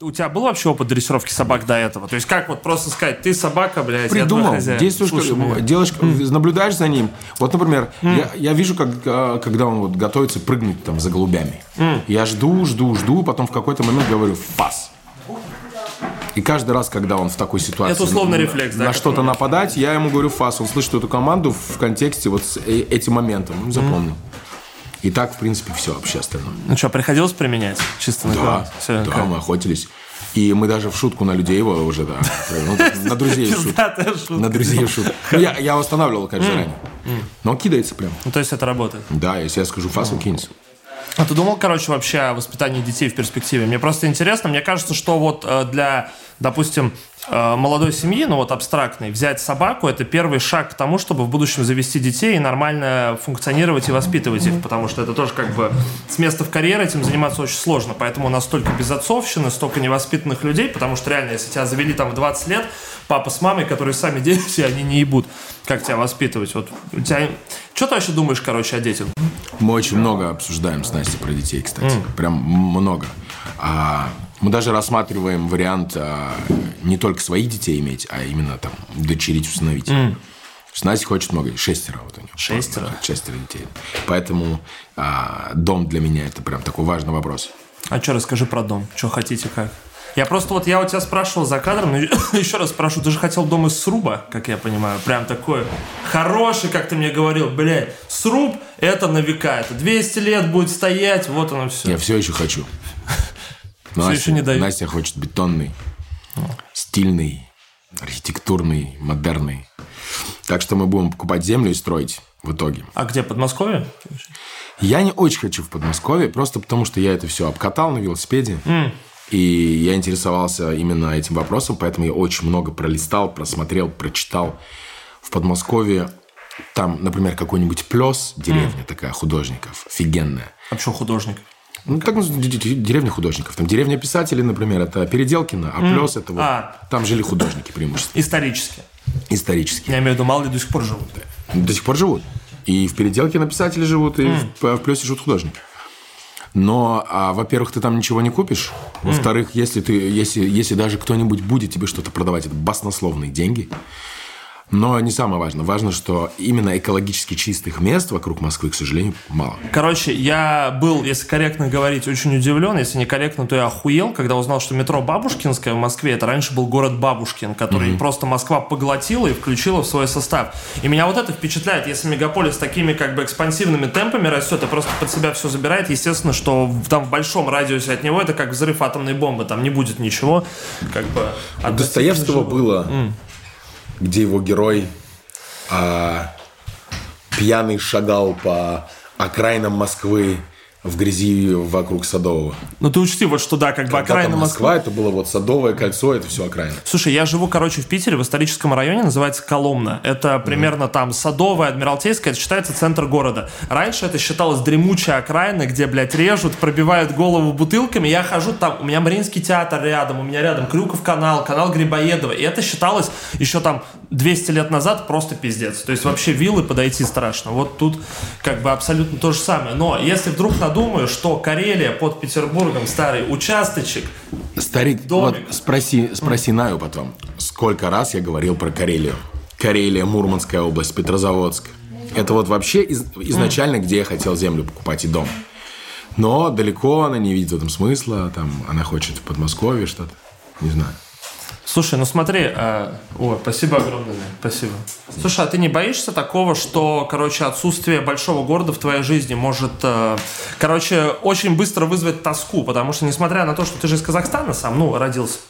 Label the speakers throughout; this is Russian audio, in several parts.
Speaker 1: У тебя был вообще опыт дрессировки собак до этого? То есть как вот просто сказать, ты собака, блядь, я
Speaker 2: Придумал.
Speaker 1: хозяин.
Speaker 2: Действуешь,
Speaker 1: Слушай
Speaker 2: как- делаешь, наблюдаешь за ним. Вот, например, я, я вижу, как, а, когда он вот готовится прыгнуть там за голубями. Я жду, жду, жду, потом в какой-то момент говорю «фас». И каждый раз, когда он в такой ситуации
Speaker 1: Это условно
Speaker 2: на-
Speaker 1: рефлекс, да,
Speaker 2: на что-то нападать, я ему говорю «фас». Он слышит эту команду в контексте вот с э- этим моментом. Он запомнил. И так, в принципе, все вообще остальное.
Speaker 1: Ну что, приходилось применять? Чисто на
Speaker 2: Да?
Speaker 1: Всё,
Speaker 2: да,
Speaker 1: как?
Speaker 2: мы охотились. И мы даже в шутку на людей его уже, да. ну, на друзей
Speaker 1: шутка.
Speaker 2: На друзей в шутку. Ну, я, я восстанавливал, конечно, заранее. Но он кидается прям.
Speaker 1: Ну, то есть это работает.
Speaker 2: Да, если я скажу фас, он кинется.
Speaker 1: А ты думал, короче, вообще о воспитании детей в перспективе? Мне просто интересно, мне кажется, что вот э, для, допустим, молодой семьи, ну вот абстрактной, взять собаку – это первый шаг к тому, чтобы в будущем завести детей и нормально функционировать и воспитывать их, потому что это тоже как бы с места в карьере этим заниматься очень сложно, поэтому у нас столько безотцовщины, столько невоспитанных людей, потому что реально, если тебя завели там в 20 лет, папа с мамой, которые сами дети, они не ебут, как тебя воспитывать. Вот у тебя... Что ты вообще думаешь, короче, о детях?
Speaker 2: Мы очень много обсуждаем с Настей про детей, кстати. Прям много. А, мы даже рассматриваем вариант а, не только своих детей иметь, а именно там дочерить. Потому что Настя хочет много. Шестеро вот у нее.
Speaker 1: Шестеро?
Speaker 2: Да, Шестеро детей. Поэтому а, дом для меня это прям такой важный вопрос.
Speaker 1: А что, расскажи про дом. Что хотите, как? Я просто вот, я у тебя спрашивал за кадром, но еще раз спрошу, ты же хотел дом из сруба, как я понимаю, прям такой хороший, как ты мне говорил, блядь, сруб это на века, это 200 лет будет стоять, вот оно все.
Speaker 2: Я все еще хочу. Настя-
Speaker 1: еще не дают.
Speaker 2: Настя хочет бетонный, стильный, архитектурный, модерный. Так что мы будем покупать землю и строить в итоге.
Speaker 1: А где, Подмосковье?
Speaker 2: Я не очень хочу в Подмосковье, просто потому что я это все обкатал на велосипеде. И я интересовался именно этим вопросом, поэтому я очень много пролистал, просмотрел, прочитал. В Подмосковье там, например, какой-нибудь Плес, деревня такая художников, офигенная.
Speaker 1: А почему художник?
Speaker 2: Ну, так деревня художников. Там деревня писателей, например, это Переделкино, а Плес это вот...
Speaker 1: А.
Speaker 2: Там жили художники преимущественно,
Speaker 1: Исторически.
Speaker 2: исторические.
Speaker 1: Я имею в виду, мало ли до сих пор живут.
Speaker 2: До сих пор живут. И в Переделке писатели живут, и в, в Плесе живут художники. Но, а, во-первых, ты там ничего не купишь. Во-вторых, если, ты, если, если даже кто-нибудь будет тебе что-то продавать, это баснословные деньги. Но не самое важное. Важно, что именно экологически чистых мест вокруг Москвы, к сожалению, мало.
Speaker 1: Короче, я был, если корректно говорить, очень удивлен. Если не корректно, то я охуел, когда узнал, что метро Бабушкинское в Москве, это раньше был город Бабушкин, который просто Москва поглотила и включила в свой состав. И меня вот это впечатляет. Если мегаполис такими как бы экспансивными темпами растет и просто под себя все забирает, естественно, что там в большом радиусе от него это как взрыв атомной бомбы. Там не будет ничего. Как бы,
Speaker 2: У Достоевского было, где его герой а, пьяный шагал по окраинам Москвы в грязи вокруг Садового.
Speaker 1: Ну ты учти, вот что да, как бы окраина
Speaker 2: Москва,
Speaker 1: Москвы.
Speaker 2: это было вот Садовое кольцо, это все окраина.
Speaker 1: Слушай, я живу, короче, в Питере, в историческом районе, называется Коломна. Это примерно там Садовая, Адмиралтейская, это считается центр города. Раньше это считалось дремучая окраина, где, блядь, режут, пробивают голову бутылками. Я хожу там, у меня Мариинский театр рядом, у меня рядом Крюков канал, канал Грибоедова. И это считалось еще там 200 лет назад просто пиздец. То есть вообще виллы подойти страшно. Вот тут как бы абсолютно то же самое. Но если вдруг надумаю, что Карелия под Петербургом старый участочек,
Speaker 2: Старик, вот
Speaker 1: Домик.
Speaker 2: спроси, спроси Наю потом, сколько раз я говорил про Карелию. Карелия, Мурманская область, Петрозаводск. Это вот вообще из- изначально, где я хотел землю покупать и дом. Но далеко она не видит в этом смысла. Там она хочет в Подмосковье что-то. Не знаю.
Speaker 1: Слушай, ну смотри, э, ой, спасибо огромное, спасибо. Слушай, а ты не боишься такого, что, короче, отсутствие большого города в твоей жизни может, э, короче, очень быстро вызвать тоску, потому что, несмотря на то, что ты же из Казахстана сам, ну, родился,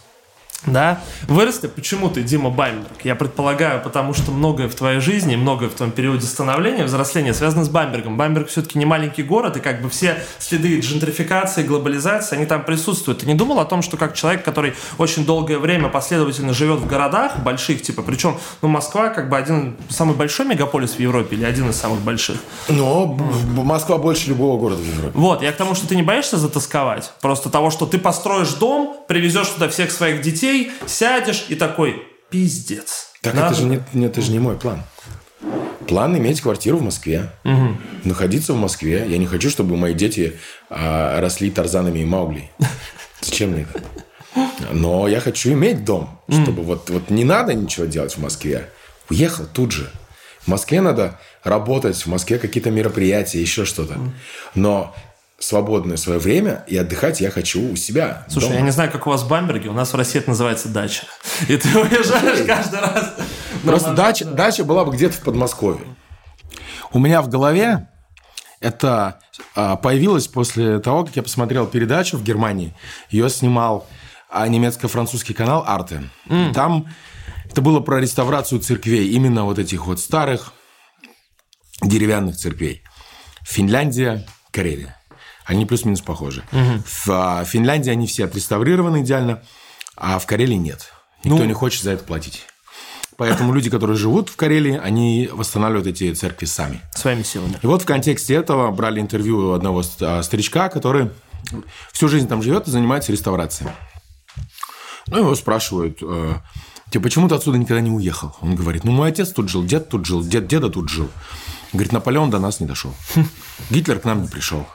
Speaker 1: да, вырос ты, почему ты Дима Бамберг? Я предполагаю, потому что многое в твоей жизни, многое в твоем периоде становления, взросления связано с Бамбергом. Бамберг все-таки не маленький город, и как бы все следы джентрификации, глобализации, они там присутствуют. Ты не думал о том, что как человек, который очень долгое время последовательно живет в городах больших, типа, причем, ну, Москва как бы один, самый большой мегаполис в Европе или один из самых больших.
Speaker 2: Но Б- Москва больше любого города в Европе.
Speaker 1: Вот, я к тому, что ты не боишься затасковать. Просто того, что ты построишь дом, привезешь туда всех своих детей, сядешь и такой, пиздец.
Speaker 2: Так
Speaker 1: Надо-
Speaker 2: это же, не, не- это же не мой план. План иметь квартиру в Москве. Находиться в Москве. Я не хочу, чтобы мои дети а, росли Тарзанами и Маугли. Зачем мне это? Но я хочу иметь дом, чтобы вот, вот не надо ничего делать в Москве. Уехал тут же. В Москве надо работать, в Москве какие-то мероприятия, еще что-то. Но свободное свое время и отдыхать я хочу у себя.
Speaker 1: Слушай, дома. я не знаю, как у вас в Бамберге, у нас в России это называется дача. И ты уезжаешь каждый раз.
Speaker 2: Просто дача, дача была бы где-то в Подмосковье. У меня в голове это а, появилось после того, как я посмотрел передачу в Германии. Ее снимал а, немецко-французский канал «Арте». Mm. Там это было про реставрацию церквей, именно вот этих вот старых деревянных церквей. Финляндия, Карелия. Они плюс-минус похожи. Угу. В а, Финляндии они все отреставрированы идеально, а в Карелии нет. Никто ну... не хочет за это платить. Поэтому люди, которые живут в Карелии, они восстанавливают эти церкви сами.
Speaker 1: Своими силами.
Speaker 2: И вот в контексте этого брали интервью у одного а, старичка, который всю жизнь там живет и занимается реставрацией. Ну, его спрашивают, э, типа, почему ты отсюда никогда не уехал? Он говорит, ну, мой отец тут жил, дед тут жил, дед деда тут жил. Говорит, Наполеон до нас не дошел. Гитлер к нам не пришел.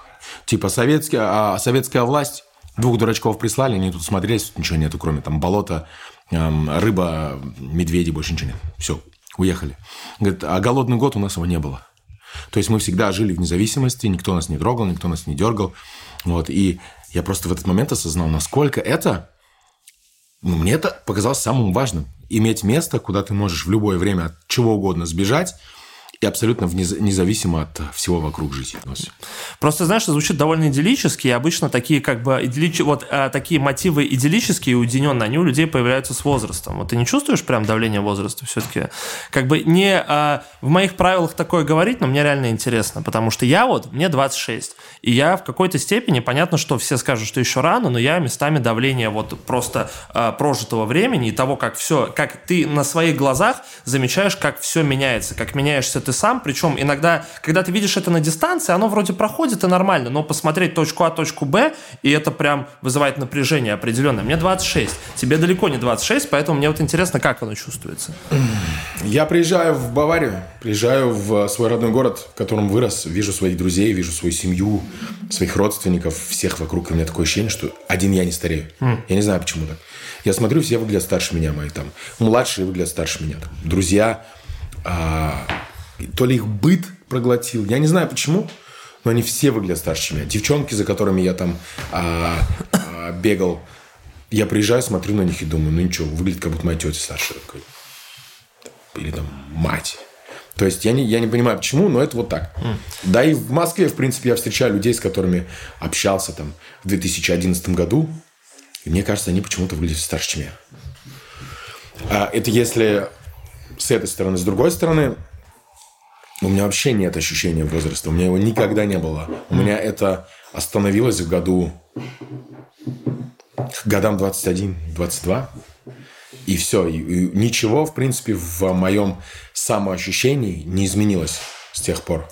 Speaker 2: Типа советская, а, советская власть, двух дурачков прислали, они тут смотрелись, тут ничего нету, кроме там болота, эм, рыба, медведи, больше ничего нет. Все, уехали. Говорит, а голодный год у нас его не было. То есть мы всегда жили в независимости, никто нас не трогал, никто нас не дергал. Вот, и я просто в этот момент осознал, насколько это, ну, мне это показалось самым важным. Иметь место, куда ты можешь в любое время от чего угодно сбежать, и абсолютно независимо от всего вокруг жить.
Speaker 1: Просто, знаешь, звучит довольно идиллически, и обычно такие как бы идиллич... вот а, такие мотивы идиллические и уединенные, они у людей появляются с возрастом. Вот ты не чувствуешь прям давление возраста все-таки? Как бы не а, в моих правилах такое говорить, но мне реально интересно, потому что я вот, мне 26, и я в какой-то степени, понятно, что все скажут, что еще рано, но я местами давление вот просто а, прожитого времени и того, как все, как ты на своих глазах замечаешь, как все меняется, как меняешься ты сам, причем иногда, когда ты видишь это на дистанции, оно вроде проходит и нормально, но посмотреть точку А, точку Б, и это прям вызывает напряжение определенное. Мне 26, тебе далеко не 26, поэтому мне вот интересно, как оно чувствуется.
Speaker 2: Я приезжаю в Баварию, приезжаю в свой родной город, в котором вырос, вижу своих друзей, вижу свою семью, своих родственников, всех вокруг, и у меня такое ощущение, что один я не старею. Mm. Я не знаю, почему так. Я смотрю, все выглядят старше меня, мои там. Младшие выглядят старше меня. Там, друзья, а, то ли их быт проглотил. Я не знаю почему, но они все выглядят старше чем. Девчонки, за которыми я там а, а, бегал, я приезжаю, смотрю на них и думаю, ну ничего, выглядит как будто моя тетя. Такой. Или там мать. То есть я не, я не понимаю, почему, но это вот так. Mm. Да и в Москве, в принципе, я встречаю людей, с которыми общался там в 2011 году. И мне кажется, они почему-то выглядят старше, чем я. А это если с этой стороны. С другой стороны, у меня вообще нет ощущения возраста. У меня его никогда не было. У меня это остановилось в году... К годам 21-22. И все. И, и ничего, в принципе, в моем самоощущении не изменилось с тех пор.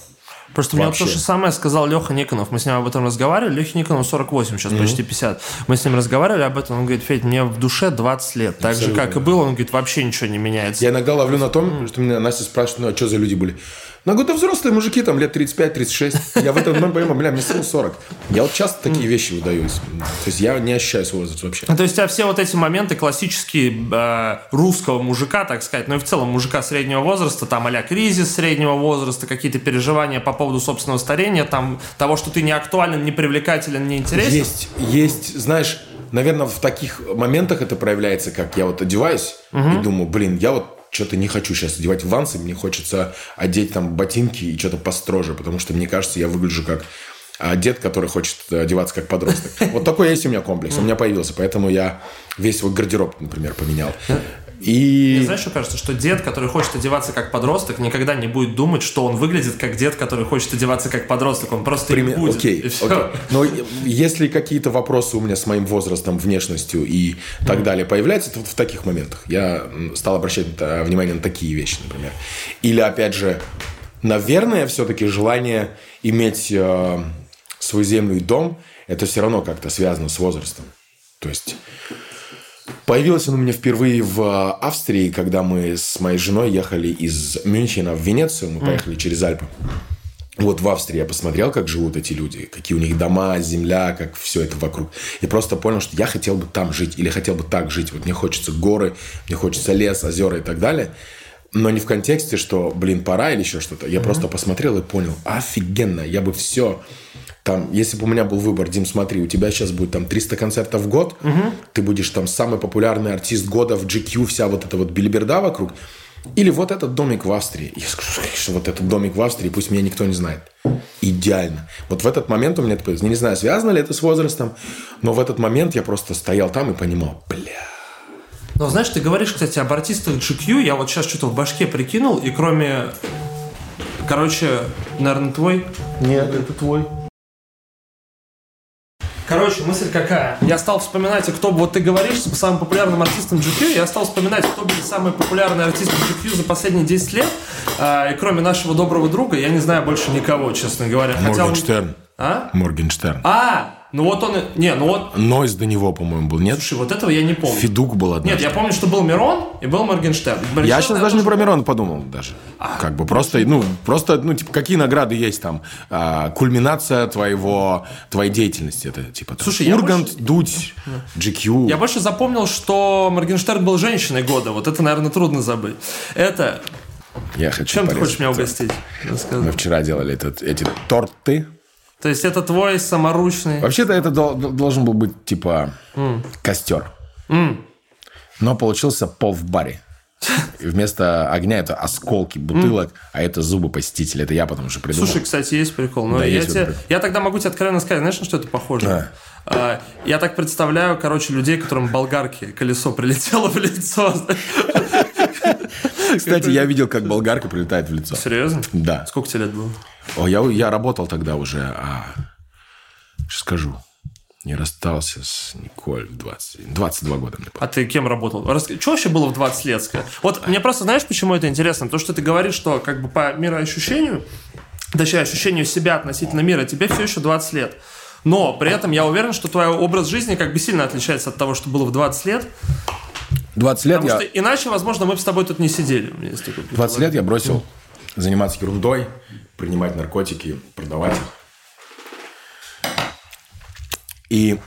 Speaker 1: Просто мне то же самое сказал Леха Никонов. Мы с ним об этом разговаривали. Леха Никонов 48, сейчас mm-hmm. почти 50. Мы с ним разговаривали об этом. Он говорит, Федь, мне в душе 20 лет. Так Абсолютно. же, как и было. Он говорит, вообще ничего не меняется.
Speaker 2: Я иногда ловлю на том, mm-hmm. что меня Настя спрашивает, ну а что за люди были? Ну, говорю, да взрослые мужики, там, лет 35-36. Я в этом момент понимаю, бля, мне всего 40. Я вот часто такие вещи выдаюсь. То есть, я не ощущаю свой возраст вообще.
Speaker 1: То есть, у тебя все вот эти моменты классические э, русского мужика, так сказать, ну и в целом мужика среднего возраста, там, а кризис среднего возраста, какие-то переживания по поводу собственного старения, там, того, что ты не актуален, не привлекателен, не интересен.
Speaker 2: Есть, есть, знаешь, наверное, в таких моментах это проявляется, как я вот одеваюсь угу. и думаю, блин, я вот что-то не хочу сейчас одевать вансы, мне хочется одеть там ботинки и что-то построже, потому что мне кажется, я выгляжу как а, дед, который хочет одеваться как подросток. Вот такой есть у меня комплекс, у меня появился, поэтому я весь свой гардероб, например, поменял.
Speaker 1: И... Мне знаешь, что кажется, что дед, который хочет одеваться как подросток, никогда не будет думать, что он выглядит как дед, который хочет одеваться как подросток. Он просто Пример... будет.
Speaker 2: Окей, окей. Но если какие-то вопросы у меня с моим возрастом, внешностью и так mm. далее появляются, то вот в таких моментах я стал обращать внимание на такие вещи, например. Или, опять же, наверное, все-таки желание иметь э, свою землю и дом, это все равно как-то связано с возрастом. То есть Появилась он у меня впервые в а, Австрии, когда мы с моей женой ехали из Мюнхена в Венецию. Мы поехали через Альпы. вот в Австрии я посмотрел, как живут эти люди, какие у них дома, земля, как все это вокруг. И просто понял, что я хотел бы там жить или хотел бы так жить. Вот мне хочется горы, мне хочется лес, озера и так далее. Но не в контексте, что, блин, пора или еще что-то. Я mm-hmm. просто посмотрел и понял, офигенно, я бы все... Там, если бы у меня был выбор, Дим, смотри, у тебя сейчас будет там 300 концертов в год, угу. ты будешь там самый популярный артист года в GQ, вся вот эта вот билиберда вокруг, или вот этот домик в Австрии. Я скажу, что вот этот домик в Австрии, пусть меня никто не знает. Идеально. Вот в этот момент у меня такое, не знаю, связано ли это с возрастом, но в этот момент я просто стоял там и понимал, бля,
Speaker 1: но знаешь, ты говоришь, кстати, об артистах GQ, я вот сейчас что-то в башке прикинул, и кроме... Короче, наверное, твой?
Speaker 2: Нет, это твой.
Speaker 1: Короче, мысль какая? Я стал вспоминать, кто, вот ты говоришь, самым популярным артистом GQ, я стал вспоминать, кто были самые популярные артисты GQ за последние 10 лет. А, и кроме нашего доброго друга, я не знаю больше никого, честно говоря.
Speaker 2: Моргенштерн. Он...
Speaker 1: А?
Speaker 2: Моргенштерн.
Speaker 1: А, ну вот он... Не, ну вот...
Speaker 2: Нойз до него, по-моему, был, нет?
Speaker 1: Слушай, вот этого я не помню.
Speaker 2: Федук был однажды.
Speaker 1: Нет, я помню, что был Мирон и был Моргенштерн. Моргенштерн
Speaker 2: я сейчас даже не про Мирон подумал даже. А, как бы просто, ну, просто, ну, типа, какие награды есть там? А, кульминация твоего, твоей деятельности. Это, типа, там, Слушай, Ургант, больше... Дудь, GQ.
Speaker 1: Я больше запомнил, что Моргенштерн был женщиной года. Вот это, наверное, трудно забыть. Это...
Speaker 2: Я хочу
Speaker 1: Чем ты хочешь меня угостить?
Speaker 2: Мы вчера делали этот, эти торты
Speaker 1: то есть это твой саморучный...
Speaker 2: Вообще-то это должен был быть типа mm. костер.
Speaker 1: Mm.
Speaker 2: Но получился пол в баре. И вместо огня это осколки бутылок, mm. а это зубы посетителя. Это я потом уже придумал.
Speaker 1: Слушай, кстати, есть прикол. Но да, я, есть тебе... прикол. я тогда могу тебе откровенно сказать, знаешь, на что это похоже?
Speaker 2: Да.
Speaker 1: А, я так представляю, короче, людей, которым болгарки колесо прилетело в лицо.
Speaker 2: Кстати, я видел, как болгарка прилетает в лицо.
Speaker 1: Серьезно?
Speaker 2: Да.
Speaker 1: Сколько тебе лет было?
Speaker 2: О, я, я работал тогда уже, а... Что скажу? Не расстался с Николь в 20, 22 года. Мне
Speaker 1: а ты кем работал? Рас... Что вообще было в 20 лет? Вот мне просто, знаешь, почему это интересно? То, что ты говоришь, что как бы по мироощущению, точнее, ощущению себя относительно мира, тебе все еще 20 лет. Но при этом я уверен, что твой образ жизни как бы сильно отличается от того, что было в 20 лет.
Speaker 2: 20 лет
Speaker 1: Потому
Speaker 2: я...
Speaker 1: что иначе, возможно, мы бы с тобой тут не сидели.
Speaker 2: 20 лет я бросил заниматься ерундой, принимать наркотики, продавать их. И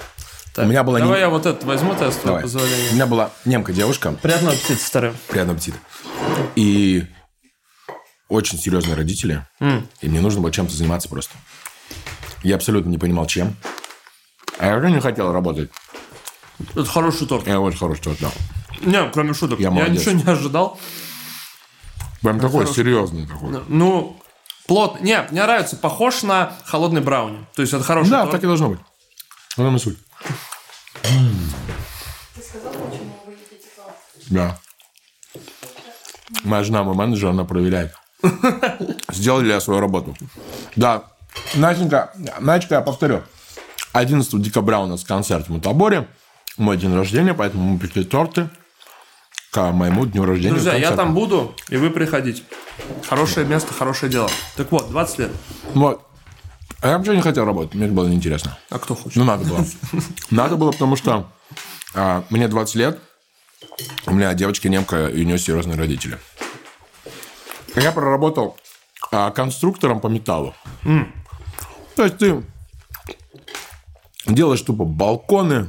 Speaker 2: так, у меня была...
Speaker 1: Давай нем... я вот этот возьму тест, твое позволение.
Speaker 2: У меня была немка девушка.
Speaker 1: Приятного аппетита, старый.
Speaker 2: Приятного аппетита. И очень серьезные родители.
Speaker 1: Mm.
Speaker 2: И мне нужно было чем-то заниматься просто. Я абсолютно не понимал, чем. А я уже не хотел работать.
Speaker 1: Это хороший торт.
Speaker 2: Я очень хороший торт, да.
Speaker 1: Не, кроме шуток. Я, я ничего не ожидал.
Speaker 2: Прям такой хороший. серьезный такой.
Speaker 1: Ну, плотно. Не, мне нравится. Похож на холодный брауни. То есть это хороший
Speaker 2: Да,
Speaker 1: торт.
Speaker 2: так и должно быть. В этом и суть.
Speaker 3: Ты сказал, почему вы едите?
Speaker 2: Да. Моя жена, мой менеджер, она проверяет. Сделали ли я свою работу? Да. Настенька, Настенька, я повторю. 11 декабря у нас концерт в Мутаборе. Мой день рождения, поэтому мы пекли торты к моему дню рождения.
Speaker 1: Друзья, я там буду, и вы приходите. Хорошее место, хорошее дело. Так вот, 20 лет.
Speaker 2: Вот. А я вообще не хотел работать, мне было неинтересно.
Speaker 1: А кто хочет?
Speaker 2: Ну, надо было. Надо было, потому что а, мне 20 лет, у меня девочка немка, и у нее серьезные родители. Я проработал а, конструктором по металлу.
Speaker 1: Mm.
Speaker 2: То есть ты делаешь тупо балконы,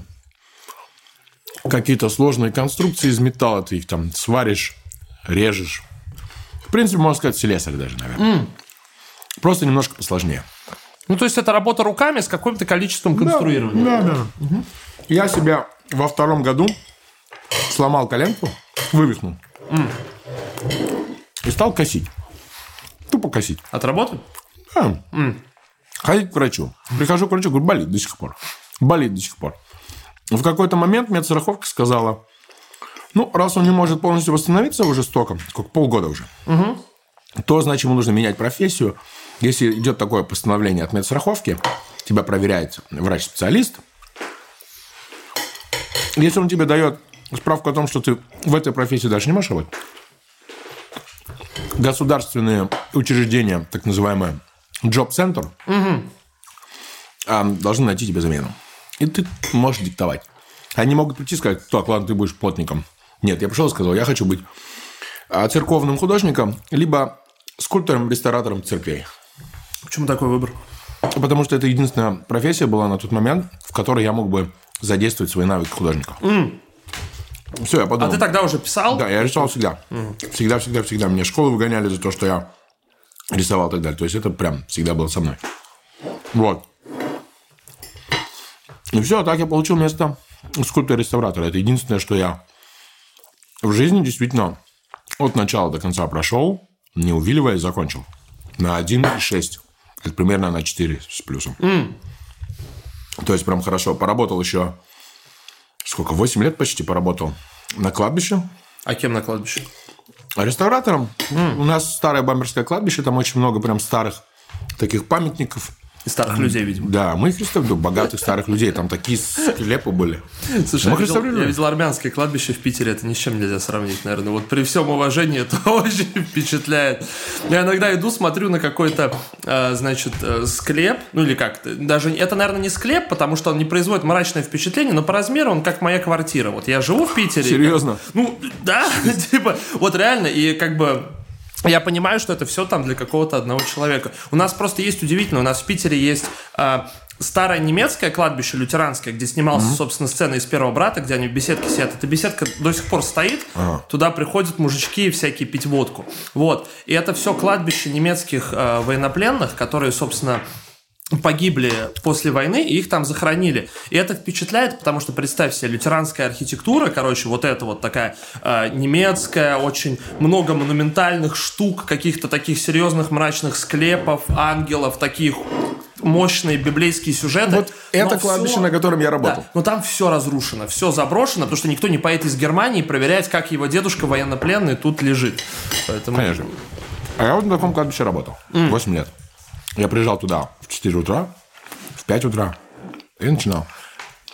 Speaker 2: какие-то сложные конструкции из металла, ты их там сваришь, режешь. В принципе, можно сказать, слесарь даже, наверное.
Speaker 1: Mm.
Speaker 2: Просто немножко посложнее.
Speaker 1: Ну, то есть, это работа руками с каким-то количеством конструирования.
Speaker 2: Да, да. да. Угу. Я себя во втором году сломал коленку, вывихнул.
Speaker 1: Mm.
Speaker 2: И стал косить. Тупо косить.
Speaker 1: От работы?
Speaker 2: Да.
Speaker 1: Mm.
Speaker 2: Ходить к врачу. Прихожу к врачу, говорю, болит до сих пор. Болит до сих пор. В какой-то момент медстраховка сказала, ну, раз он не может полностью восстановиться уже столько, сколько, полгода уже,
Speaker 1: угу.
Speaker 2: то, значит, ему нужно менять профессию. Если идет такое постановление от медстраховки, тебя проверяет врач-специалист. Если он тебе дает справку о том, что ты в этой профессии даже не можешь работать, государственные учреждения, так называемые job-центр,
Speaker 1: угу.
Speaker 2: должны найти тебе замену. И ты можешь диктовать. Они могут прийти и сказать, так, ладно, ты будешь плотником. Нет, я пришел и сказал, я хочу быть а, церковным художником, либо скульптором, ресторатором церквей.
Speaker 1: Почему такой выбор?
Speaker 2: Потому что это единственная профессия была на тот момент, в которой я мог бы задействовать свои навыки художника. Все, я подумал.
Speaker 1: А ты тогда уже писал?
Speaker 2: Да, я рисовал всегда. Всегда, всегда, всегда. Мне школу выгоняли за то, что я рисовал и так далее. То есть это прям всегда было со мной. Вот. И все, так я получил место скульптора-реставратора. Это единственное, что я в жизни действительно от начала до конца прошел, не увиливая, закончил. На 1,6. Это примерно на 4 с плюсом. То есть прям хорошо. Поработал еще сколько, 8 лет почти поработал на кладбище.
Speaker 1: А кем на кладбище?
Speaker 2: А реставратором. У нас старое бамберское кладбище, там очень много прям старых таких памятников.
Speaker 1: Старых людей, видимо.
Speaker 2: Да, мы их реставрируем, богатых старых людей, там такие склепы были.
Speaker 1: Слушай,
Speaker 2: Мы
Speaker 1: я видел, я видел армянское кладбище в Питере, это ни с чем нельзя сравнить, наверное. Вот при всем уважении это очень впечатляет. Я иногда иду, смотрю на какой-то, э, значит, э, склеп, ну или как, даже это, наверное, не склеп, потому что он не производит мрачное впечатление, но по размеру он как моя квартира. Вот я живу в Питере.
Speaker 2: Серьезно?
Speaker 1: Ну, да, типа, вот реально, и как бы я понимаю, что это все там для какого-то одного человека. У нас просто есть удивительно, у нас в Питере есть а, старое немецкое кладбище лютеранское, где снимался, собственно, сцена из первого брата, где они в беседке сидят. Эта беседка до сих пор стоит. Туда приходят мужички всякие пить водку. Вот. И это все кладбище немецких а, военнопленных, которые, собственно, погибли после войны, и их там захоронили. И это впечатляет, потому что, представь себе, лютеранская архитектура, короче, вот это вот такая э, немецкая, очень много монументальных штук, каких-то таких серьезных мрачных склепов, ангелов, таких мощные библейские сюжеты.
Speaker 2: Вот это кладбище,
Speaker 1: всё-
Speaker 2: на котором я работал.
Speaker 1: Да, но там все разрушено, все заброшено, потому что никто не поедет из Германии проверять, как его дедушка военнопленный тут лежит. Поэтому...
Speaker 2: Конечно. А я вот на таком кладбище работал. 8 лет. Я приезжал туда в 4 утра, в 5 утра и начинал.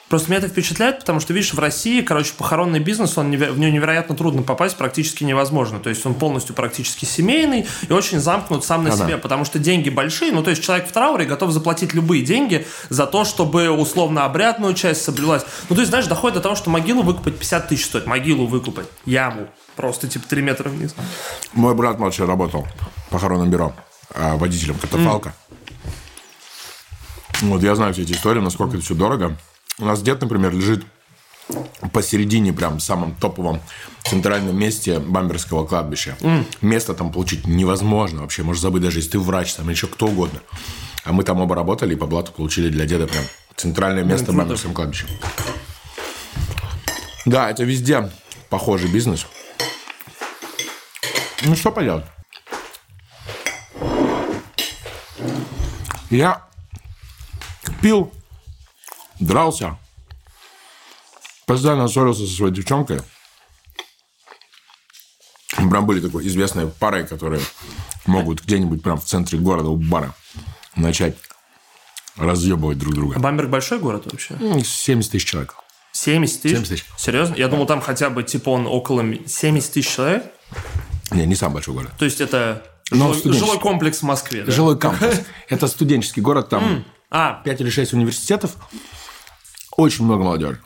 Speaker 1: Просто меня это впечатляет, потому что, видишь, в России, короче, похоронный бизнес, он неверо- в него невероятно трудно попасть, практически невозможно. То есть он полностью практически семейный и очень замкнут сам на
Speaker 2: Да-да.
Speaker 1: себе, потому что деньги большие. Ну, то есть человек в трауре готов заплатить любые деньги за то, чтобы условно обрядную часть соблюлась. Ну, то есть, знаешь, доходит до того, что могилу выкупать 50 тысяч стоит. Могилу выкупать. Яму. Просто типа 3 метра вниз.
Speaker 2: Мой брат младший работал в похоронном бюро а, водителем катафалка. Вот я знаю все эти истории, насколько это все дорого. У нас дед, например, лежит посередине, прям в самом топовом центральном месте бамберского кладбища. Место там получить невозможно вообще. Можешь забыть, даже если ты врач там или еще кто угодно. А мы там оба работали и по блату получили для деда прям центральное место в
Speaker 1: круто.
Speaker 2: бамберском кладбище. Да, это везде похожий бизнес. Ну, что поделать? Я пил, дрался, постоянно ссорился со своей девчонкой. Прям были такой известной парой, которые могут где-нибудь прям в центре города у бара начать разъебывать друг друга.
Speaker 1: Бамберг большой город вообще?
Speaker 2: Ну, 70 тысяч человек.
Speaker 1: 70 тысяч?
Speaker 2: 70 тысяч.
Speaker 1: Серьезно? Я думал, там хотя бы, типа, он около ми- 70 тысяч человек.
Speaker 2: Не, не самый большой город.
Speaker 1: То есть это
Speaker 2: Но
Speaker 1: жилой, жилой комплекс в Москве, да?
Speaker 2: Жилой кампус. Это студенческий город, там
Speaker 1: А,
Speaker 2: 5 или 6 университетов. Очень много молодежи.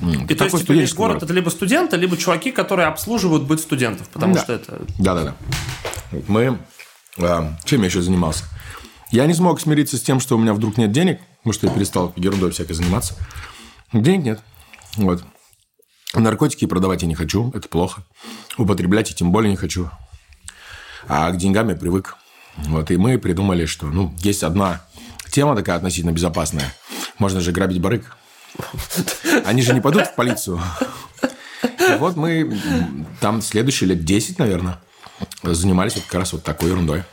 Speaker 2: М,
Speaker 1: и то есть, весь
Speaker 2: студенческий
Speaker 1: город это либо студенты, либо чуваки, которые обслуживают быт студентов, потому
Speaker 2: Да.
Speaker 1: что это...
Speaker 2: Да, да, да. Мы... а, чем я еще занимался? Я не смог смириться с тем, что у меня вдруг нет денег, потому что я перестал ерундой всякой заниматься. Денег нет. Вот. Наркотики продавать я не хочу, это плохо. Употреблять я тем более не хочу. А к деньгам я привык. Вот, и мы придумали, что, ну, есть одна тема такая относительно безопасная. Можно же грабить барыг. Они же не пойдут в полицию. И вот мы там следующие лет 10, наверное, занимались вот как раз вот такой ерундой.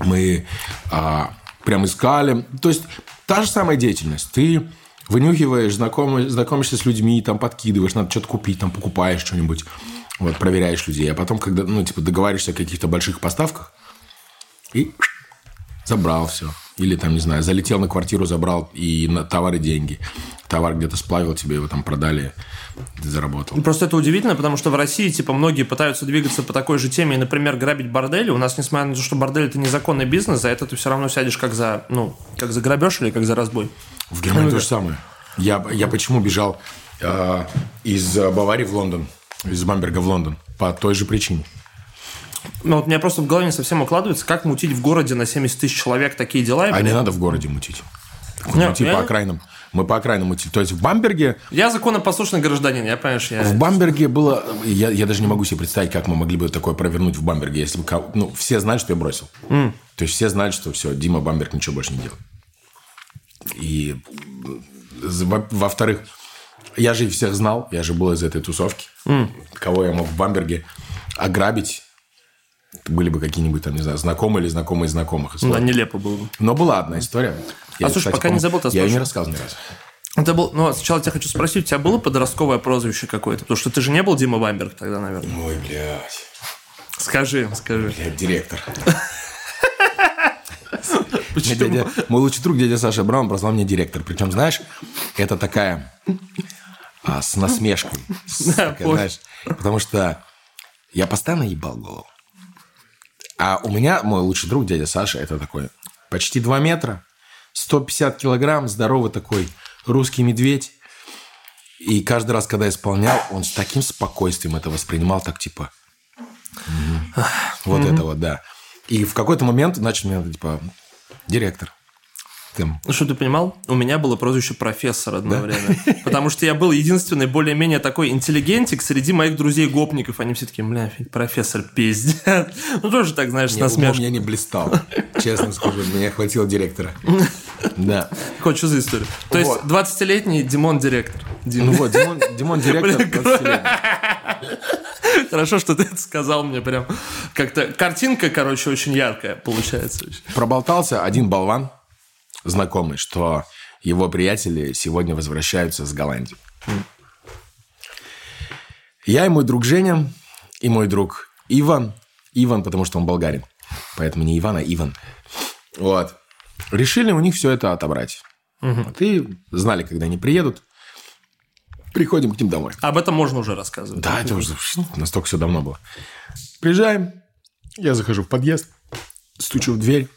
Speaker 2: Мы а, прям искали. То есть, та же самая деятельность. Ты вынюхиваешь, знакомы- знакомишься с людьми, там подкидываешь, надо что-то купить, там покупаешь что-нибудь, вот, проверяешь людей. А потом, когда, ну, типа, договариваешься о каких-то больших поставках, и забрал все. Или там, не знаю, залетел на квартиру, забрал и на товары деньги. Товар где-то сплавил, тебе его там продали, ты заработал.
Speaker 1: Просто это удивительно, потому что в России, типа, многие пытаются двигаться по такой же теме, и, например, грабить бордели. У нас, несмотря на то, что бордель – это незаконный бизнес, за это ты все равно сядешь как за, ну, как за грабеж или как за разбой.
Speaker 2: В Германии то же самое. Я, я почему бежал э, из Баварии в Лондон, из Бамберга в Лондон? По той же причине.
Speaker 1: Ну, вот у меня просто в голове не совсем укладывается, как мутить в городе на 70 тысяч человек такие дела.
Speaker 2: А не надо в городе мутить.
Speaker 1: Не,
Speaker 2: Мути
Speaker 1: я-
Speaker 2: по окраинам. Мы по окраинам мутили. То есть в Бамберге
Speaker 1: Я законопослушный гражданин, я, понимаешь, я...
Speaker 2: В Бамберге было... Я, я даже не могу себе представить, как мы могли бы такое провернуть в Бамберге, если бы... Ну, все знали, что я бросил. То есть все знали, что все, Дима Бамберг ничего больше не делает. И, м, во- во-вторых, я же их всех знал, я же был из этой тусовки. Кого я мог в Бамберге ограбить, были бы какие-нибудь там, не знаю, знакомые или знакомые знакомых.
Speaker 1: Да,
Speaker 2: истории.
Speaker 1: нелепо было бы.
Speaker 2: Но была одна история. Я,
Speaker 1: А слушай, пока не забыл,
Speaker 2: Я ее не рассказывал ни разу.
Speaker 1: Это был, ну, сначала тебя хочу спросить, у тебя было подростковое прозвище какое-то? Потому что ты же не был Дима Бамберг тогда, наверное.
Speaker 2: Ой, блядь.
Speaker 1: Скажи, скажи.
Speaker 2: Блядь, директор. Мне
Speaker 1: Почему?
Speaker 2: дядя- мой лучший друг, дядя Саша Браун, прозвал меня директор. Причем, знаешь, это такая а, с насмешкой. С знаешь, потому что я постоянно ебал голову. А у меня мой лучший друг, дядя Саша, это такой почти 2 метра, 150 килограмм, здоровый такой русский медведь. И каждый раз, когда исполнял, он с таким спокойствием это воспринимал, так типа... «Мгм, Вот это вот, да. И в какой-то момент начал меня, типа, директор. Там,
Speaker 1: Ну, что ты понимал? У меня было прозвище профессор одно время. Потому что я был единственный более-менее такой интеллигентик среди моих друзей-гопников. Они все такие, бля, профессор, пиздец. Ну, тоже так, знаешь, с
Speaker 2: Не, умом
Speaker 1: насмешкой.
Speaker 2: я не блистал. Честно скажу, меня хватило директора. Да.
Speaker 1: Хоть что за история? То есть,
Speaker 2: Вот.
Speaker 1: 20-летний Димон директор. Дим-
Speaker 2: Ну вот, Димон, Димон директор
Speaker 1: Бля,
Speaker 2: 20-летний.
Speaker 1: Хорошо, что ты это сказал мне прям. Как-то картинка, короче, очень яркая получается.
Speaker 2: Проболтался один болван, знакомый, что его приятели сегодня возвращаются с Голландии. Я и мой друг Женя, и мой друг Иван. Иван, потому что он болгарин. Поэтому не Иван, а Иван. Вот. Решили у них все это отобрать. Вот, и знали, когда они приедут. Приходим к ним домой.
Speaker 1: Об этом можно уже рассказывать.
Speaker 2: Да, это уже настолько все давно было. Приезжаем, я захожу в подъезд, стучу в дверь.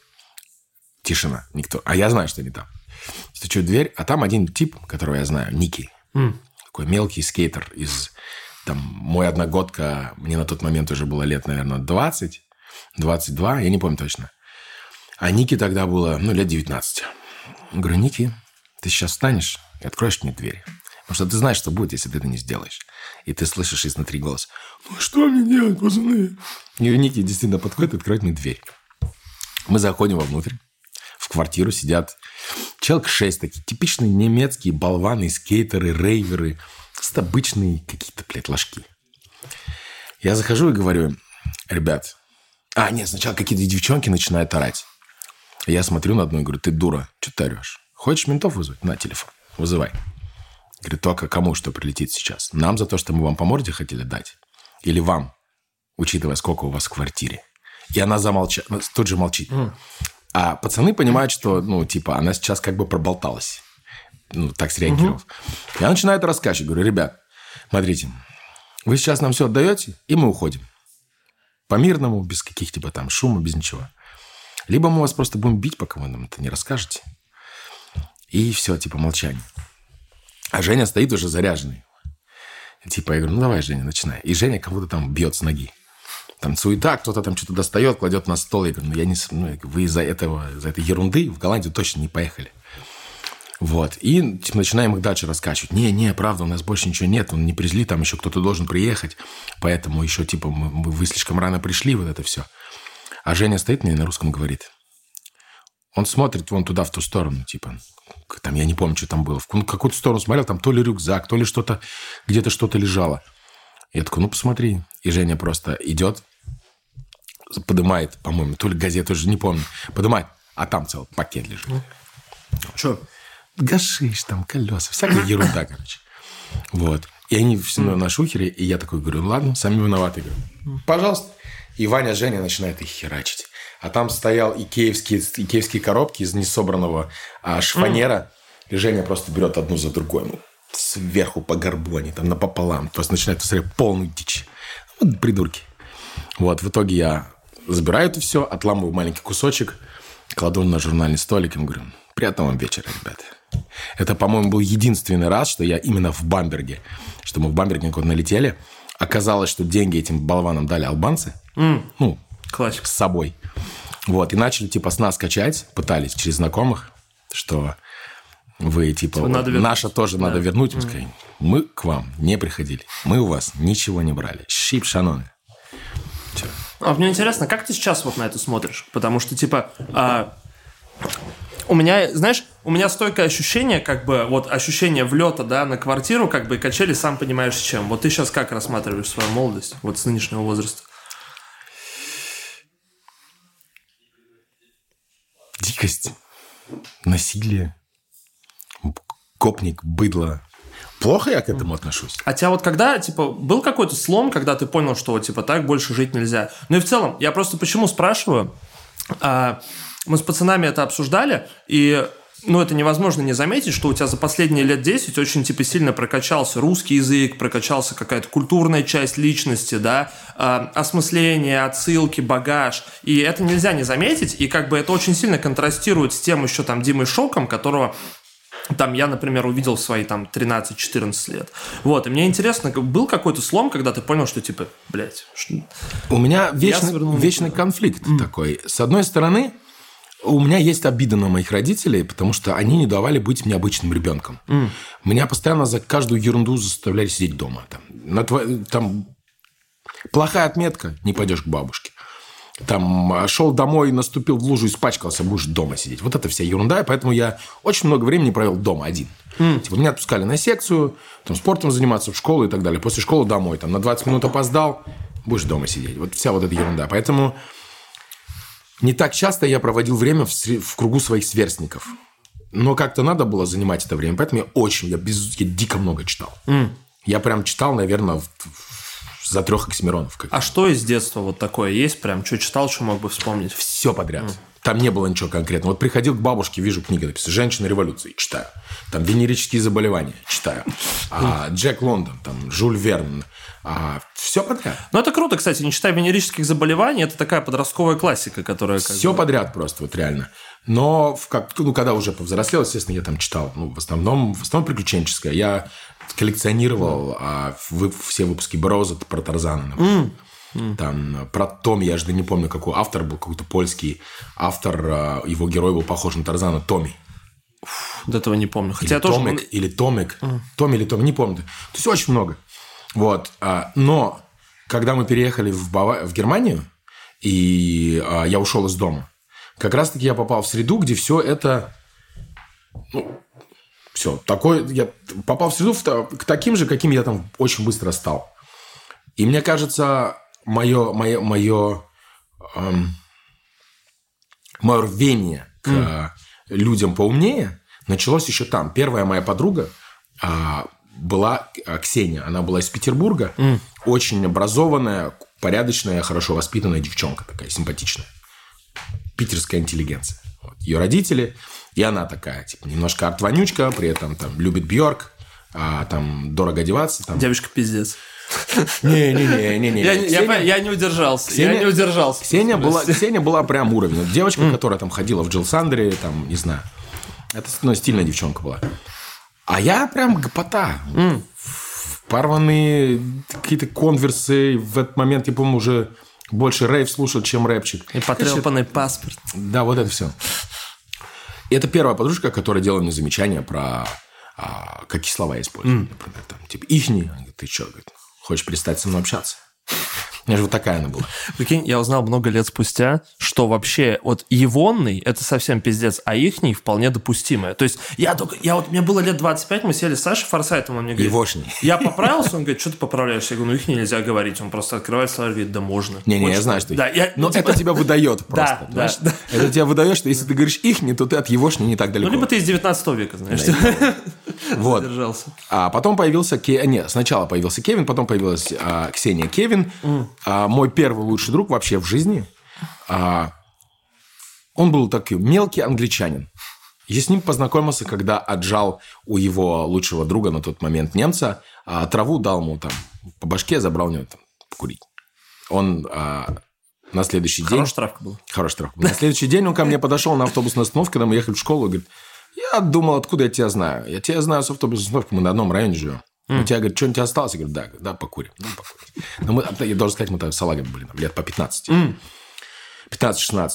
Speaker 2: Тишина, никто. А я знаю, что не там. Стучу в дверь, а там один тип, которого я знаю, Ники. Такой мелкий скейтер из... Там, мой одногодка, мне на тот момент уже было лет, наверное, 20, 22, я не помню точно. А Ники тогда было, ну, лет 19. Я говорю, Ники, ты сейчас встанешь и откроешь мне дверь. Потому что ты знаешь, что будет, если ты это не сделаешь. И ты слышишь изнутри голос. Ну, что мне делать, пацаны? И Ники действительно подходит и открывает мне дверь. Мы заходим вовнутрь. В квартиру сидят человек шесть такие типичные немецкие болваны, скейтеры, рейверы. Просто обычные какие-то, блядь, ложки. Я захожу и говорю ребят, а, нет, сначала какие-то девчонки начинают орать. Я смотрю на одну и говорю, ты дура, что ты орешь? Хочешь ментов вызвать? На телефон, вызывай. Говорит, только кому что прилетит сейчас? Нам за то, что мы вам по морде хотели дать? Или вам, учитывая, сколько у вас в квартире? И она замолчала, тут же молчит. А пацаны понимают, что, ну, типа, она сейчас как бы проболталась. Ну, так среагировав. Я начинаю это рассказывать. Говорю, ребят, смотрите, вы сейчас нам все отдаете, и мы уходим. По-мирному, без каких типа там шума, без ничего. Либо мы вас просто будем бить, пока вы нам это не расскажете. И все, типа, молчание. А Женя стоит уже заряженный. Типа, я говорю, ну давай, Женя, начинай. И Женя кого-то там бьет с ноги. Там суета, кто-то там что-то достает, кладет на стол. Я говорю, ну я не... Ну, вы из-за этого, из-за этой ерунды в Голландию точно не поехали. Вот. И начинаем их дальше раскачивать. Не, не, правда, у нас больше ничего нет. Он не привезли, там еще кто-то должен приехать. Поэтому еще, типа, мы- вы слишком рано пришли, вот это все. А Женя стоит мне на русском говорит. Он смотрит вон туда, в ту сторону, типа, там, я не помню, что там было. В ку- какую-то сторону смотрел, там то ли рюкзак, то ли что-то, где-то что-то лежало. Я такой, ну, посмотри. И Женя просто идет, поднимает, по-моему, то ли газету, уже не помню, поднимает, а там целый пакет лежит.
Speaker 1: Что?
Speaker 2: Гашиш, там колеса, всякая ерунда, короче. Вот. И они все на шухере, и я такой говорю, ну ладно, сами виноваты. Говорю, пожалуйста. И Ваня с Женей начинает их херачить. А там стоял икеевские, икеевские коробки из несобранного а, шифонера. И Женя просто берет одну за другой. Ну, сверху по горбу они там напополам. Просто начинает устраивать полную дичь. Вот придурки. Вот, в итоге я забираю это все, отламываю маленький кусочек, кладу на журнальный столик и говорю, приятного вам вечера, ребята. Это, по-моему, был единственный раз, что я именно в Бамберге, что мы в Бамберге вот налетели. Оказалось, что деньги этим болванам дали албанцы. Ну,
Speaker 1: Классика.
Speaker 2: с собой. Вот, и начали, типа, с нас качать, пытались через знакомых, что вы, типа, вот,
Speaker 1: надо вернуть.
Speaker 2: наша тоже надо вернуть. Мы сказали, мы к вам не приходили, мы у вас ничего не брали. Щип шаноны.
Speaker 1: А мне интересно, как ты сейчас вот на это смотришь? Потому что, типа, а, у меня, знаешь, у меня стойкое ощущение, как бы, вот ощущение влета, да, на квартиру, как бы, и качели, сам понимаешь, с чем. Вот ты сейчас как рассматриваешь свою молодость, вот с нынешнего возраста?
Speaker 2: Дикость, насилие, копник, быдло. Плохо я к этому отношусь.
Speaker 1: А тебя вот когда, типа, был какой-то слом, когда ты понял, что типа, так больше жить нельзя? Ну и в целом, я просто почему спрашиваю? А, мы с пацанами это обсуждали, и ну, это невозможно не заметить, что у тебя за последние лет 10 очень, типа, сильно прокачался русский язык, прокачался какая-то культурная часть личности, да, а, осмысление, отсылки, багаж. И это нельзя не заметить, и как бы это очень сильно контрастирует с тем еще там Димой Шоком, которого там я, например, увидел в свои там 13-14 лет. Вот, и мне интересно, был какой-то слом, когда ты понял, что типа, блядь, ш-
Speaker 2: У меня вечный, вечный
Speaker 1: туда.
Speaker 2: конфликт такой. С одной стороны, у меня есть обида на моих родителей, потому что они не давали быть мне обычным ребенком. Меня постоянно за каждую ерунду заставляли сидеть дома. Там, на тво- там плохая отметка, не пойдешь к бабушке. Там а, шел домой, наступил в лужу, испачкался, будешь дома сидеть. Вот это вся ерунда, и поэтому я очень много времени провел дома один. Типа, меня отпускали на секцию, там, спортом заниматься, в школу и так далее. После школы домой, там, на 20 минут опоздал, будешь дома сидеть. Вот вся вот эта ерунда. Поэтому не так часто я проводил время в, в кругу своих сверстников. Но как-то надо было занимать это время. Поэтому я очень, я, без, я дико много читал. Я прям читал, наверное, в- в- за трех оксимиронов. как
Speaker 1: А что из детства вот такое есть прям? Что читал, что мог бы вспомнить?
Speaker 2: все подряд. Там не было ничего конкретного. Вот приходил к бабушке, вижу книги написаны «Женщина революции», читаю. Там «Венерические заболевания», читаю. А, Джек Лондон, там, Жюль Верн. все подряд.
Speaker 1: Ну, это круто, кстати, не читая венерических заболеваний, это такая подростковая классика, которая...
Speaker 2: Все
Speaker 1: бы-
Speaker 2: подряд просто, вот реально. Но в как, ну, когда уже повзрослел, естественно, я там читал. Ну, в основном, в основном приключенческое. Я коллекционировал а, вы- все выпуски Броза про Тарзана, например. Там э, про Том, я же не помню, какой автор был, какой-то польский автор, а, его герой был похож на Тарзана, Томи.
Speaker 1: Вот этого не помню. Хотя
Speaker 2: Или
Speaker 1: тоже...
Speaker 2: Томик, или Томик. Том или Том, не помню. То есть очень много. Вот. а, Но когда мы переехали в, Бава- в Германию, и а, я ушел из дома, как раз-таки я попал в среду, где все это... Ну, все, такое... Я попал в среду к таким же, каким я там очень быстро стал. И мне кажется, мое, мое, мое, эм, мое рвение к э, людям поумнее началось еще там. Первая моя подруга а, была а, Ксения. Она была из Петербурга. Очень образованная, порядочная, хорошо воспитанная девчонка такая, симпатичная. Питерская интеллигенция. Вот. Ее родители, и она такая, типа, немножко арт-вонючка, при этом там любит Бьорк, а, там дорого одеваться. Там...
Speaker 1: Девочка пиздец.
Speaker 2: Не-не-не-не.
Speaker 1: Я, я- я не удержался.
Speaker 2: Ксения-
Speaker 1: я не удержался.
Speaker 2: Ксения была, Ксения была прям уровень. Девочка, которая там ходила в Джилл Сандере, там, не знаю. Это ну, стильная девчонка была. А я прям гопота. Порванные какие-то конверсы. В этот момент, я помню, уже больше рейв слушал, чем рэпчик.
Speaker 1: И потрепанный паспорт.
Speaker 2: Да, вот это все. И это первая подружка, которая делала мне замечания про а, какие слова я использую. Например, там, типа, ихни. Она говорит, ты что, говорит, хочешь перестать со мной общаться? У меня же вот такая она была.
Speaker 1: Прикинь, я узнал много лет спустя, что вообще вот егонный – это совсем пиздец, а ихний вполне допустимое. То есть я только, я вот, мне было лет 25, мы сели с Сашей Форсайтом, он мне говорит,
Speaker 2: Егошний.
Speaker 1: я поправился, он говорит, что ты поправляешься? Я говорю, ну их нельзя говорить, он просто открывает словарь, говорит, да можно.
Speaker 2: Не-не, я знаю, что...
Speaker 1: Да, я,
Speaker 2: Но
Speaker 1: ну, типа,
Speaker 2: это тебя выдает просто.
Speaker 1: Да, да,
Speaker 2: Это тебя выдает, что если ты говоришь ихни, то ты от егошни не так
Speaker 1: ну,
Speaker 2: далеко.
Speaker 1: либо ты из 19 века, знаешь,
Speaker 2: Вот.
Speaker 1: держался.
Speaker 2: А потом появился... Ке... Нет, сначала появился Кевин, потом появилась а, Ксения Кевин. А, мой первый лучший друг вообще в жизни. А, он был такой мелкий англичанин. Я с ним познакомился, когда отжал у его лучшего друга на тот момент немца а, траву, дал ему там по башке, забрал у него там покурить. Он а, на следующий день...
Speaker 1: Хорошая травка была.
Speaker 2: Хороший трах. На следующий день он ко мне подошел на автобусную остановку, когда мы ехали в школу, и говорит, я думал, откуда я тебя знаю? Я тебя знаю с автобусной остановки, мы на одном районе живем. У тебя, говорит, что-нибудь осталось? Я говорю, да, да, покурим. Да, покурим. Но мы, я должен сказать, мы там салагами были, там, лет по 15. 15-16.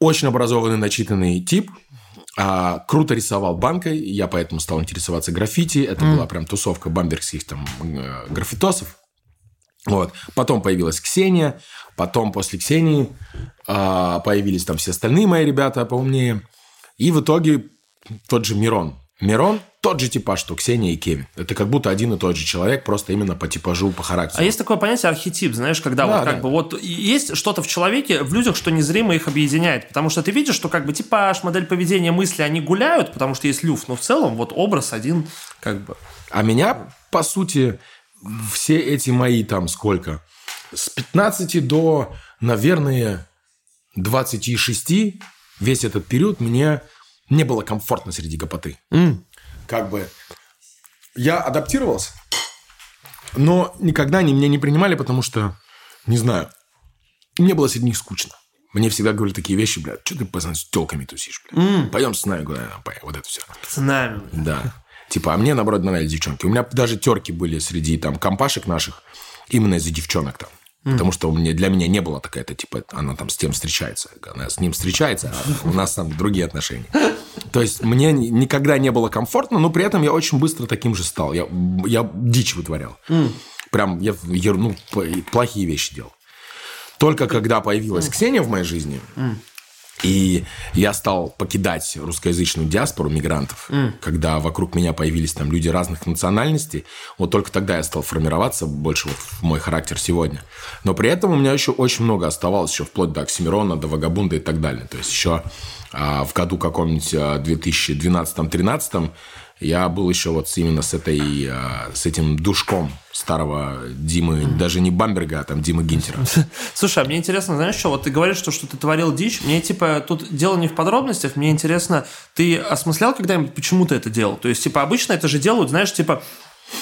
Speaker 2: Очень образованный, начитанный тип. А, круто рисовал банкой, я поэтому стал интересоваться граффити. Это была прям тусовка бамбергских там э, граффитосов. Вот. Потом появилась Ксения, потом после Ксении а, появились там все остальные мои ребята поумнее. И в итоге тот же Мирон. Мирон тот же типаж, что Ксения и Кевин. Это как будто один и тот же человек, просто именно по типажу, по характеру.
Speaker 1: А есть такое понятие архетип, знаешь, когда
Speaker 2: Да,
Speaker 1: вот как
Speaker 2: да.
Speaker 1: бы вот есть что-то в человеке, в людях, что незримо их объединяет. Потому что ты видишь, что как бы типаж, модель поведения, мысли, они гуляют, потому что есть люфт, но в целом вот образ один как бы...
Speaker 2: А меня, по сути, все эти мои там сколько? С 15 до, наверное, 26, весь этот период мне не было комфортно среди гопоты. Как бы я адаптировался, но никогда они меня не принимали, потому что, не знаю, мне было среди них скучно. Мне всегда говорили такие вещи, блядь, что ты, пацан, с телками тусишь, блядь? Пойдем с нами куда вот это все.
Speaker 1: С нами.
Speaker 2: Да. Типа, а мне, наоборот, нравились девчонки. У меня даже терки были среди там компашек наших именно из-за девчонок там. Потому что у меня, для меня не было такая-то, типа, она там с тем встречается. Она с ним встречается, а у нас там другие отношения. То есть, мне ни- никогда не было комфортно, но при этом я очень быстро таким же стал. Я, я дичь вытворял. Прям я ер- ну, плохие вещи делал. Только когда появилась Ксения в моей жизни, и я стал покидать русскоязычную диаспору мигрантов, когда вокруг меня появились там люди разных национальностей. Вот только тогда я стал формироваться больше вот в мой характер сегодня. Но при этом у меня еще очень много оставалось, еще вплоть до Оксимирона, до Вагабунда и так далее. То есть еще а, в году каком-нибудь а, 2012-2013 я был еще вот именно с, этой, а, с этим душком старого Димы, даже не Бамберга, а там Димы Гинтера.
Speaker 1: Слушай, а мне интересно, знаешь что, вот ты говоришь, что, что ты творил дичь, мне типа, тут дело не в подробностях, мне интересно, ты осмыслял когда-нибудь, почему ты это делал? То есть, типа, обычно это же делают, знаешь, типа,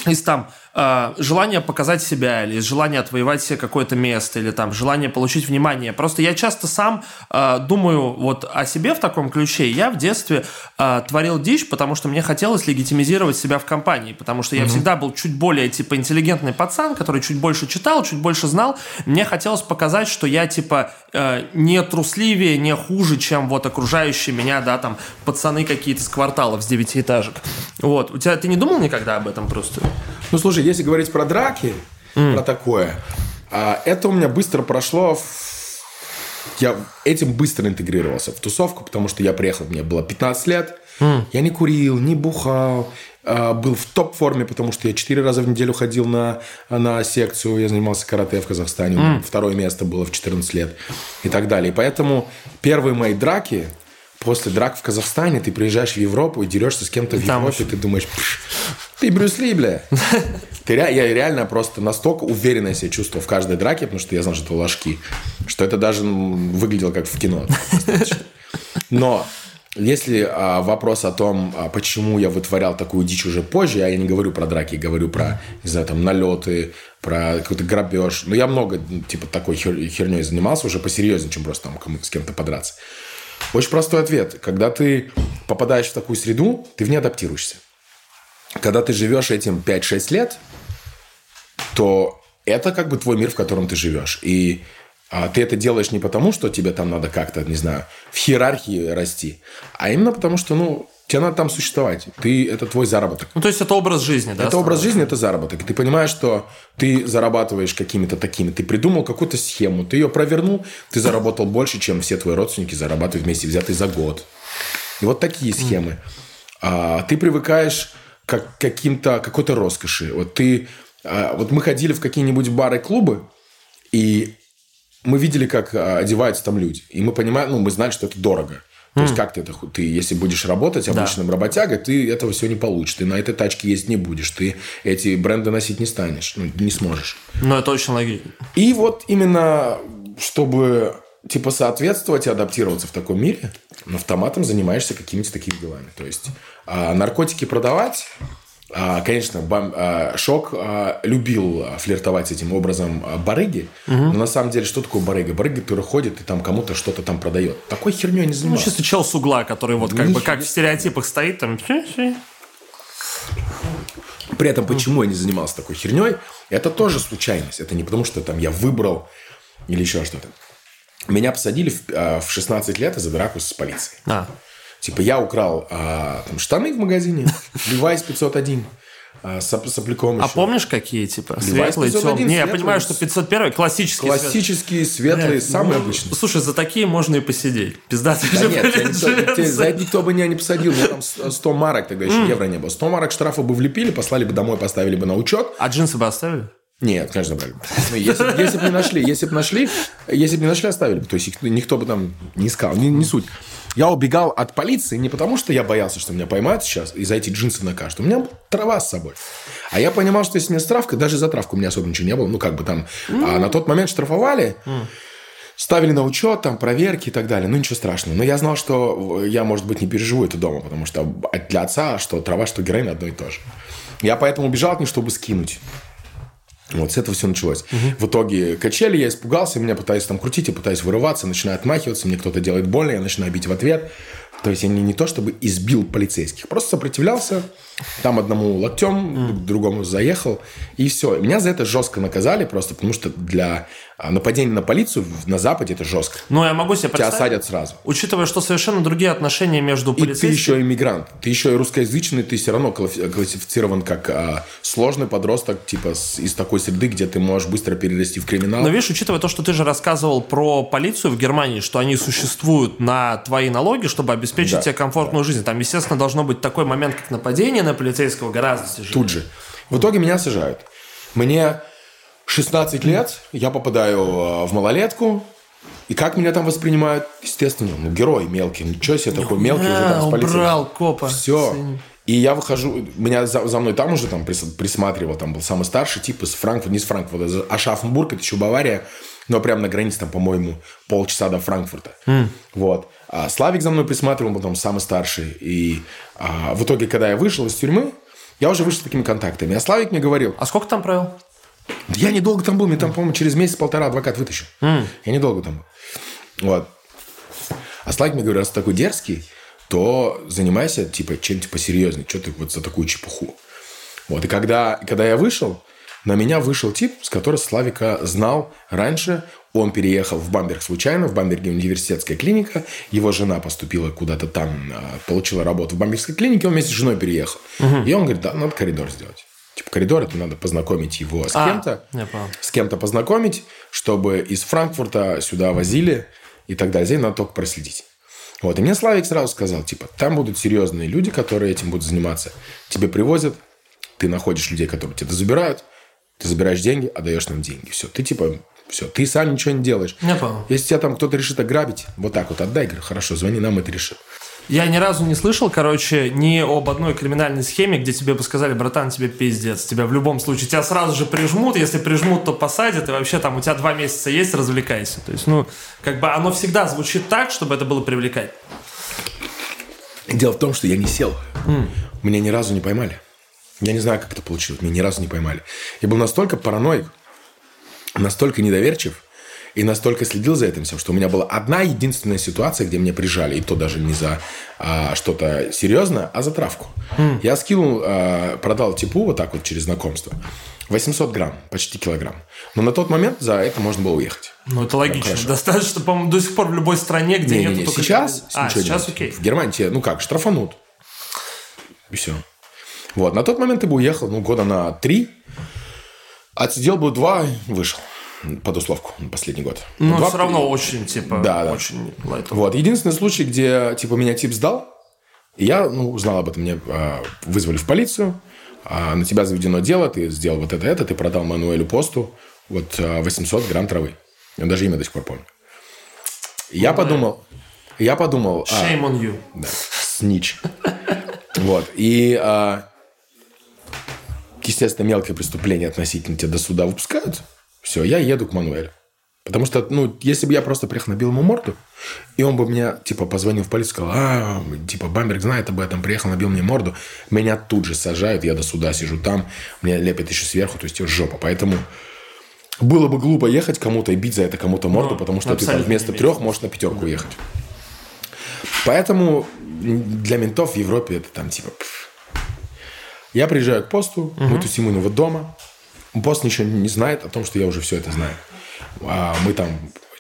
Speaker 1: из там э, желания показать себя, или из желания отвоевать себе какое-то место, или там желание получить внимание. Просто я часто сам э, думаю вот о себе в таком ключе. Я в детстве э, творил дичь, потому что мне хотелось легитимизировать себя в компании, потому что я всегда был чуть более типа интеллигентный пацан, который чуть больше читал, чуть больше знал. Мне хотелось показать, что я типа э, не трусливее, не хуже, чем вот окружающие меня, да, там пацаны какие-то с кварталов, с девятиэтажек. Вот. У тебя ты не думал никогда об этом просто?
Speaker 2: Ну, слушай, если говорить про драки, про такое, а, это у меня быстро прошло. в- Я этим быстро интегрировался в тусовку, потому что я приехал, мне было 15 лет. Я не курил, не бухал. а, Был в топ-форме, потому что я 4 раза в неделю ходил на, на секцию. Я занимался карате в Казахстане. Меня Второе место было в 14 лет. И так далее. И поэтому первые мои драки... После драк в Казахстане ты приезжаешь в Европу и дерешься с кем-то в
Speaker 1: Там
Speaker 2: Европе, ты думаешь, «Пш, ты Брюс Ли, бля. Ты, я реально просто настолько уверенно себя чувствовал в каждой драке, потому что я знал, что это ложки, что это даже выглядело как в кино. Но если а, вопрос о том, а, почему я вытворял такую дичь уже позже, я не говорю про драки, говорю про, не знаю, там, налеты, про какой-то грабеж. Но я много, ну, типа, такой хер- херней занимался уже посерьезнее, чем просто там с кем-то подраться. Очень простой ответ. Когда ты попадаешь в такую среду, ты в ней адаптируешься. Когда ты живешь этим 5-6 лет, то это как бы твой мир, в котором ты живешь. И а, ты это делаешь не потому, что тебе там надо как-то, не знаю, в иерархии расти, а именно потому, что, ну, тебе надо там существовать. Ты, это твой заработок.
Speaker 1: Ну, то есть это образ жизни, да?
Speaker 2: Это образ жизни, это заработок. И ты понимаешь, что ты зарабатываешь какими-то такими. Ты придумал какую-то схему, ты ее провернул, ты заработал больше, чем все твои родственники зарабатывают вместе взятые за год. И вот такие схемы. А, ты привыкаешь к каким-то, какой-то роскоши. Вот ты... а, вот мы ходили в какие-нибудь бары, клубы, и мы видели, как а, одеваются там люди. И мы понимаем, ну, мы знали, что это дорого. То есть, как ты это... Ты, если будешь работать обычным работягой, ты этого все не получишь. Ты на этой тачке ездить не будешь. Ты эти бренды носить не станешь. Ну, не сможешь.
Speaker 1: Ну, это очень логично.
Speaker 2: И вот именно, чтобы типа соответствовать и адаптироваться в таком мире, автоматом занимаешься какими-то такими делами. То есть а, наркотики продавать, а, конечно, бам- а, Шок любил флиртовать этим образом барыги, но на самом деле что такое барыга? Барыга, который ходит и там кому-то что-то там продает. Такой херней не
Speaker 1: Ну,
Speaker 2: занимался.
Speaker 1: чисто чел с угла, который вот как бы как в стереотипах стоит там.
Speaker 2: При этом, почему я не занимался такой херней, это тоже случайность. Это не потому, что там я выбрал или еще что-то. Меня посадили в, в 16 лет за драку с полицией.
Speaker 1: А,
Speaker 2: Типа я украл а, там, штаны в магазине, Levi's 501 а, с оп- сопляком
Speaker 1: а
Speaker 2: еще.
Speaker 1: помнишь, какие, типа,
Speaker 2: Levi's
Speaker 1: светлые,
Speaker 2: 501,
Speaker 1: темные? Не, я понимаю, что 501 классический свет.
Speaker 2: Классические, светлые,
Speaker 1: Блядь,
Speaker 2: самые
Speaker 1: ну,
Speaker 2: обычные.
Speaker 1: Слушай, за такие можно и посидеть. Пиздатые
Speaker 2: Да
Speaker 1: же,
Speaker 2: нет, тебя никто, те- за это никто бы меня не посадил. Мне там с- 100 марок тогда еще евро не было. 100 марок штрафа бы влепили, послали бы домой, поставили бы на учет.
Speaker 1: А джинсы бы оставили?
Speaker 2: Нет, конечно, брали. Ну, если, бы- если бы не нашли, если бы нашли, если бы не нашли, оставили бы. То есть никто бы там не искал, не, не суть. Я убегал от полиции не потому, что я боялся, что меня поймают сейчас и за эти джинсы накажут. У меня трава с собой. А я понимал, что если мне травка, даже за травку у меня особо ничего не было. Ну, как бы там а на тот момент штрафовали, ставили на учет, там, проверки и так далее. Ну, ничего страшного. Но я знал, что я, может быть, не переживу это дома, потому что для отца что трава, что героин одно и то же. Я поэтому убежал от них, чтобы скинуть. Вот с этого все началось. В итоге качели, я испугался, меня пытаюсь там крутить, я пытаюсь вырываться, начинаю отмахиваться, мне кто-то делает больно, я начинаю бить в ответ. То есть я не, не то чтобы избил полицейских, просто сопротивлялся, там одному локтем, другому заехал, и все. Меня за это жестко наказали, просто потому что для а, нападения на полицию на Западе это жестко.
Speaker 1: Ну, я могу себе
Speaker 2: Тебя
Speaker 1: представить.
Speaker 2: осадят сразу.
Speaker 1: Учитывая, что совершенно другие отношения между
Speaker 2: И ты
Speaker 1: полицейскими...
Speaker 2: еще иммигрант, ты еще и русскоязычный, ты все равно класси- классифицирован как а, сложный подросток, типа с- из такой среды, где ты можешь быстро перерасти в криминал.
Speaker 1: Но видишь, учитывая то, что ты же рассказывал про полицию в Германии, что они существуют на твои налоги, чтобы обеспечить
Speaker 2: Да,
Speaker 1: тебе комфортную жизнь, там, естественно, должно быть такой момент, как нападение на полицейского гораздо тяжелее.
Speaker 2: Тут же. В итоге меня сажают. Мне 16 лет, я попадаю э, в малолетку, и как меня там воспринимают? Естественно, ну, герой мелкий. Ничего себе, такой мелкий уже там с полицией.
Speaker 1: убрал копа.
Speaker 2: Все. И я выхожу, меня за, за мной там уже там прис- присматривал, там был самый старший тип из Франкфурта, не из Франкфурта, из Ашафенбург, это еще Бавария, но прямо на границе, там, по-моему, полчаса до Франкфурта. Вот. А Славик за мной присматривал, потом самый старший. И а, в итоге, когда я вышел из тюрьмы, я уже вышел с такими контактами. А Славик мне говорил,
Speaker 1: А сколько там провел?
Speaker 2: Я недолго там был, мне там, по-моему, через месяц-полтора адвокат вытащил. Я недолго там был. Вот. А Слайк мне говорит, раз ты такой дерзкий, то занимайся, типа, чем-то посерьезнее. Что ты вот за такую чепуху? Вот. И когда, когда я вышел, на меня вышел тип, с которым Славика знал раньше. Он переехал в Бамберг случайно. В Бамберге университетская клиника. Его жена поступила куда-то там, а, получила работу в Бамбергской клинике. Он вместе с женой переехал. И он говорит, да, надо коридор сделать. Коридор, это надо познакомить его с
Speaker 1: А,
Speaker 2: кем-то с кем-то познакомить, чтобы из Франкфурта сюда возили и так далее. Здесь надо только проследить. Вот. И мне Славик сразу сказал, типа, там будут серьезные люди, которые этим будут заниматься. Тебе привозят, ты находишь людей, которые тебя забирают, ты забираешь деньги, отдаешь нам деньги. Все, ты типа, все, ты сам ничего не делаешь.
Speaker 1: Я понял.
Speaker 2: Если тебя там кто-то решит ограбить, вот так вот отдай, говорю, хорошо, звони нам, это решим.
Speaker 1: Я ни разу не слышал, короче, ни об одной криминальной схеме, где тебе бы сказали, братан, тебе пиздец. Тебя в любом случае, тебя сразу же прижмут, если прижмут, то посадят, и вообще там у тебя два месяца есть, развлекайся. То есть, ну, как бы оно всегда звучит так, чтобы это было привлекать.
Speaker 2: Дело в том, что я не сел. Меня ни разу не поймали. Я не знаю, как это получилось. Меня ни разу не поймали. Я был настолько параноик, настолько недоверчив и настолько следил за этим всем, что у меня была одна единственная ситуация, где меня прижали, и то даже не за а, что-то серьезное, а за травку. Я скинул, а, продал типу вот так вот через знакомство. 800 грамм, почти килограмм. Но на тот момент за это можно было уехать.
Speaker 1: Ну, это логично.
Speaker 2: хорошо.
Speaker 1: Достаточно, по-моему, до сих пор в любой стране, где
Speaker 2: Не-не-не,
Speaker 1: нет только...
Speaker 2: сейчас
Speaker 1: А, сейчас
Speaker 2: делать.
Speaker 1: окей.
Speaker 2: В Германии тебе, ну как, штрафанут. И все. Вот, на тот момент ты бы уехал, ну, года на три. Отсидел бы два, вышел. Под условку на последний год.
Speaker 1: Но
Speaker 2: Два-
Speaker 1: все равно очень, типа,
Speaker 2: Да, да.
Speaker 1: очень лайтово.
Speaker 2: Вот, единственный случай, где, типа, меня тип сдал, и я, ну, узнал об этом, мне а, вызвали в полицию, а, на тебя заведено дело, ты сделал вот это, это, ты продал Мануэлю Посту вот а, 800 грамм травы. Я даже имя до сих пор помню. Я подумал, я подумал... а,
Speaker 1: Shame on you.
Speaker 2: да, снич. Вот. И, а, естественно, мелкое преступление относительно тебя до суда выпускают. Все, я еду к Мануэлю. Потому что, ну, если бы я просто приехал, набил ему морду, и он бы мне, типа, позвонил в полицию, сказал, а, типа, Бамберг знает об этом, приехал, набил мне морду, меня тут же сажают, я до суда сижу там, мне лепят еще сверху, то есть жопа. Поэтому было бы глупо ехать кому-то и бить за это кому-то морду,
Speaker 1: Ну,
Speaker 2: потому что ты там вместо трех можешь на пятерку ехать. Поэтому для ментов в Европе это там типа... пф. Я приезжаю к посту, мы тусим у него дома. Пост ничего не знает о том, что я уже все это знаю. А мы там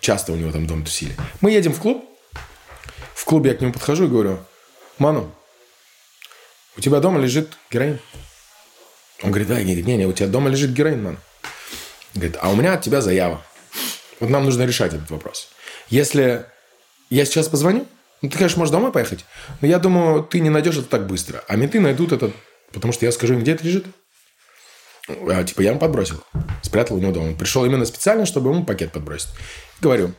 Speaker 2: часто у него там дом тусили. Мы едем в клуб. В клубе я к нему подхожу и говорю, Ману, у тебя дома лежит героин? Он говорит, да, я говорю, не-не, у тебя дома лежит героин, Ману. Говорит, а у меня от тебя заява. Вот нам нужно решать этот вопрос. Если я сейчас позвоню, ну, ты, конечно, можешь домой поехать, но я думаю, ты не найдешь это так быстро. А менты найдут это, потому что я скажу им, где это лежит. А, типа, я ему подбросил. Спрятал у него дома. Он пришел именно специально, чтобы ему пакет подбросить. Говорю,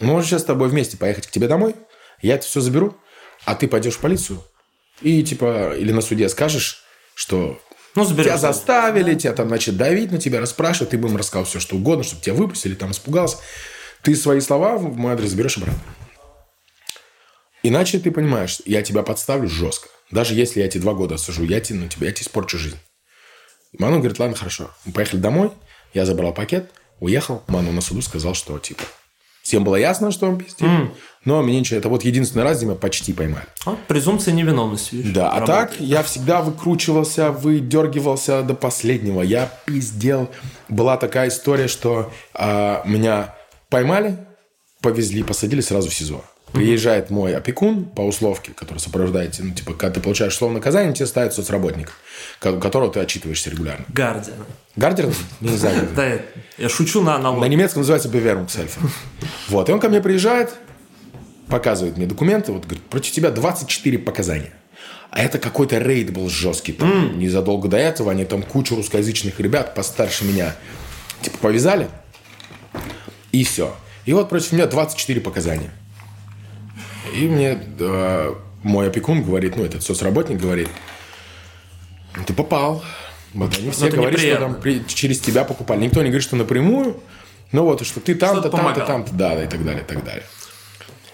Speaker 2: мы можем сейчас с тобой вместе поехать к тебе домой, я это все заберу, а ты пойдешь в полицию и, типа, или на суде скажешь, что
Speaker 1: Ну, заберешь.
Speaker 2: тебя заставили, тебя там, значит, давить на тебя, расспрашивать, ты бы им рассказал все, что угодно, чтобы тебя выпустили, там, испугался. Ты свои слова в мой адрес заберешь обратно. Иначе ты понимаешь, я тебя подставлю жестко. Даже если я тебе два года сажу, я тебе, ну, тебе, я тебе испорчу жизнь. Ману говорит, ладно, хорошо. Мы поехали домой, я забрал пакет, уехал. Ману на суду сказал, что, типа, всем было ясно, что он пиздит, но мне ничего. Это вот единственный раз, где меня почти поймали.
Speaker 1: Вот презумпция невиновности. видишь,
Speaker 2: Да, а так я всегда выкручивался, выдергивался до последнего. Я пиздел. Была такая история, что а, меня поймали, повезли, посадили сразу в СИЗО. Приезжает мой опекун по условке, который сопровождает, ну, типа, когда ты получаешь условное наказание, тебе ставят соцработник, ко- которого ты отчитываешься регулярно.
Speaker 1: Гардиан.
Speaker 2: Гардер? Не знаю.
Speaker 1: Да, я, шучу на аналог.
Speaker 2: На немецком называется Bewerbungshelfer. Вот, и он ко мне приезжает, показывает мне документы, вот, говорит, против тебя 24 показания. А это какой-то рейд был жесткий. Там, Незадолго до этого они там кучу русскоязычных ребят постарше меня типа повязали. И все. И вот против меня 24 показания. И мне э, мой опекун говорит, ну, этот соцработник говорит, «Ну, ты попал. Вот они все
Speaker 1: это
Speaker 2: говорят, что там при- через тебя покупали. Никто не говорит, что напрямую. Ну вот, что ты там-то, там-то, там-то, да, да, и так далее, и так далее.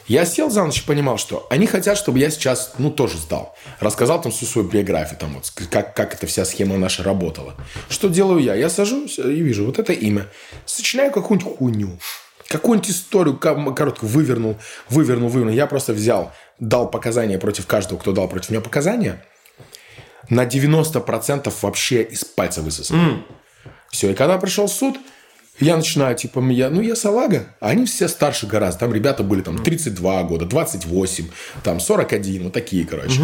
Speaker 2: Я сел за ночь и понимал, что они хотят, чтобы я сейчас, ну, тоже сдал. Рассказал там всю свою биографию, там вот, как, как эта вся схема наша работала. Что делаю я? Я сажусь и вижу вот это имя. Сочиняю какую-нибудь хуйню. Какую-нибудь историю короткую вывернул, вывернул, вывернул. Я просто взял, дал показания против каждого, кто дал против меня показания. На 90% вообще из пальца высосал. Все, и когда пришел суд, я начинаю, типа, я, ну, я салага, а они все старше гораздо. Там ребята были там 32 года, 28, там 41, вот такие, короче.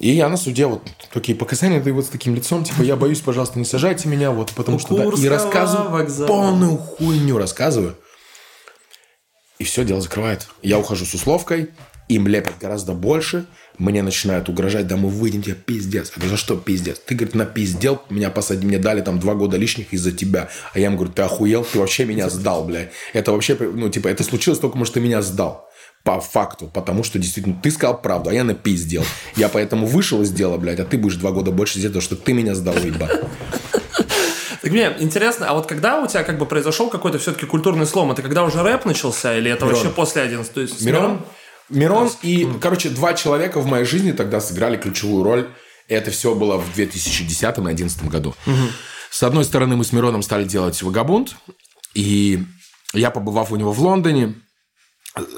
Speaker 2: И я на суде вот такие показания даю вот с таким лицом, типа, я боюсь, пожалуйста, не сажайте меня, вот, потому что, да, и рассказываю,
Speaker 1: вокзала.
Speaker 2: полную хуйню рассказываю. И все, дело закрывает. Я ухожу с условкой, им лепят гораздо больше, мне начинают угрожать, да мы выйдем тебе пиздец. Я говорю, за что пиздец? Ты, говорит, напиздел, меня посадили, мне дали там два года лишних из-за тебя. А я им говорю, ты охуел, ты вообще меня сдал, блядь. Это вообще, ну, типа, это случилось только что ты меня сдал. По факту, потому что действительно ты сказал правду, а я напиздел. Я поэтому вышел из дела, блядь, а ты будешь два года больше сидеть, потому что ты меня сдал, ебать.
Speaker 1: Так мне интересно, а вот когда у тебя как бы произошел какой-то все-таки культурный слом, это когда уже рэп начался или это
Speaker 2: Мирон.
Speaker 1: вообще после 11? То есть
Speaker 2: Мирон, Мирон и, короче, два человека в моей жизни тогда сыграли ключевую роль. Это все было в 2010-2011 году. С одной стороны, мы с Мироном стали делать «Вагабунд», и я, побывав у него в Лондоне,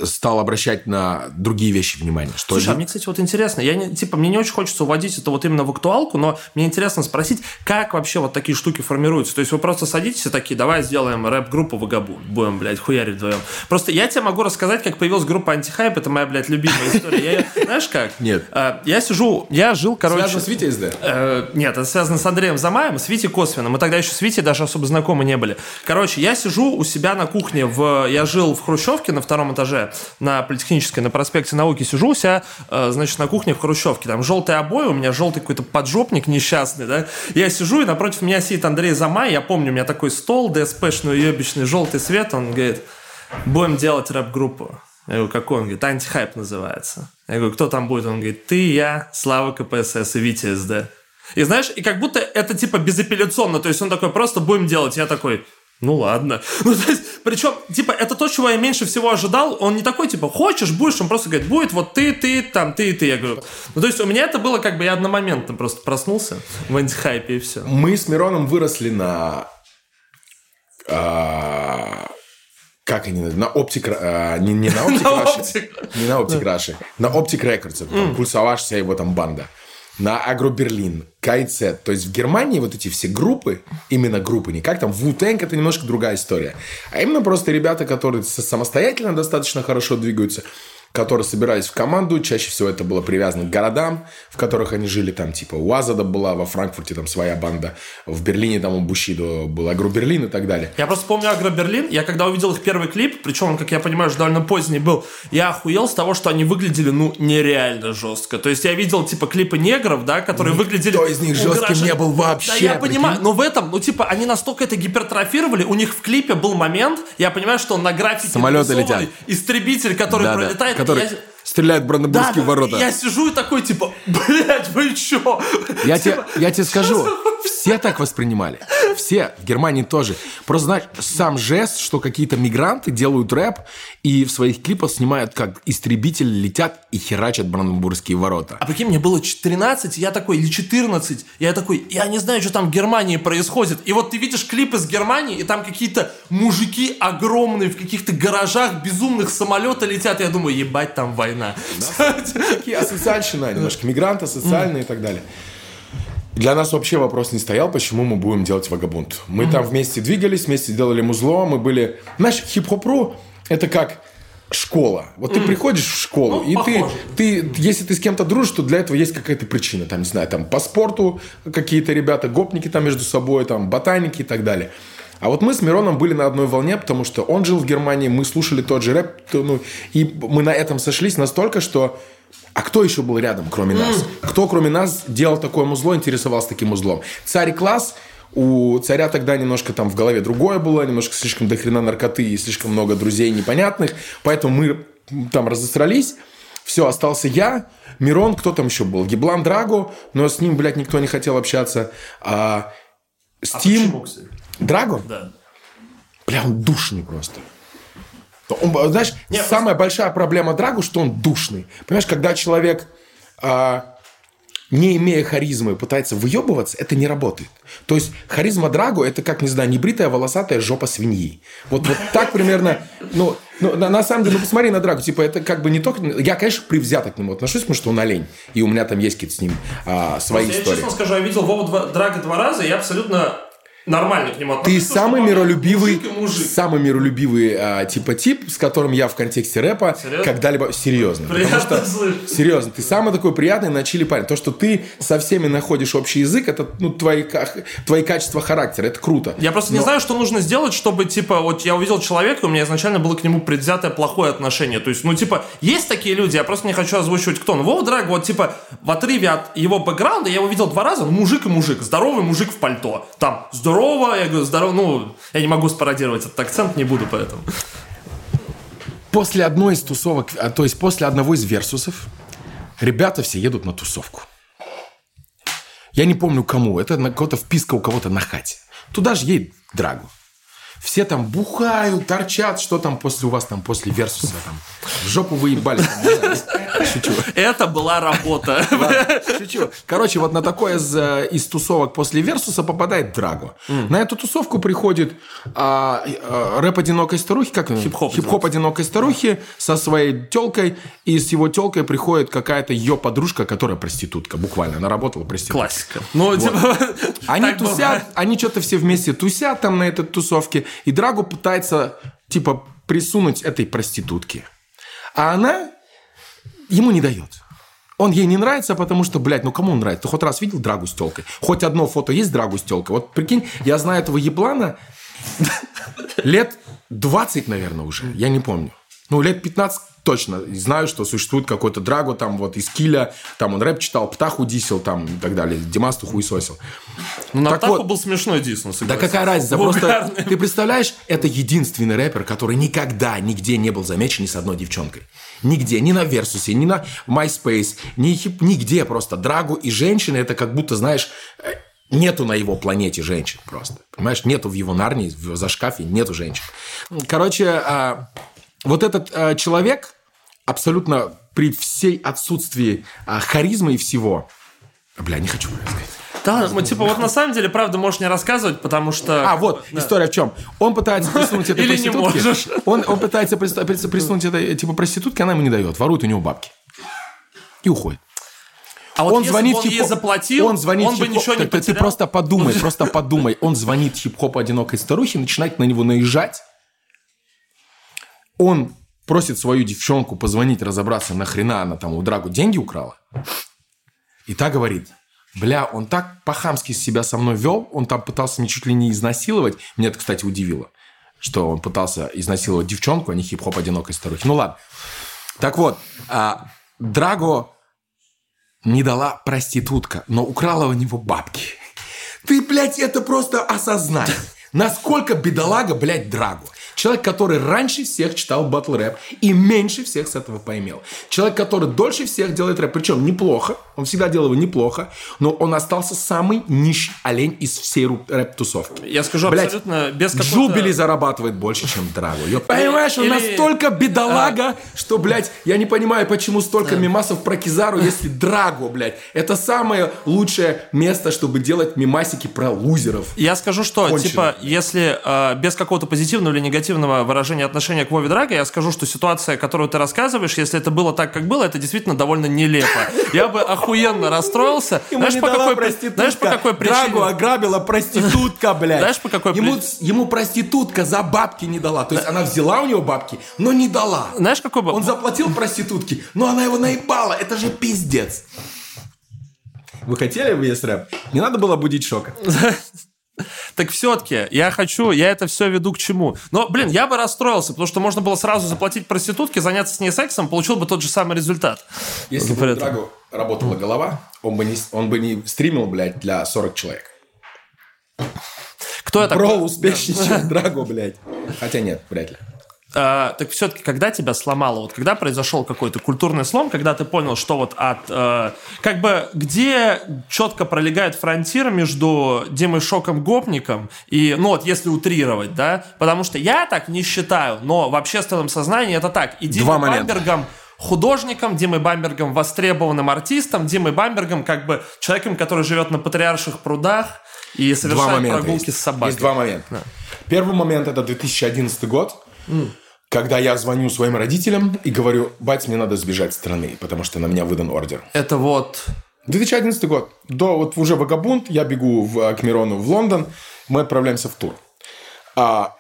Speaker 2: стал обращать на другие вещи внимание. Что
Speaker 1: Слушай, а мне, кстати, вот интересно, я не, типа, мне не очень хочется уводить это вот именно в актуалку, но мне интересно спросить, как вообще вот такие штуки формируются? То есть вы просто садитесь и такие, давай сделаем рэп-группу Вагабу, будем, блядь, хуярить вдвоем. Просто я тебе могу рассказать, как появилась группа Антихайп, это моя, блядь, любимая история. Я знаешь как?
Speaker 2: Нет.
Speaker 1: А, Я сижу, я жил, короче...
Speaker 2: Связано с Витей СД?
Speaker 1: Э, Нет, это связано с Андреем Замаем, с Витей косвенно. Мы тогда еще с Витей даже особо знакомы не были. Короче, я сижу у себя на кухне, в... я жил в Хрущевке на втором этаже, на Политехнической, на проспекте Науки сижу у себя, э, значит, на кухне в Хрущевке. Там желтые обои, у меня желтый какой-то поджопник несчастный, да. Я сижу, и напротив меня сидит Андрей Замай, я помню, у меня такой стол, ДСПшный, уебищный, желтый свет, он говорит, будем делать рэп-группу. Я говорю, какой? Он говорит, антихайп называется. Я говорю, кто там будет? Он говорит, ты, я, Слава КПСС и Витя СД. И знаешь, и как будто это типа безапелляционно, то есть он такой, просто будем делать. Я такой, ну ладно. Ну, то есть, причем, типа, это то, чего я меньше всего ожидал. Он не такой, типа, хочешь, будешь, он просто говорит, будет вот ты, ты, там, ты и ты. Я говорю, ну, то есть, у меня это было как бы, я одномоментно просто проснулся в антихайпе и все.
Speaker 2: Мы с Мироном выросли на... а, как они? На оптик... а, не, не на оптик Раши. Не на оптик Раши. На оптик Рекордс. Там Пульсоваш, вся его там банда. На Агроберлин, КайЦ. То есть в Германии вот эти все группы, именно группы, не как там wu это немножко другая история. А именно просто ребята, которые самостоятельно достаточно хорошо двигаются, которые собирались в команду. Чаще всего это было привязано к городам, в которых они жили. Там типа у Азада была, во Франкфурте там своя банда. В Берлине там у Бушидо был Агроберлин и так далее.
Speaker 1: Я просто помню Агроберлин. Я когда увидел их первый клип, причем он, как я понимаю, уже довольно поздний был, я охуел с того, что они выглядели, ну, нереально жестко. То есть я видел, типа, клипы негров, да, которые выглядели...
Speaker 2: Кто из них жестким не был вообще?
Speaker 1: Да, я понимаю, но в этом, ну, типа, они настолько это гипертрофировали, у них в клипе был момент, я понимаю, что на графике
Speaker 2: Самолеты летят.
Speaker 1: истребитель, который
Speaker 2: Да-да,
Speaker 1: пролетает.
Speaker 2: Который
Speaker 1: я-
Speaker 2: стреляет в Бранденбургские
Speaker 1: да,
Speaker 2: ворота.
Speaker 1: Я сижу и такой, типа, блядь, вы чё?
Speaker 2: Я,
Speaker 1: Типа,
Speaker 2: я тебе скажу, все так воспринимали. Все, в Германии тоже. Просто, знаешь, сам жест, что какие-то мигранты делают рэп и в своих клипах снимают, как истребители летят и херачат Бранденбургские ворота.
Speaker 1: А прикинь, мне было 13, я такой, или 14, я такой, я не знаю, что там в Германии происходит. И вот ты видишь клип из Германии, и там какие-то мужики огромные в каких-то гаражах, безумных самолеты летят. Я думаю, ебать, там война.
Speaker 2: Такие асоциальщина немножко, мигранты, социальные и так далее. Для нас вообще вопрос не стоял, почему мы будем делать вагабунт. Мы там вместе двигались, вместе делали музло, мы были... Знаешь, хип-хоп-ру – это как школа. Вот ты приходишь в школу,
Speaker 1: Ну,
Speaker 2: и ты,
Speaker 1: похоже.
Speaker 2: ты, если ты с кем-то дружишь, то для этого есть какая-то причина. Там, не знаю, там по спорту какие-то ребята, гопники там между собой, там ботаники и так далее. А вот мы с Мироном были на одной волне, потому что он жил в Германии, мы слушали тот же рэп, ну, и мы на этом сошлись настолько, что... А кто еще был рядом, кроме нас? Кто, кроме нас, делал такое музло, интересовался таким узлом? Царь класс, у царя тогда немножко там в голове другое было, немножко слишком дохрена наркоты и слишком много друзей непонятных, поэтому мы там разосрались. Все, остался я, Мирон, кто там еще был? Геблан Драго, но с ним, блядь, никто не хотел общаться. А, Стим... Драго?
Speaker 1: Да.
Speaker 2: Бля, он душный просто. Он, знаешь,
Speaker 1: Не,
Speaker 2: самая большая проблема Драгу, что он душный. Понимаешь, когда человек, а, не имея харизмы, пытается выебываться, это не работает. То есть харизма Драгу это как, не знаю, небритая волосатая жопа свиньи. Вот, вот так примерно, ну, ну, на, на самом деле, ну посмотри на Драгу, типа это как бы не только... Я, конечно, привзято к нему отношусь, потому что он олень, и у меня там есть какие-то с ним а, свои
Speaker 1: Я
Speaker 2: истории.
Speaker 1: честно скажу, я видел Вову два- Драга два раза, и я абсолютно нормально к нему
Speaker 2: Ты
Speaker 1: отношусь. потому
Speaker 2: самый миролюбивый,
Speaker 1: Мужик мужик.
Speaker 2: самый миролюбивый а, типа тип, с которым я в контексте рэпа
Speaker 1: Серьезно?
Speaker 2: когда-либо серьезно.
Speaker 1: Приятно
Speaker 2: что
Speaker 1: слышать.
Speaker 2: серьезно, ты самый такой приятный на чили парень. То, что ты со всеми находишь общий язык, это ну твои твои качества характера, это круто.
Speaker 1: Я просто не
Speaker 2: Но-
Speaker 1: знаю, что нужно сделать, чтобы, типа, вот я увидел человека, у меня изначально было к нему предвзятое плохое отношение. То есть, ну, типа, есть такие люди, я просто не хочу озвучивать кто. Но Вова Драг, вот, типа, в отрыве от его бэкграунда, я его видел два раза, ну, мужик и мужик, здоровый мужик в пальто. Там, здорово, я говорю, здорово, ну, я не могу спародировать этот акцент, не буду поэтому.
Speaker 2: После одной из тусовок, а, то есть после одного из версусов, ребята все едут на тусовку. Я не помню кому, это на кого-то вписка у кого-то на хате. Туда же едет Драгу. Все там бухают, торчат, что там после у вас там после версуса там. В жопу выебали. там. Шучу.
Speaker 1: Это была работа.
Speaker 2: Ладно, шучу. Короче, вот на такое из, э, из тусовок после Версуса попадает Драго. На эту тусовку приходит а, а, рэп одинокой старухи, как?
Speaker 1: Хип-хоп.
Speaker 2: Хип-хоп одинокой старухи со своей телкой, и с его телкой приходит какая-то ее подружка, которая проститутка, буквально, она работала проституткой.
Speaker 1: Классика. Ну, типа,
Speaker 2: Они тусят,
Speaker 1: бывает.
Speaker 2: они что-то все вместе тусят там на этой тусовке, и Драго пытается, типа, присунуть этой проститутке. А она ему не дает. Он ей не нравится, потому что, блядь, ну кому он нравится? Ты хоть раз видел Драгу с телкой? Хоть одно фото есть Драгу с телкой? Вот прикинь, я знаю этого еблана лет 20, наверное, уже. Я не помню. Ну, лет 15 точно. Знаю, что существует какой-то Драго там вот из Киля. Там он рэп читал, Птаху дисел там и так далее. Димасту хуесосил.
Speaker 1: Ну, на
Speaker 2: Так
Speaker 1: Птаху
Speaker 2: вот.
Speaker 1: был смешной дис, ну,
Speaker 2: Да какая разница? Просто ты представляешь, это единственный рэпер, который никогда нигде не был замечен ни с одной девчонкой. Нигде, ни на Версусе, ни на MySpace, ни нигде просто. Драгу и женщины, это как будто, знаешь, э, нету на его планете женщин просто. Понимаешь, нету в его нарнии, в зашкафе нету женщин. Короче, а, вот этот а, человек абсолютно при всей отсутствии а, харизмы и всего... Бля, не хочу рассказать.
Speaker 1: Да, ну, типа, вот на самом деле, правда, можешь не рассказывать, потому что...
Speaker 2: А, вот, история в чем. Он пытается присунуть этой
Speaker 1: Или не
Speaker 2: проститутке.
Speaker 1: можешь.
Speaker 2: Он, он пытается прис- присунуть этой, типа, проститутке, она ему не дает. Ворует у него бабки. И уходит.
Speaker 1: А вот
Speaker 2: он звонит
Speaker 1: бы он ей заплатил,
Speaker 2: он, звонит
Speaker 1: он бы
Speaker 2: хип-хоп-
Speaker 1: ничего не
Speaker 2: Ты- ты,
Speaker 1: потерял.
Speaker 2: просто подумай, просто подумай. Он звонит хип-хоп одинокой старухе, начинает на него наезжать. Он просит свою девчонку позвонить, разобраться, нахрена она там у Драгу деньги украла. И та говорит, бля, он так по-хамски себя со мной вел, он там пытался меня чуть ли не изнасиловать. Меня это, кстати, удивило, что он пытался изнасиловать девчонку, а не хип-хоп одинокой старухи. Ну ладно. Так вот, а, Драго не дала проститутка, но украла у него бабки. Ты, блядь, это просто осознай. Насколько бедолага, блядь, Драго. Человек, который раньше всех читал батл рэп и меньше всех с этого поимел. Человек, который дольше всех делает рэп, причем неплохо, он всегда делал его неплохо, но он остался самый нищий олень из всей рэп-тусовки.
Speaker 1: Я скажу
Speaker 2: Блядь,
Speaker 1: абсолютно без какой-то...
Speaker 2: Джубили зарабатывает больше, чем Драго. Ё- Понимаешь, он
Speaker 1: Или-
Speaker 2: настолько бедолага, что, блядь, я не понимаю, почему столько мемасов про Кизару, если Драго, блядь. Это самое лучшее место, чтобы делать мемасики про лузеров.
Speaker 1: Я скажу, что,
Speaker 2: Кончено.
Speaker 1: типа, если э, без какого-то позитивного или негативного выражения отношения к Вове Драго, я скажу, что ситуация, которую ты рассказываешь, если это было так, как было, это действительно довольно нелепо. Я бы охуенно расстроился. Знаешь, по какой, при- знаешь, по какой причине?
Speaker 2: Драгу ограбила проститутка, блядь.
Speaker 1: Знаешь, по какой
Speaker 2: ему,
Speaker 1: при-
Speaker 2: ему проститутка за бабки не дала. То есть она взяла у него бабки, но не дала.
Speaker 1: Знаешь, какой бы...
Speaker 2: Он заплатил проститутке, но она его наебала. Это же пиздец. Вы хотели бы есть рэп? Не надо было будить шока.
Speaker 1: Так все-таки я хочу, я это все веду к чему. Но, блин, я бы расстроился, потому что можно было сразу заплатить проститутке, заняться с ней сексом, получил бы тот же самый результат.
Speaker 2: Если бы
Speaker 1: это.
Speaker 2: Драгу работала голова, он бы, не, он бы не стримил, блядь, для 40 человек.
Speaker 1: Кто такой?
Speaker 2: Бро успешнее, чем Драго, блядь. Хотя нет, вряд ли.
Speaker 1: А, так все-таки, когда тебя сломало, вот когда произошел какой-то культурный слом, когда ты понял, что вот от, э, как бы, где четко пролегает фронтир между Димой Шоком Гопником и, ну вот, если утрировать, да, потому что я так не считаю, но в общественном сознании это так. И
Speaker 2: момента.
Speaker 1: Бамбергом художником, Димой Бамбергом востребованным артистом, Димой Бамбергом как бы человеком, который живет на патриарших прудах и совершает прогулки
Speaker 2: есть.
Speaker 1: с собакой.
Speaker 2: Есть два момента. Первый момент – это 2011 год, когда я звоню своим родителям и говорю, бать, мне надо сбежать с страны, потому что на меня выдан ордер.
Speaker 1: Это вот
Speaker 2: 2011 год. До вот уже вагабунт, я бегу в, к Мирону в Лондон, мы отправляемся в тур. А,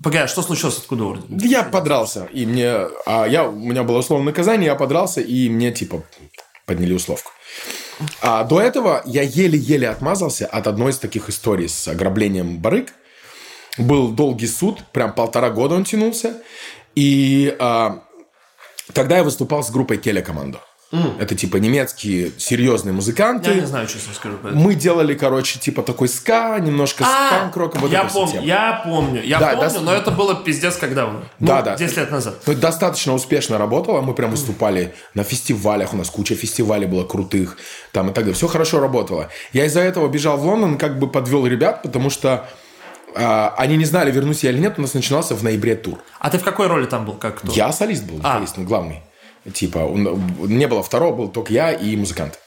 Speaker 1: Погоди, а что случилось, откуда орден?
Speaker 2: я подрался, и мне, а я, у меня было условное наказание, я подрался, и мне типа подняли условку. А до этого я еле-еле отмазался от одной из таких историй с ограблением барыг. Был долгий суд, прям полтора года он тянулся. И а, тогда я выступал с группой Келя Командо. Это типа немецкие серьезные музыканты.
Speaker 1: Я не знаю, честно скажу. поэтому.
Speaker 2: Мы делали, короче, типа такой ска, немножко
Speaker 1: А,
Speaker 2: панк-роком. Вот
Speaker 1: я
Speaker 2: тема.
Speaker 1: я помню, я
Speaker 2: Да,
Speaker 1: помню,
Speaker 2: да,
Speaker 1: но это было пиздец как давно. Ну,
Speaker 2: Да, да.
Speaker 1: 10 лет назад.
Speaker 2: Ну, достаточно успешно работало. Мы прям выступали на фестивалях. У нас куча фестивалей было крутых. Там и так далее. Все хорошо работало. Я из-за этого бежал в Лондон, как бы подвел ребят, потому что они не знали, вернусь я или нет. У нас начинался в ноябре тур.
Speaker 1: А ты в какой роли там был, как кто?
Speaker 2: Я солист был,
Speaker 1: А.
Speaker 2: солист, ну, главный. Типа, он- не было второго, был только я и музыкант.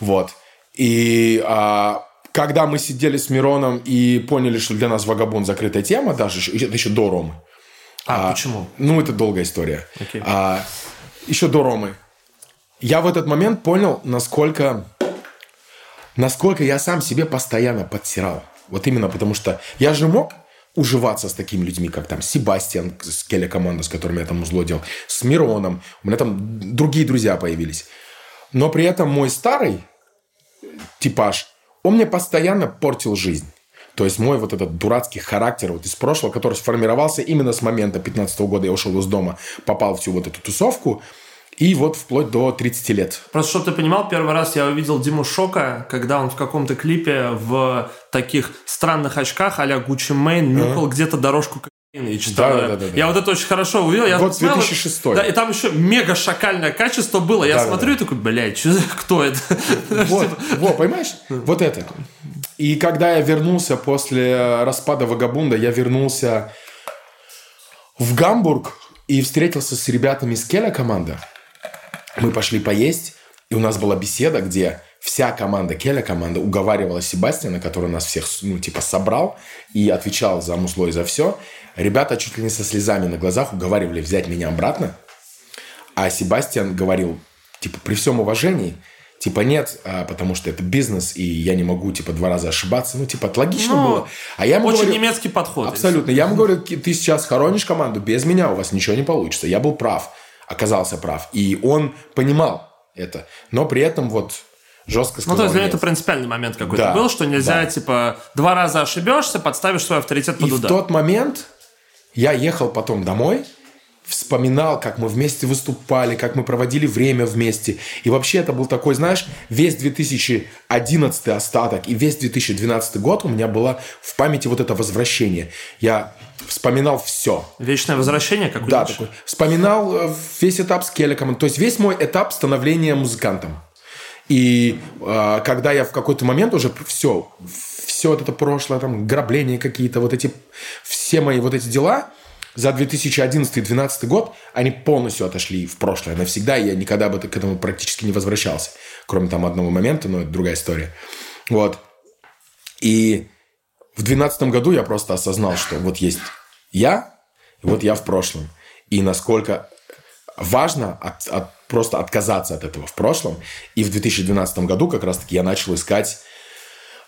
Speaker 2: Вот. И а, когда мы сидели с Мироном и поняли, что для нас вагабон закрытая тема, даже это еще до Ромы.
Speaker 1: А, почему?
Speaker 2: Ну, это долгая история.
Speaker 1: Окей.
Speaker 2: А, еще до Ромы. Я в этот момент понял, насколько, насколько я сам себе постоянно подтирал. Вот именно потому что я же мог уживаться с такими людьми, как там Себастьян с Келли команда, с которым я там узло делал, с Мироном. У меня там другие друзья появились. Но при этом мой старый типаж, он мне постоянно портил жизнь. То есть мой вот этот дурацкий характер вот из прошлого, который сформировался именно с момента 15 года я ушел из дома, попал в всю вот эту тусовку, и вот вплоть до 30 лет.
Speaker 1: Просто, чтобы ты понимал, первый раз я увидел Диму Шока, когда он в каком-то клипе в таких странных очках а-ля Гуччи Мэйн нюхал где-то дорожку и читал.
Speaker 2: Да, да, да, да.
Speaker 1: Я вот это очень хорошо увидел. Я посмотрел,
Speaker 2: 2006.
Speaker 1: Да, и там еще мега шакальное качество было. Я
Speaker 2: Да, да,
Speaker 1: смотрю и такой, блядь, что кто это?
Speaker 2: Вот, вот, понимаешь? Вот это. И когда я вернулся после распада Вагабунда, я вернулся в Гамбург и встретился с ребятами из Келя команда. Мы пошли поесть, и у нас была беседа, где вся команда, Келя команда, уговаривала Себастьяна, который нас всех, ну, типа, собрал и отвечал за мусло и за все. Ребята чуть ли не со слезами на глазах уговаривали взять меня обратно. А Себастьян говорил, типа, при всем уважении, типа, нет, а, потому что это бизнес, и я не могу, типа, два раза ошибаться. Ну, типа, это логично
Speaker 1: Ну,
Speaker 2: было. А я ему
Speaker 1: Очень
Speaker 2: говорю,
Speaker 1: немецкий подход.
Speaker 2: Абсолютно. Я ему говорю, ты сейчас хоронишь команду, без меня у вас ничего не получится. Я был прав, оказался прав. И он понимал это. Но при этом вот жестко
Speaker 1: Ну,
Speaker 2: сказал
Speaker 1: то есть для
Speaker 2: нет.
Speaker 1: меня это принципиальный момент какой-то
Speaker 2: Да,
Speaker 1: был, что нельзя,
Speaker 2: да.
Speaker 1: типа, два раза ошибешься, подставишь свой авторитет под
Speaker 2: И в
Speaker 1: удар.
Speaker 2: тот момент я ехал потом домой, вспоминал, как мы вместе выступали, как мы проводили время вместе. И вообще это был такой, знаешь, весь 2011 остаток и весь 2012 год у меня было в памяти вот это возвращение. Я вспоминал все.
Speaker 1: Вечное возвращение, как у
Speaker 2: Да, такой. Вспоминал э, весь этап с Келликом. То есть весь мой этап становления музыкантом. И э, когда я в какой-то момент уже все, все вот это прошлое, там, грабления какие-то, вот эти, все мои вот эти дела за 2011-2012 год, они полностью отошли в прошлое навсегда, и я никогда бы к этому практически не возвращался. Кроме там одного момента, но это другая история. Вот. И в 2012 году я просто осознал, что вот есть я, вот я в прошлом. И насколько важно от- от- просто отказаться от этого в прошлом. И в 2012 году как раз-таки я начал искать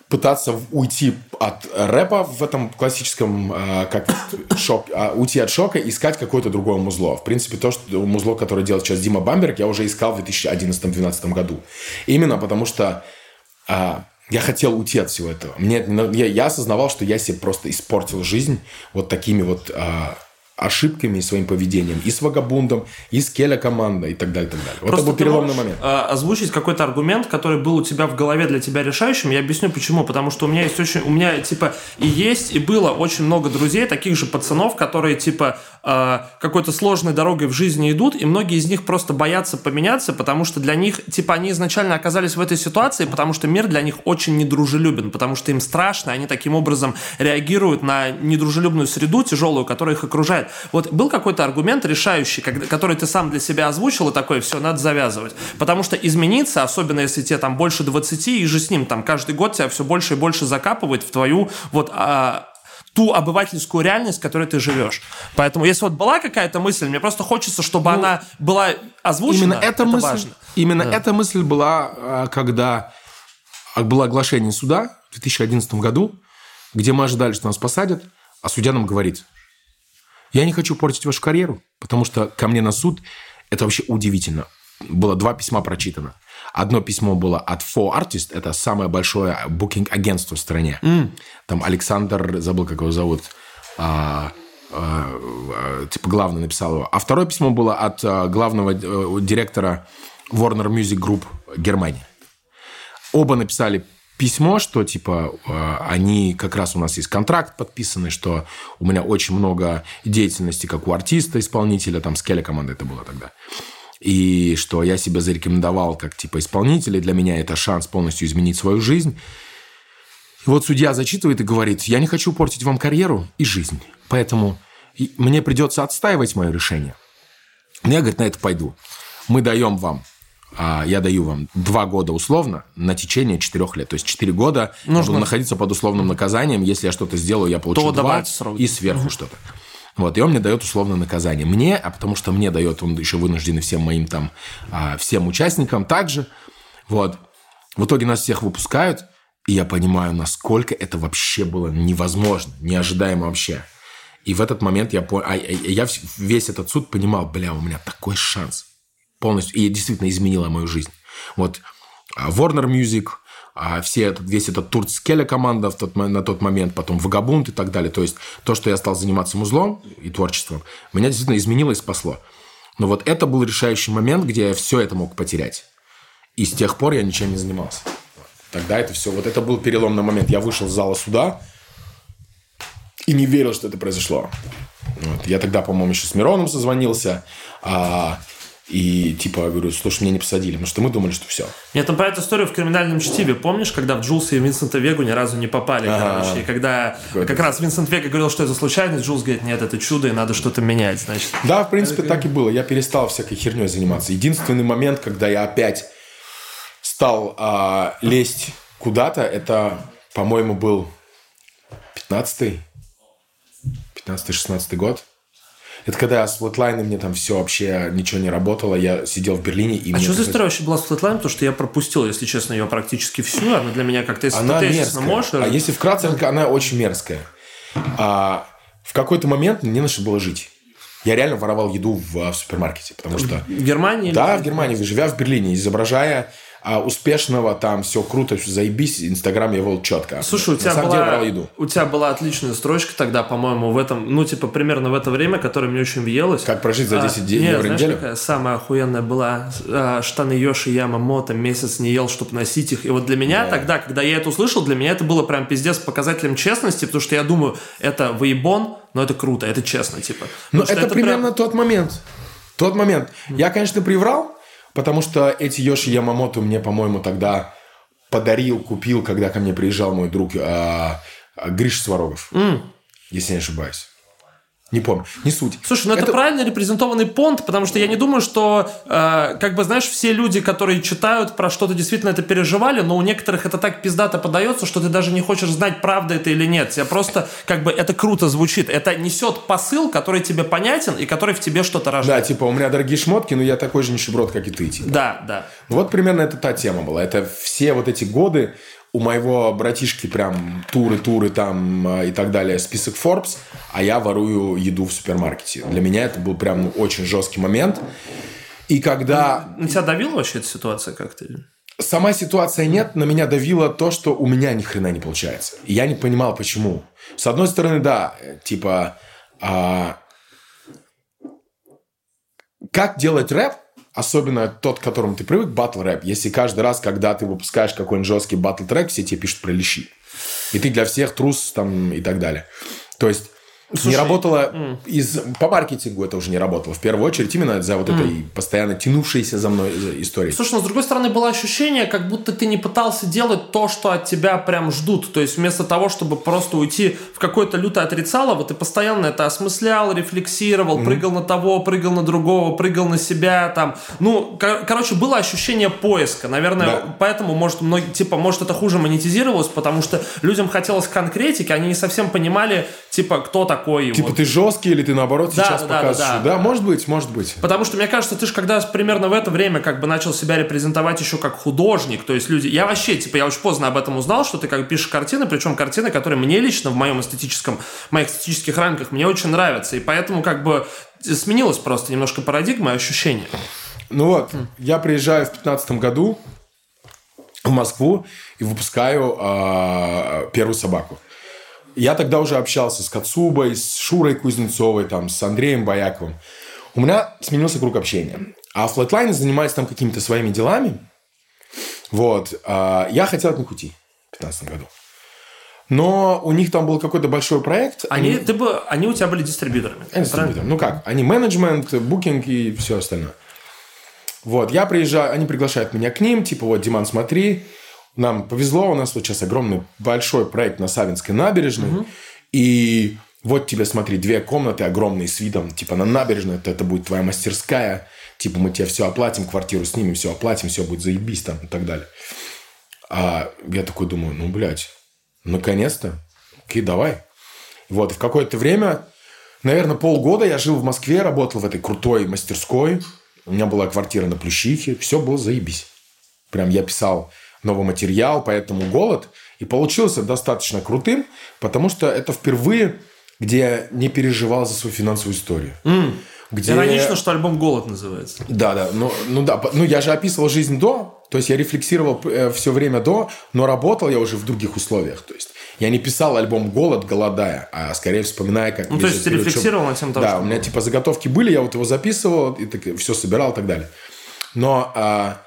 Speaker 2: пытаться уйти от рэпа в этом классическом, э, как шок, а, уйти от шока, искать какое-то другое музло. В принципе, то, что музло, которое делает сейчас Дима Бамберг, я уже искал в 2011-2012 году. Именно потому что а, я хотел уйти от всего этого. Мне, ну, я, я осознавал, что я себе просто испортил жизнь вот такими вот а, ошибками и своим поведением. И с Вагабундом, и с Келя команда, и так далее, и так далее. Вот
Speaker 1: Просто
Speaker 2: это был переломный момент.
Speaker 1: э, озвучить какой-то аргумент, который был у тебя в голове для тебя решающим. Я объясню почему. Потому что у меня есть очень, у меня типа и есть и было очень много друзей, таких же пацанов, которые типа э, какой-то сложной дорогой в жизни идут, и многие из них просто боятся поменяться, потому что для них типа они изначально оказались в этой ситуации, потому что мир для них очень недружелюбен, потому что им страшно, они таким образом реагируют на недружелюбную среду тяжелую, которая их окружает. Вот был какой-то аргумент решающий, который ты сам для себя озвучил, и такой, все, надо завязывать. Потому что измениться, особенно если тебе там больше 20, и же с ним там каждый год тебя все больше и больше закапывает в твою вот а, ту обывательскую реальность, в которой ты живешь. Поэтому, если вот была какая-то мысль, мне просто хочется, чтобы она была озвучена.
Speaker 2: Именно эта мысль,
Speaker 1: важно.
Speaker 2: именно эта мысль была, а, когда а, было оглашение суда в 2011 году, где мы ожидали, что нас посадят, а судья нам говорит, я не хочу портить вашу карьеру, потому что ко мне на суд это вообще удивительно. Было два письма прочитано. Одно письмо было от Fo Artist, это самое большое букинг-агентство в стране. Там Александр, забыл, как его зовут, а, а, а, типа главный написал его. А второе письмо было от а, главного э, директора Warner Music Group Германии. Оба написали письмо, что типа э, они как раз у нас есть контракт подписанный, что у меня очень много деятельности как у артиста, исполнителя, там с Келли команда это было тогда. И что я себя зарекомендовал как типа исполнитель, и для меня это шанс полностью изменить свою жизнь. И вот судья зачитывает и говорит, я не хочу портить вам карьеру и жизнь, поэтому мне придется отстаивать мое решение. Но я, говорит, на это пойду. Мы даем вам, я даю вам два года условно на течение четырех лет. То есть четыре года я
Speaker 1: Нужно-
Speaker 2: буду находиться под условным наказанием. Если я что-то сделаю, я получу
Speaker 1: То
Speaker 2: два
Speaker 1: срок.
Speaker 2: и сверху что-то. Вот, и он мне дает условное наказание. Мне, а потому что мне дает, он еще вынужден всем моим там, а, всем участникам также. Вот. В итоге нас всех выпускают, и я понимаю, насколько это вообще было невозможно, неожидаемо вообще. И в этот момент я понял, я вс- весь этот суд понимал, бля, у меня такой шанс полностью, и действительно изменила мою жизнь. Вот а, Warner Music, а, все весь этот тур с Келли команда в тот, на тот момент, потом Вагабунт и так далее. То есть то, что я стал заниматься музлом и творчеством, меня действительно изменило и спасло. Но вот это был решающий момент, где я все это мог потерять. И с тех пор я ничем не занимался. Тогда это все, вот это был переломный момент. Я вышел из зала суда и не верил, что это произошло. Вот. Я тогда, по-моему, еще с Мироном созвонился. а, и типа говорю, слушай, меня не посадили, потому что мы думали, что все.
Speaker 1: Мне там про эту историю в криминальном чтиве. Помнишь, когда в Джулса и Винсента Вегу ни разу не попали,
Speaker 2: Ага.
Speaker 1: короче, и когда
Speaker 2: Какой-то-
Speaker 1: как раз Винсент Вега говорил, что это случайность, Джулс говорит, нет, это чудо, и надо что-то менять, значит.
Speaker 2: Да, в принципе, так и было. Я перестал всякой херней заниматься. Единственный момент, когда я опять стал а, лезть куда-то, это, по-моему, был 15-й, 15-16 год. Это когда с Flatline мне там все вообще ничего не работало. Я сидел в Берлине и
Speaker 1: А что за история вообще была с Flatline? Потому что я пропустил, если честно, ее практически всю. Она для меня как-то, если
Speaker 2: Она
Speaker 1: ты
Speaker 2: мерзкая.
Speaker 1: можешь...
Speaker 2: А если вкратце, она очень мерзкая. А, в какой-то момент мне что было жить. Я реально воровал еду в, а, в супермаркете, потому что...
Speaker 1: В Германии?
Speaker 2: Да, в Германии, живя в Берлине, изображая а, успешного, там все круто, всё заебись, Инстаграм я вел четко.
Speaker 1: Слушай, у
Speaker 2: На
Speaker 1: тебя,
Speaker 2: самом
Speaker 1: была,
Speaker 2: деле
Speaker 1: у тебя была отличная строчка тогда, по-моему, в этом, ну, типа, примерно в это время, которое мне очень въелось.
Speaker 2: Как прожить за 10
Speaker 1: А,
Speaker 2: дней
Speaker 1: нет,
Speaker 2: в
Speaker 1: знаешь,
Speaker 2: неделю?
Speaker 1: какая самая охуенная была? А, штаны Йоши Ямамото месяц не ел, чтобы носить их. И вот для меня тогда, когда я это услышал, для меня это было прям пиздец показателем честности, потому что я думаю, это выебон, но это круто, это честно, типа.
Speaker 2: Ну,
Speaker 1: что
Speaker 2: это, примерно
Speaker 1: прям-
Speaker 2: тот момент. Тот момент. Я, конечно, приврал, потому что эти Йоши Ямамото мне, по-моему, тогда подарил, купил, когда ко мне приезжал мой друг а, Гриш Сварогов. Если не ошибаюсь. Не помню. Не суть.
Speaker 1: Слушай, ну это, правильно репрезентованный понт, потому что я не думаю, что, э, как бы, знаешь, все люди, которые читают про что-то, действительно это переживали, но у некоторых это так пиздато подается, что ты даже не хочешь знать, правда это или нет. Тебе просто, как бы, это круто звучит. Это несет посыл, который тебе понятен и который в тебе что-то
Speaker 2: Да,
Speaker 1: рождает.
Speaker 2: типа, у меня дорогие шмотки, но я такой же нищеброд, как и ты. Типа.
Speaker 1: Да, да.
Speaker 2: Вот примерно это та тема была. Это все вот эти годы у моего братишки прям туры, туры там э, и так далее, список Forbes, а я ворую еду в супермаркете. Для меня это был прям ну, очень жесткий момент. И когда
Speaker 1: На тебя давила вообще эта ситуация как-то?
Speaker 2: сама ситуация нет, на меня давило то, что у меня ни хрена не получается. И я не понимал, почему. С одной стороны, да, э, типа, а, как делать рэп, особенно тот, к которому ты привык, батл рэп, если каждый раз, когда ты выпускаешь какой-нибудь жесткий батл трек, все тебе пишут про лещи. И ты для всех трус там и так далее. То есть не
Speaker 1: Слушай,
Speaker 2: работало из по маркетингу это уже не работало в первую очередь именно за вот этой постоянно тянувшейся за мной э, историей.
Speaker 1: Слушай, но с другой стороны было ощущение, как будто ты не пытался делать то, что от тебя прям ждут. То есть вместо того, чтобы просто уйти в какое-то лютое отрицалово, ты постоянно это осмыслял, рефлексировал, прыгал на того, прыгал на другого, прыгал на себя там. Ну, кор- короче, было ощущение поиска. Наверное,
Speaker 2: Да.
Speaker 1: поэтому, может, многие, типа, может, это хуже монетизировалось, потому что людям хотелось конкретики, они не совсем понимали, типа, кто такой.
Speaker 2: Типа
Speaker 1: вот.
Speaker 2: ты жесткий или ты наоборот
Speaker 1: Да,
Speaker 2: сейчас
Speaker 1: да, да,
Speaker 2: показываешь?
Speaker 1: да,
Speaker 2: Да, может быть, может быть.
Speaker 1: Потому что, мне кажется, ты же когда примерно в это время как бы начал себя репрезентовать еще как художник, то есть люди... Я вообще, типа, я очень поздно об этом узнал, что ты как бы пишешь картины, причем картины, которые мне лично в моем эстетическом, в моих эстетических рамках мне очень нравятся, и поэтому как бы сменилась просто немножко парадигма и ощущение.
Speaker 2: Ну вот, я приезжаю в 15 году в Москву и выпускаю а, первую собаку. Я тогда уже общался с Кацубой, с Шурой Кузнецовой, там, с Андреем Бояковым. У меня сменился круг общения. А Flatline занимается там какими-то своими делами. Вот. а, я хотел от них уйти в 15 году. Но у них там был какой-то большой проект.
Speaker 1: Они, ты бы, они у тебя были дистрибьюторами.
Speaker 2: Они дистрибьюторы. Ну как? Они менеджмент, букинг и все остальное. Вот, я приезжаю, они приглашают меня к ним, типа, вот, Диман, смотри, нам повезло, у нас вот сейчас огромный большой проект на Савинской набережной, и вот тебе, смотри, две комнаты огромные с видом, типа, на набережную, это, это будет твоя мастерская, типа, мы тебе все оплатим, квартиру снимем, все оплатим, все будет заебись там и так далее. А я такой думаю, ну, блядь, наконец-то, окей, давай. Вот, и в какое-то время, наверное, полгода я жил в Москве, работал в этой крутой мастерской. У меня была квартира на Плющихе. Все было заебись. Прям я писал новый материал, поэтому голод. И получился достаточно крутым, потому что это впервые, где я не переживал за свою финансовую историю. Где...
Speaker 1: Иронично, что альбом «Голод» называется.
Speaker 2: Да, да. Ну, ну да. Ну, я же описывал жизнь до. То есть я рефлексировал все время до, но работал я уже в других условиях. То есть я не писал альбом «Голод», голодая, а скорее вспоминая, как...
Speaker 1: Ну, то есть ты рефлексировал над тем, того,
Speaker 2: Да,
Speaker 1: что
Speaker 2: у меня типа заготовки были, я вот его записывал, и так, все собирал и так далее. Но а,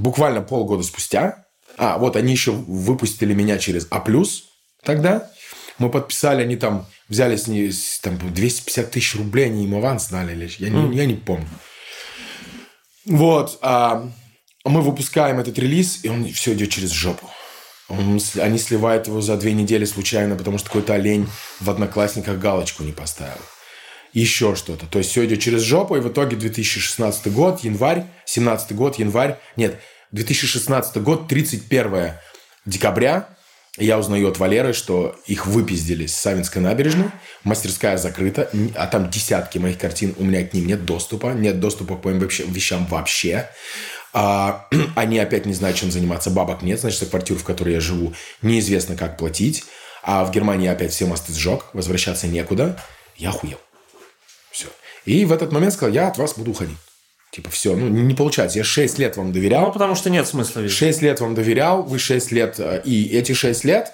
Speaker 2: буквально полгода спустя, а, вот они еще выпустили меня через А+, тогда, мы подписали, они там взяли с ней там 250 тысяч рублей, они им аванс дали, или я не, я не помню. Вот, а, мы выпускаем этот релиз, и он все идет через жопу. Он они сливают его за две недели случайно, потому что какой-то олень в одноклассниках галочку не поставил. Еще что-то. То есть все идет через жопу, и в итоге 2016 год, январь, 17 год, январь, нет, 2016 год, 31 декабря, Я узнаю от Валеры, что их выпиздили с Савинской набережной, мастерская закрыта, а там десятки моих картин, у меня к ним нет доступа, нет доступа к моим вещам вообще. А, они опять не знают, чем заниматься, бабок нет, значит, за квартиру, в которой я живу, неизвестно, как платить. А в Германии опять все мосты сжег, возвращаться некуда. Я охуел. И в этот момент сказал, я от вас буду уходить. Типа, все, ну, не, получается. Я 6 лет вам доверял.
Speaker 1: Ну, потому что нет смысла видеть.
Speaker 2: 6 лет вам доверял, вы 6 лет, э, и эти 6 лет,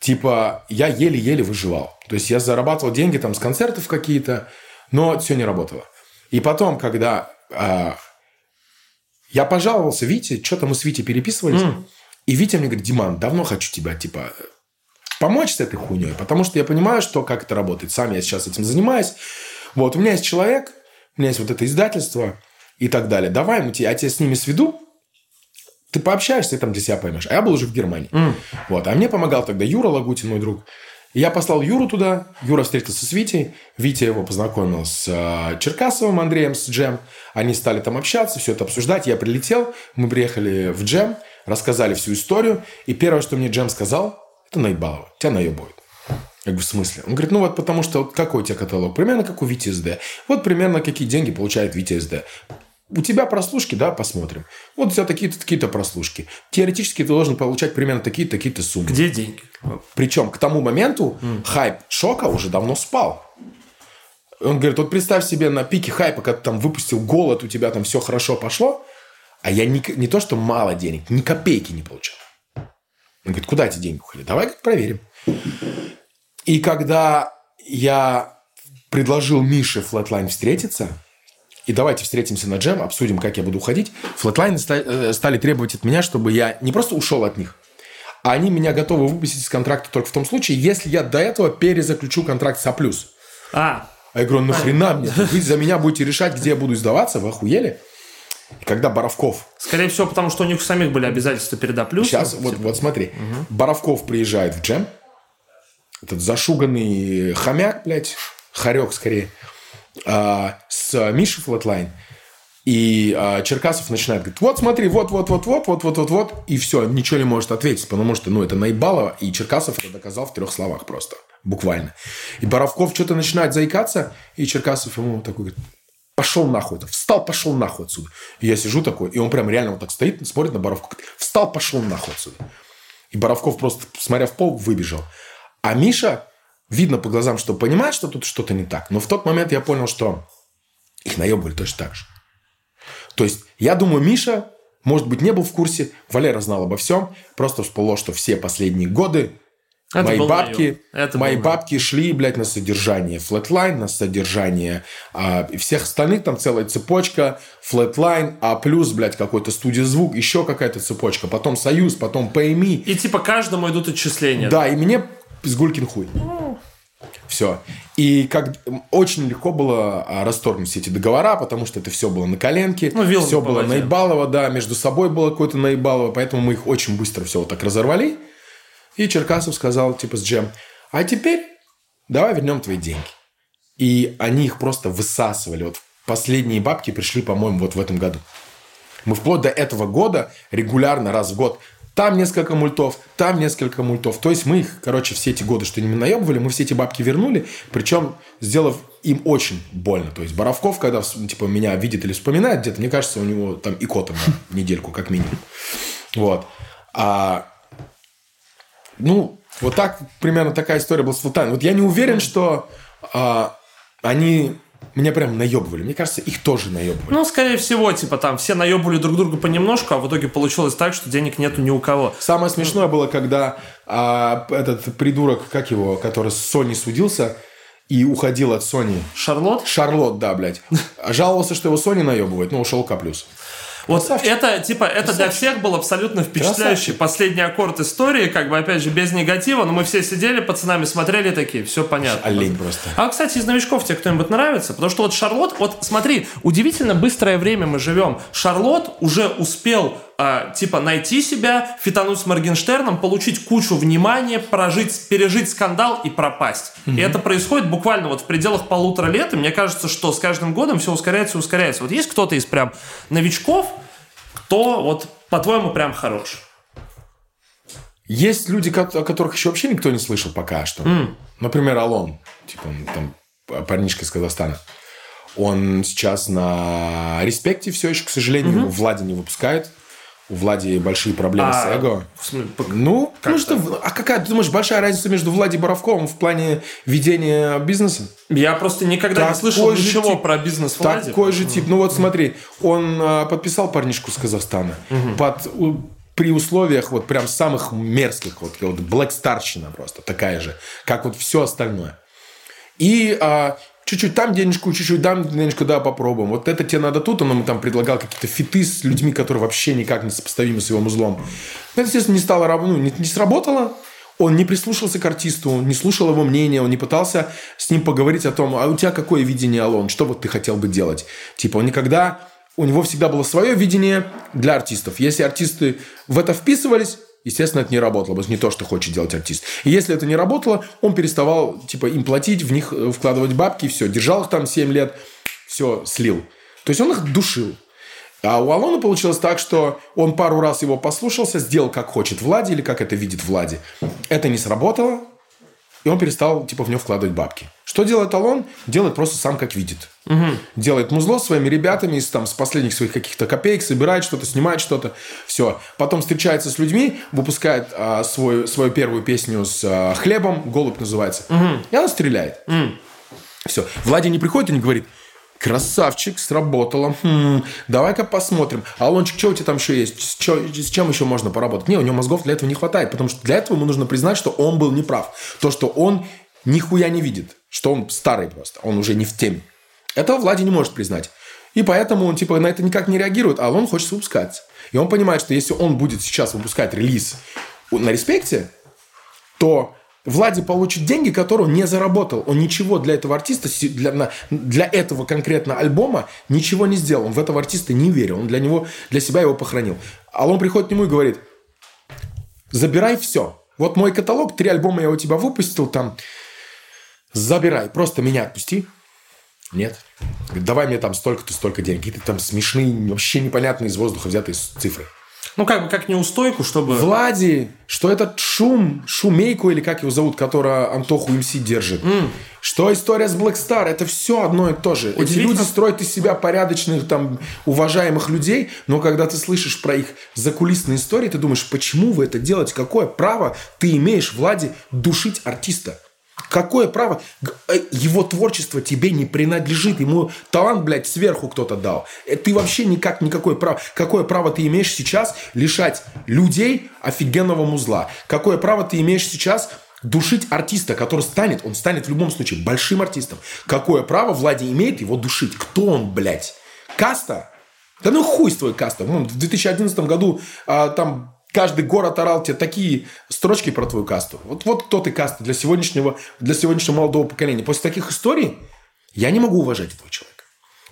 Speaker 2: типа, я еле-еле выживал. То есть я зарабатывал деньги там с концертов какие-то, но все не работало. И потом, когда а, я пожаловался Вите, что-то мы с Витей переписывались, и Витя мне говорит, Диман, давно хочу тебя, типа, помочь с этой хуйней, потому что я понимаю, что как это работает. Сам я сейчас этим занимаюсь. Вот, у меня есть человек, у меня есть вот это издательство и так далее. Давай мы тебе, я тебя с ними сведу, ты пообщаешься и там для себя поймешь. А я был уже в Германии. Вот. А мне помогал тогда Юра Лагутин, мой друг. Я послал Юру туда. Юра встретился с Витей. Витя его познакомил с э, Черкасовым Андреем, с Джем. Они стали там общаться, все это обсуждать. Я прилетел, мы приехали в Джем, рассказали всю историю. И первое, что мне Джем сказал, это наебалово, тебя наебывают. Я говорю, в смысле? Он говорит, ну вот потому что вот какой у тебя каталог? Примерно как у Вити СД. Вот примерно какие деньги получает Вити СД. У тебя прослушки, да, посмотрим. Вот у тебя такие-то, такие-то прослушки. Теоретически ты должен получать примерно такие-то, такие-то суммы.
Speaker 1: Где деньги?
Speaker 2: Причем к тому моменту хайп шока уже давно спал. Он говорит, вот представь себе на пике хайпа, когда ты там выпустил голод, у тебя там все хорошо пошло, а я не, не то, что мало денег, ни копейки не получал. Он говорит, куда эти деньги уходили? Давай говорит, проверим. И когда я предложил Мише Flatline встретиться, и давайте встретимся на джем, обсудим, как я буду уходить, Flatline э, стали требовать от меня, чтобы я не просто ушел от них, а они меня готовы выпустить из контракта только в том случае, если я до этого перезаключу контракт с А+.
Speaker 1: А,
Speaker 2: А я говорю, нахрена мне? Вы за меня будете решать, где я буду издаваться? Вы охуели? И когда Боровков
Speaker 1: скорее всего, потому что у них самих были обязательства перед А+.
Speaker 2: Сейчас, вот, вот смотри. Боровков приезжает в джем. Этот зашуганный хомяк, блядь, хорек скорее, а, с Мишей Флэтлайн. И а, Черкасов начинает говорить, вот смотри, вот, вот, вот, вот, вот, вот, вот, вот. И все, ничего не может ответить, потому что, ну, это наебалово. И Черкасов это доказал в трех словах просто. Буквально. И Боровков что-то начинает заикаться, и Черкасов ему такой говорит, пошел нахуй. Встал, пошел нахуй отсюда. И я сижу такой, и он прям реально вот так стоит, смотрит на Боровку, говорит, встал, пошел нахуй отсюда. И Боровков просто, смотря в пол, выбежал. А Миша, видно по глазам, что понимает, что тут что-то не так. Но в тот момент я понял, что их наебывали точно так же. То есть, я думаю, Миша, может быть, не был в курсе. Валера знал обо всем. Просто всплыло, что все последние годы
Speaker 1: Это
Speaker 2: мои бабки.
Speaker 1: Это
Speaker 2: мои
Speaker 1: был
Speaker 2: бабки шли, блядь, на содержание Flatline, на содержание а, всех остальных, там целая цепочка, Flatline, А+, блядь, какой-то студия звук, еще какая-то цепочка, потом Союз, потом PMI.
Speaker 1: И типа каждому идут отчисления.
Speaker 2: Да, и мне пизгулькин хуй. Все. И как очень легко было а, расторгнуть все эти договора, потому что это все было на коленке.
Speaker 1: Ну,
Speaker 2: все было
Speaker 1: воде.
Speaker 2: наебалово, да, между собой было какое-то наебалово, поэтому мы их очень быстро все вот так разорвали. И Черкасов сказал, типа, с Джем, а теперь давай вернем твои деньги. И они их просто высасывали. Вот последние бабки пришли, по-моему, вот в этом году. Мы вплоть до этого года регулярно раз в год там несколько мультов, там несколько мультов. То есть мы их, короче, все эти годы, что они наебывали, мы все эти бабки вернули, причем сделав им очень больно. То есть Боровков, когда типа, меня видит или вспоминает где-то, мне кажется, у него там икота на недельку, как минимум. Вот. А, ну, вот так, примерно такая история была с Фултайн. Вот я не уверен, что а, они меня прям наебывали. Мне кажется, их тоже наебывали.
Speaker 1: Ну, скорее всего, типа там все наебывали друг друга понемножку, а в итоге получилось так, что денег нету ни у кого.
Speaker 2: Самое смешное было, когда а, этот придурок, как его, который с Sony судился и уходил от Sony.
Speaker 1: Шарлот?
Speaker 2: Шарлот, да, блядь. Жаловался, что его Sony наебывает, но ушел К+.
Speaker 1: Вот
Speaker 2: Красавчик.
Speaker 1: это, типа, это для всех был абсолютно впечатляющий
Speaker 2: Красавчик.
Speaker 1: последний аккорд истории, как бы, опять же, без негатива, но мы все сидели, пацанами смотрели такие, все понятно.
Speaker 2: Олень просто.
Speaker 1: А, кстати, из новичков тебе кто-нибудь нравится? Потому что вот Шарлот, вот смотри, удивительно быстрое время мы живем. Шарлот уже успел, а, типа, найти себя, фитануть с Моргенштерном, получить кучу внимания, прожить, пережить скандал и пропасть. И это происходит буквально вот в пределах полутора лет, и мне кажется, что с каждым годом все ускоряется и ускоряется. Вот есть кто-то из прям новичков, кто вот, по-твоему, прям хорош?
Speaker 2: Есть люди, о которых еще вообще никто не слышал пока что. Например, Алон. Типа, там парнишка из Казахстана. Он сейчас на респекте все еще, к сожалению. Его Влади не выпускает. У Влади большие проблемы с эго.
Speaker 1: смысле,
Speaker 2: Ну,
Speaker 1: Как
Speaker 2: потому что... А какая, ты думаешь, большая разница между Влади и Боровковым в плане ведения бизнеса?
Speaker 1: Я просто никогда не
Speaker 2: Такой
Speaker 1: слышал
Speaker 2: же
Speaker 1: ничего
Speaker 2: тип.
Speaker 1: про бизнес Влади.
Speaker 2: Такой же тип. Ну вот смотри, он а, подписал парнишку с Казахстана под у- при условиях вот прям самых мерзких, вот, вот Black Старщина просто такая же, как вот все остальное. И а, чуть-чуть там денежку, чуть-чуть там денежку, да, попробуем. Вот это тебе надо тут. Он ему там предлагал какие-то фиты с людьми, которые вообще никак не сопоставимы с его музлом. Это, естественно, не стало, ну, не, не сработало. Он не прислушался к артисту, не слушал его мнения, он не пытался с ним поговорить о том, а у тебя какое видение, Алон, что вот ты хотел бы делать. Типа он никогда, у него всегда было свое видение для артистов. Если артисты в это вписывались, естественно, это не работало, что не то, что хочет делать артист. И если это не работало, он переставал типа им платить, в них э, вкладывать бабки, все, держал их там 7 лет, все, слил. То есть он их душил. А у Алона получилось так, что он пару раз его послушался, сделал как хочет Влади или как это видит Влади. Это не сработало, и он перестал типа в него вкладывать бабки. Что делает Алон? Делает просто сам как видит. Делает музло своими ребятами из, там, с последних своих каких-то копеек, собирает что-то, снимает что-то. Все. Потом встречается с людьми, выпускает а, свою, свою первую песню с а, хлебом, голубь называется. И она стреляет. Все. Влади не приходит и не говорит, красавчик, сработало. Хм, давай-ка посмотрим. Алончик, что у тебя там еще есть? С, чё- с чем еще можно поработать? Не, у него мозгов для этого не хватает, потому что для этого ему нужно признать, что он был неправ. То, что он нихуя не видит, что он старый просто, он уже не в теме. Этого Влади не может признать. И поэтому он типа на это никак не реагирует, а он хочет выпускаться. И он понимает, что если он будет сейчас выпускать релиз на респекте, то Влади получит деньги, которые он не заработал. Он ничего для этого артиста, для, для этого конкретно альбома ничего не сделал. Он в этого артиста не верил. Он для него, для себя его похоронил. А он приходит к нему и говорит, забирай все. Вот мой каталог, три альбома я у тебя выпустил там. Забирай, просто меня отпусти. Нет. Говорит, давай мне там столько-то, столько денег. Какие-то там смешные, вообще непонятные из воздуха взятые цифры.
Speaker 1: Ну, как бы как неустойку, чтобы...
Speaker 2: Влади, что этот шум, шумейку или как его зовут, которая Антоху МС держит. Что история с Black Star, это все одно и то же. Эти люди строят из себя порядочных, там, уважаемых людей, но когда ты слышишь про их закулисные истории, ты думаешь, почему вы это делаете? Какое право ты имеешь, Влади, душить артиста? Какое право? Э, Его творчество тебе не принадлежит. Ему талант, блядь, сверху кто-то дал. Э, Ты вообще никак, никакое право. Какое право ты имеешь сейчас лишать людей офигенного музла? Какое право ты имеешь сейчас душить артиста, который станет, он станет в любом случае большим артистом. Какое право Влади имеет его душить? Кто он, блядь? Каста? Да ну хуй с твоей каста. В 2011 году а, там каждый город орал тебе такие строчки про твою касту. Вот, вот кто ты каста для сегодняшнего, для сегодняшнего молодого поколения. После таких историй я не могу уважать этого человека.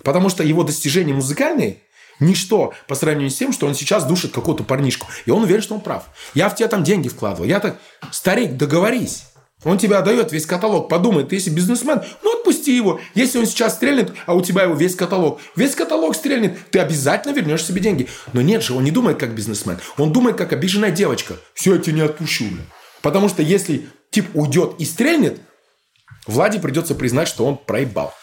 Speaker 2: Потому что его достижения музыкальные ничто по сравнению с тем, что он сейчас душит какого-то парнишку. И он уверен, что он прав. Я в тебя там деньги вкладывал. Я так, старик, договорись. Он тебе отдает весь каталог. Подумай, ты если бизнесмен, ну отпусти его. Если он сейчас стрельнет, а у тебя его весь каталог. Весь каталог стрельнет, ты обязательно вернешь себе деньги. Но нет же, он не думает как бизнесмен. Он думает как обиженная девочка. Все, я тебя не отпущу. бля». Потому что если тип уйдет и стрельнет, Владе придется признать, что он проебал.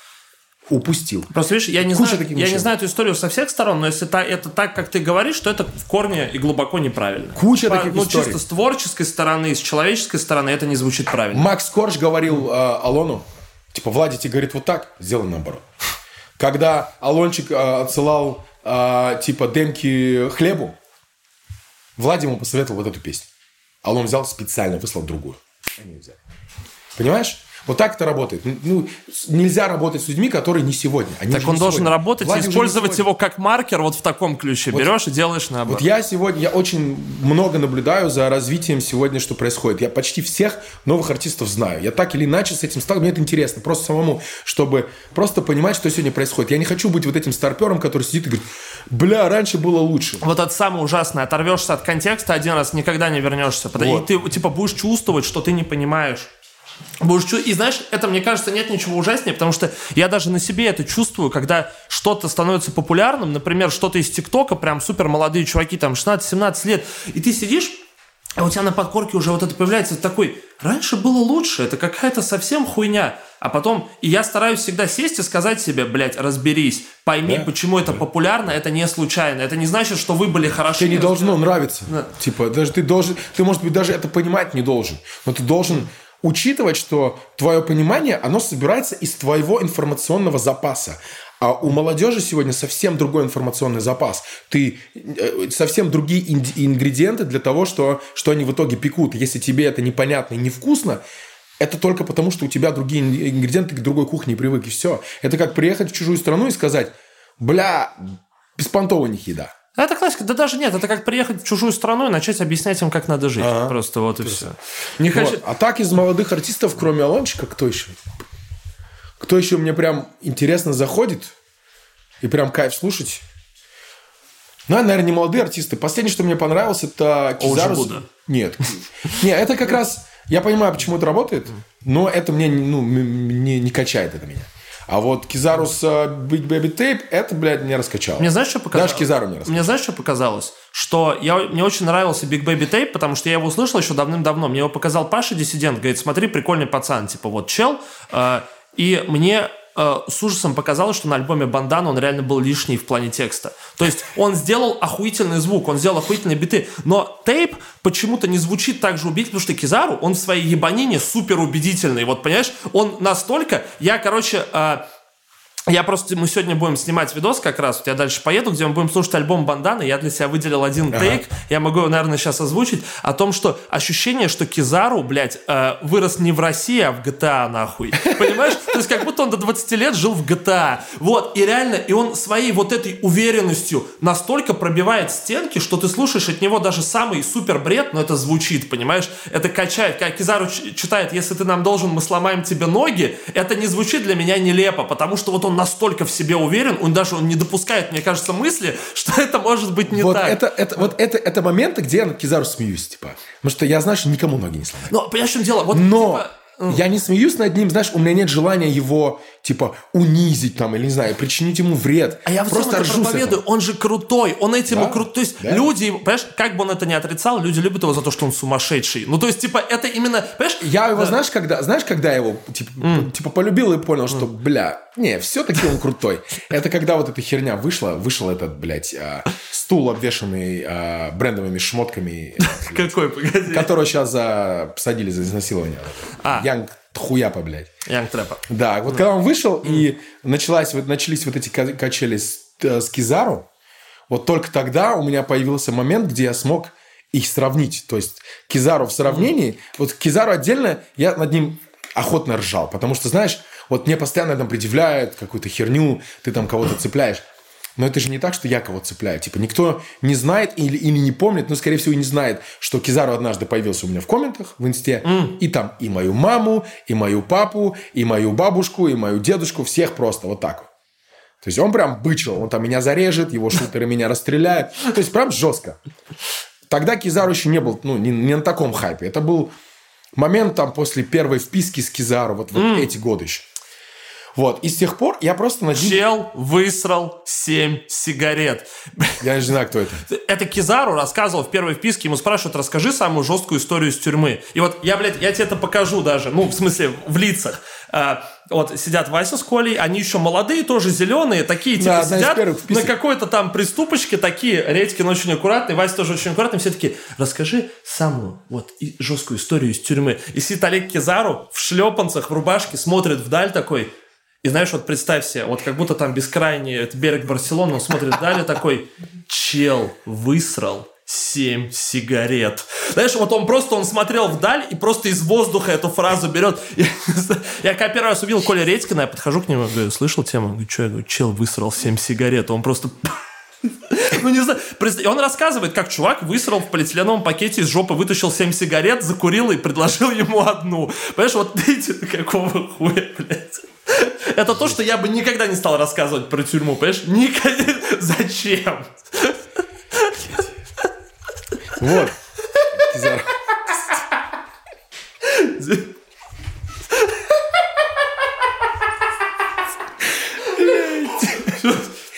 Speaker 2: Упустил.
Speaker 1: Просто видишь, я не,
Speaker 2: Куча
Speaker 1: знаю, я не знаю эту историю со всех сторон, но если та- это так, как ты говоришь, то это в корне и глубоко неправильно.
Speaker 2: Куча
Speaker 1: По-
Speaker 2: таких
Speaker 1: Ну,
Speaker 2: историй.
Speaker 1: чисто с творческой стороны, с человеческой стороны это не звучит правильно.
Speaker 2: Макс Корж говорил э, Алону, типа, Влади тебе говорит вот так, сделай наоборот. Когда Алончик э, отсылал, э, типа, демки хлебу, Влади ему посоветовал вот эту песню. Алон взял специально, выслал другую. Они взяли. Понимаешь? Вот так это работает. Ну, нельзя работать с людьми, которые не сегодня. Они
Speaker 1: Так он должен
Speaker 2: сегодня.
Speaker 1: работать
Speaker 2: Влади
Speaker 1: и использовать его как маркер вот в таком ключе. Берешь и делаешь наоборот.
Speaker 2: Вот я сегодня, я очень много наблюдаю за развитием сегодня, что происходит. Я почти всех новых артистов знаю. Я так или иначе с этим стал, мне это интересно. Просто самому, чтобы просто понимать, что сегодня происходит. Я не хочу быть вот этим старпером, который сидит и говорит, бля, раньше было лучше.
Speaker 1: Вот это самое ужасное. Оторвешься от контекста один раз, никогда не вернешься.
Speaker 2: Вот.
Speaker 1: И ты типа будешь чувствовать, что ты не понимаешь. Будешь И знаешь, это, мне кажется, нет ничего ужаснее, потому что я даже на себе это чувствую, когда что-то становится популярным, например, что-то из ТикТока, прям супер молодые чуваки, там 16-17 лет, и ты сидишь, а у тебя на подкорке уже вот это появляется такой, раньше было лучше, это какая-то совсем хуйня. А потом, и я стараюсь всегда сесть и сказать себе, блядь, разберись, пойми,
Speaker 2: Да,
Speaker 1: почему это популярно, это не случайно. Это не значит, что вы были хороши.
Speaker 2: Тебе не должно нравиться.
Speaker 1: Да.
Speaker 2: Типа, даже ты должен, ты, может быть, даже это понимать не должен. Но ты должен учитывать, что твое понимание, оно собирается из твоего информационного запаса. А у молодежи сегодня совсем другой информационный запас. Ты э, совсем другие ингредиенты для того, что, что они в итоге пекут. Если тебе это непонятно и невкусно, это только потому, что у тебя другие ин- ингредиенты к другой кухне привык, и все. Это как приехать в чужую страну и сказать, бля, беспонтово них еда.
Speaker 1: Это классика. Да даже нет, это как приехать в чужую страну и начать объяснять им, как надо жить.
Speaker 2: Ага.
Speaker 1: Просто вот и все. Не хочу...
Speaker 2: Вот. А так из молодых артистов, кроме Алончика, кто еще? Кто еще мне прям интересно заходит и прям кайф слушать? Ну, наверное, не молодые артисты. Последний, что мне понравилось, это Кизару. Нет. Не, это как раз... Я понимаю, почему это работает, но это мне ну, м- не, не качает это меня. А вот Кизару с э, Big Baby Tape, это, блядь, не раскачало.
Speaker 1: Мне знаешь, что показалось?
Speaker 2: Даже Кизару не раскачало.
Speaker 1: Мне знаешь, что показалось? Что я, мне очень нравился Big Baby Tape, потому что я его услышал еще давным-давно. Мне его показал Паша Диссидент. Говорит, смотри, прикольный пацан. Типа вот чел. э, и мне э, с ужасом показалось, что на альбоме Бандана он реально был лишний в плане текста. То есть он сделал охуительный звук, он сделал охуительные биты. Но тейп почему-то не звучит так же убедительно, потому что Кизару, он в своей ебанине супер убедительный. Вот понимаешь, он настолько... Я, короче... э, я просто, мы сегодня будем снимать видос как раз, вот я дальше поеду, где мы будем слушать альбом Банданы, я для себя выделил один тейк, я могу его, наверное, сейчас озвучить, о том, что ощущение, что Кизару, блядь, э, вырос не в России, а в GTA, нахуй. Понимаешь? То есть как будто он до 20 лет жил в GTA. Вот, и реально, и он своей вот этой уверенностью настолько пробивает стенки, что ты слушаешь от него даже самый супер бред, но это звучит, понимаешь? Это качает. Как Кизару читает, если ты нам должен, мы сломаем тебе ноги, это не звучит для меня нелепо, потому что вот он настолько в себе уверен, он даже он не допускает, мне кажется, мысли, что это может быть не
Speaker 2: вот
Speaker 1: так.
Speaker 2: это, это, вот это, это моменты, где я над Кизару смеюсь, типа. Потому что я знаю, что никому ноги не сломаю.
Speaker 1: Но, понимаешь, в чем дело? Вот,
Speaker 2: Но
Speaker 1: типа,
Speaker 2: я не смеюсь над ним, знаешь, у меня нет желания его, типа, унизить там, или, не знаю, причинить ему вред.
Speaker 1: А я
Speaker 2: просто
Speaker 1: это проповедую, он же крутой, он этим
Speaker 2: Да,
Speaker 1: и крут. То есть
Speaker 2: да.
Speaker 1: люди, понимаешь, как бы он это ни отрицал, люди любят его за то, что он сумасшедший. Ну, то есть, типа, это именно, понимаешь?
Speaker 2: Я его,
Speaker 1: Да.
Speaker 2: знаешь, когда, знаешь, когда я его, типа, типа, полюбил и понял, что, бля, не, все-таки он крутой. Это когда вот эта херня вышла, вышел этот, блядь, а, стул, обвешанный а, брендовыми шмотками,
Speaker 1: Какой, погоди.
Speaker 2: которого сейчас за, посадили за изнасилование.
Speaker 1: А.
Speaker 2: Янг хуяпа, блядь.
Speaker 1: Янг Трэпа.
Speaker 2: Да, вот когда он вышел, и началась, вот, начались вот эти ка- качели с, э, с Кизару, вот только тогда у меня появился момент, где я смог их сравнить. То есть Кизару в сравнении, вот Кизару отдельно, я над ним охотно ржал, потому что, знаешь, вот мне постоянно там предъявляют какую-то херню, ты там кого-то цепляешь. Но это же не так, что я кого-то цепляю. Типа никто не знает или, или не помнит, но, скорее всего, и не знает, что Кизару однажды появился у меня в комментах в инсте. И там и мою маму, и мою папу, и мою бабушку, и мою дедушку. Всех просто вот так вот. То есть он прям бычил. Он там меня зарежет, его шутеры меня расстреляют. То есть прям жестко. Тогда Кизару еще не был, ну, не, не на таком хайпе. Это был момент там после первой вписки с Кизару. Вот, вот эти годы еще. Вот. И с тех пор я просто над.
Speaker 1: Чел высрал 7 сигарет.
Speaker 2: Я не знаю, кто это.
Speaker 1: Это Кизару рассказывал в первой вписке, ему спрашивают, расскажи самую жесткую историю из тюрьмы. И вот я, блядь, я тебе это покажу даже, ну, в смысле, в лицах. А, вот сидят Вася с Колей, они еще молодые, тоже зеленые, такие, типа,
Speaker 2: Да,
Speaker 1: сидят на какой-то там приступочке, такие, Редькин очень аккуратный, Вася тоже очень аккуратный, все такие, расскажи самую вот и жесткую историю из тюрьмы. И сидит Олег Кизару в шлепанцах, в рубашке, смотрит вдаль такой, и знаешь, вот представь себе, вот как будто там бескрайний это берег Барселоны, он смотрит вдаль и такой, чел высрал 7 сигарет. Знаешь, вот он просто, он смотрел вдаль и просто из воздуха эту фразу берет. Я, я когда первый раз увидел Коля Редькина, я подхожу к нему, говорю, слышал тему? Говорю, что? Я говорю, чел высрал 7 сигарет. Он просто... Ну, не знаю. И он рассказывает, как чувак высрал в полиэтиленовом пакете из жопы, вытащил 7 сигарет, закурил и предложил ему одну. Понимаешь, вот видите, какого хуя, блядь. Это то, что я бы никогда не стал рассказывать про тюрьму, понимаешь? Никогда. Зачем?
Speaker 2: Вот.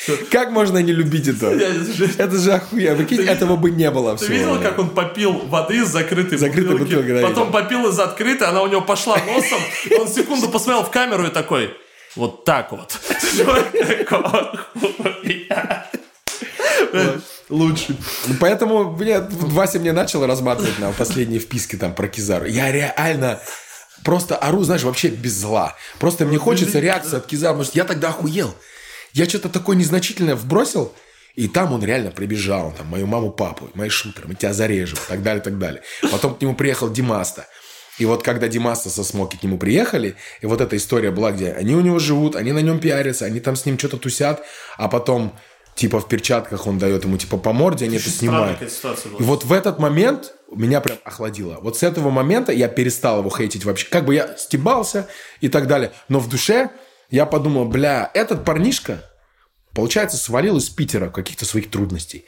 Speaker 2: Как, можно не любить это? Это же охуенно. Прикинь, этого бы не было.
Speaker 1: Ты
Speaker 2: всего.
Speaker 1: видел, как он попил воды из закрытой бутылки, потом попил из открытой, она у него пошла носом, он секунду посмотрел в камеру и такой, вот так вот. Лучше.
Speaker 2: Поэтому, блядь, Вася мне начал разматывать на последние вписки там про Кизару. Я реально просто ору, знаешь, вообще без зла. Просто мне хочется реакции от Кизару, что я тогда охуел. Я что-то такое незначительное вбросил, и там он реально прибежал, там, мою маму, папу, мои шутеры, мы тебя зарежем, и так далее, и так далее. Потом к нему приехал Димаста. И вот когда Димаста со Смоки к нему приехали, и вот эта история была, где они у него живут, они на нем пиарятся, они там с ним что-то тусят, а потом типа в перчатках он дает ему типа по морде, они это снимают. И вот в этот момент меня прям охладило. Вот с этого момента я перестал его хейтить вообще. Как бы я стебался и так далее. Но в душе я подумал, бля, этот парнишка, получается, свалил из Питера каких-то своих трудностей.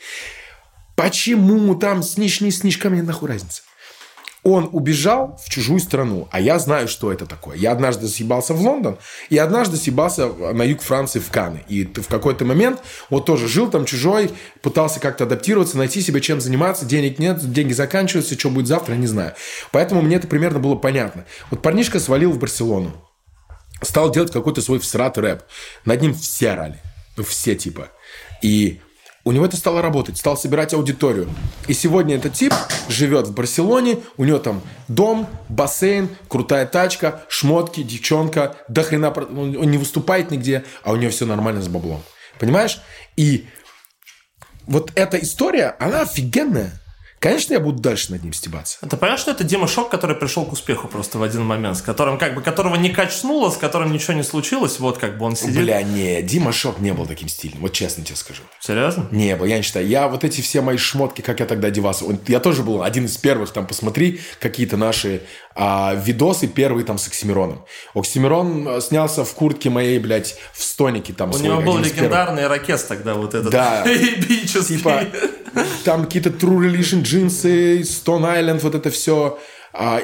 Speaker 2: Почему там сниж, не сниж, ко мне нахуй разница? Он убежал в чужую страну, а я знаю, что это такое. Я однажды съебался в Лондон, и однажды съебался на юг Франции в Каны. И в какой-то момент вот тоже жил там чужой, пытался как-то адаптироваться, найти себе чем заниматься, денег нет, деньги заканчиваются, что будет завтра, не знаю. Поэтому мне это примерно было понятно. Вот парнишка свалил в Барселону, стал делать какой-то свой всратый рэп. Над ним все орали. Ну, все типа. И у него это стало работать, стал собирать аудиторию. И сегодня этот тип живет в Барселоне, у него там дом, бассейн, крутая тачка, шмотки, девчонка, до хрена, он не выступает нигде, а у него все нормально с баблом. Понимаешь? И вот эта история, она офигенная. Конечно, я буду дальше над ним стебаться.
Speaker 1: Ты понимаешь, что это Дима Шок, который пришел к успеху просто в один момент, с которым как бы, которого не качнуло, с которым ничего не случилось, вот как бы он сидит.
Speaker 2: Бля, не, Дима Шок не был таким стильным, вот честно тебе скажу.
Speaker 1: Серьезно?
Speaker 2: Не был, я не считаю. Я вот эти все мои шмотки, как я тогда одевался. Я тоже был один из первых, там, посмотри, какие-то наши а, видосы, первые там с Оксимироном. Оксимирон а, снялся в куртке моей, блядь, в стонике там.
Speaker 1: У
Speaker 2: свой,
Speaker 1: него был легендарный ракет тогда вот этот.
Speaker 2: Да. Типа, там какие-то True Religion джинсы, Stone Island, вот это все. А,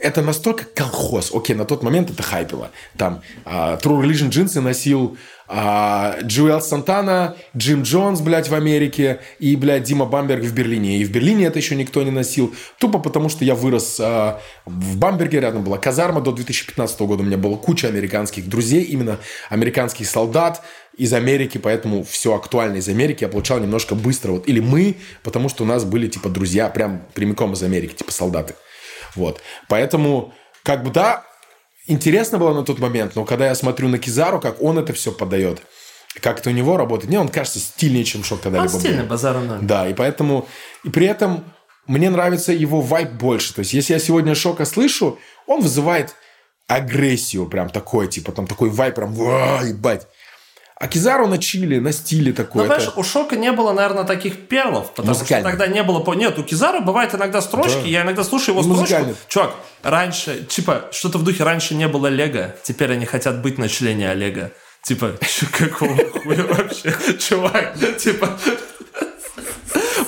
Speaker 2: это настолько колхоз. Окей, на тот момент это хайпило. Там а, True Religion джинсы носил а, Джуэл Сантана, Джим Джонс, блядь, в Америке и, блядь, Дима Бамберг в Берлине. И в Берлине это еще никто не носил. Тупо потому, что я вырос а, в Бамберге, рядом была казарма. До 2015 года у меня была куча американских друзей, именно американских солдат из Америки, поэтому все актуально из Америки я получал немножко быстро. Вот. Или мы, потому что у нас были, типа, друзья прям прямиком из Америки, типа, солдаты. Вот. Поэтому, как бы, да, интересно было на тот момент, но когда я смотрю на Кизару, как он это все подает, как это у него работает, мне он кажется стильнее, чем Шок
Speaker 1: Он
Speaker 2: когда-либо был.
Speaker 1: стильный, базара ноль.
Speaker 2: Да, и поэтому... И при этом мне нравится его вайб больше. То есть, если я сегодня Шока слышу, он вызывает агрессию прям такой, типа, там такой вайб прям, «Ва, ебать. А Кизару на чили, на стиле
Speaker 1: Ну,
Speaker 2: такой.
Speaker 1: понимаешь,
Speaker 2: это-
Speaker 1: у Шока не было, наверное, таких перлов, потому что тогда не было... по- Нет, у Кизара бывает иногда строчки,
Speaker 2: Да.
Speaker 1: я иногда слушаю его
Speaker 2: И
Speaker 1: строчку. Чувак, раньше, типа, что-то в духе раньше не было Лего, теперь они хотят быть на члене Олега. Типа, какого хуя вообще? Чувак, типа...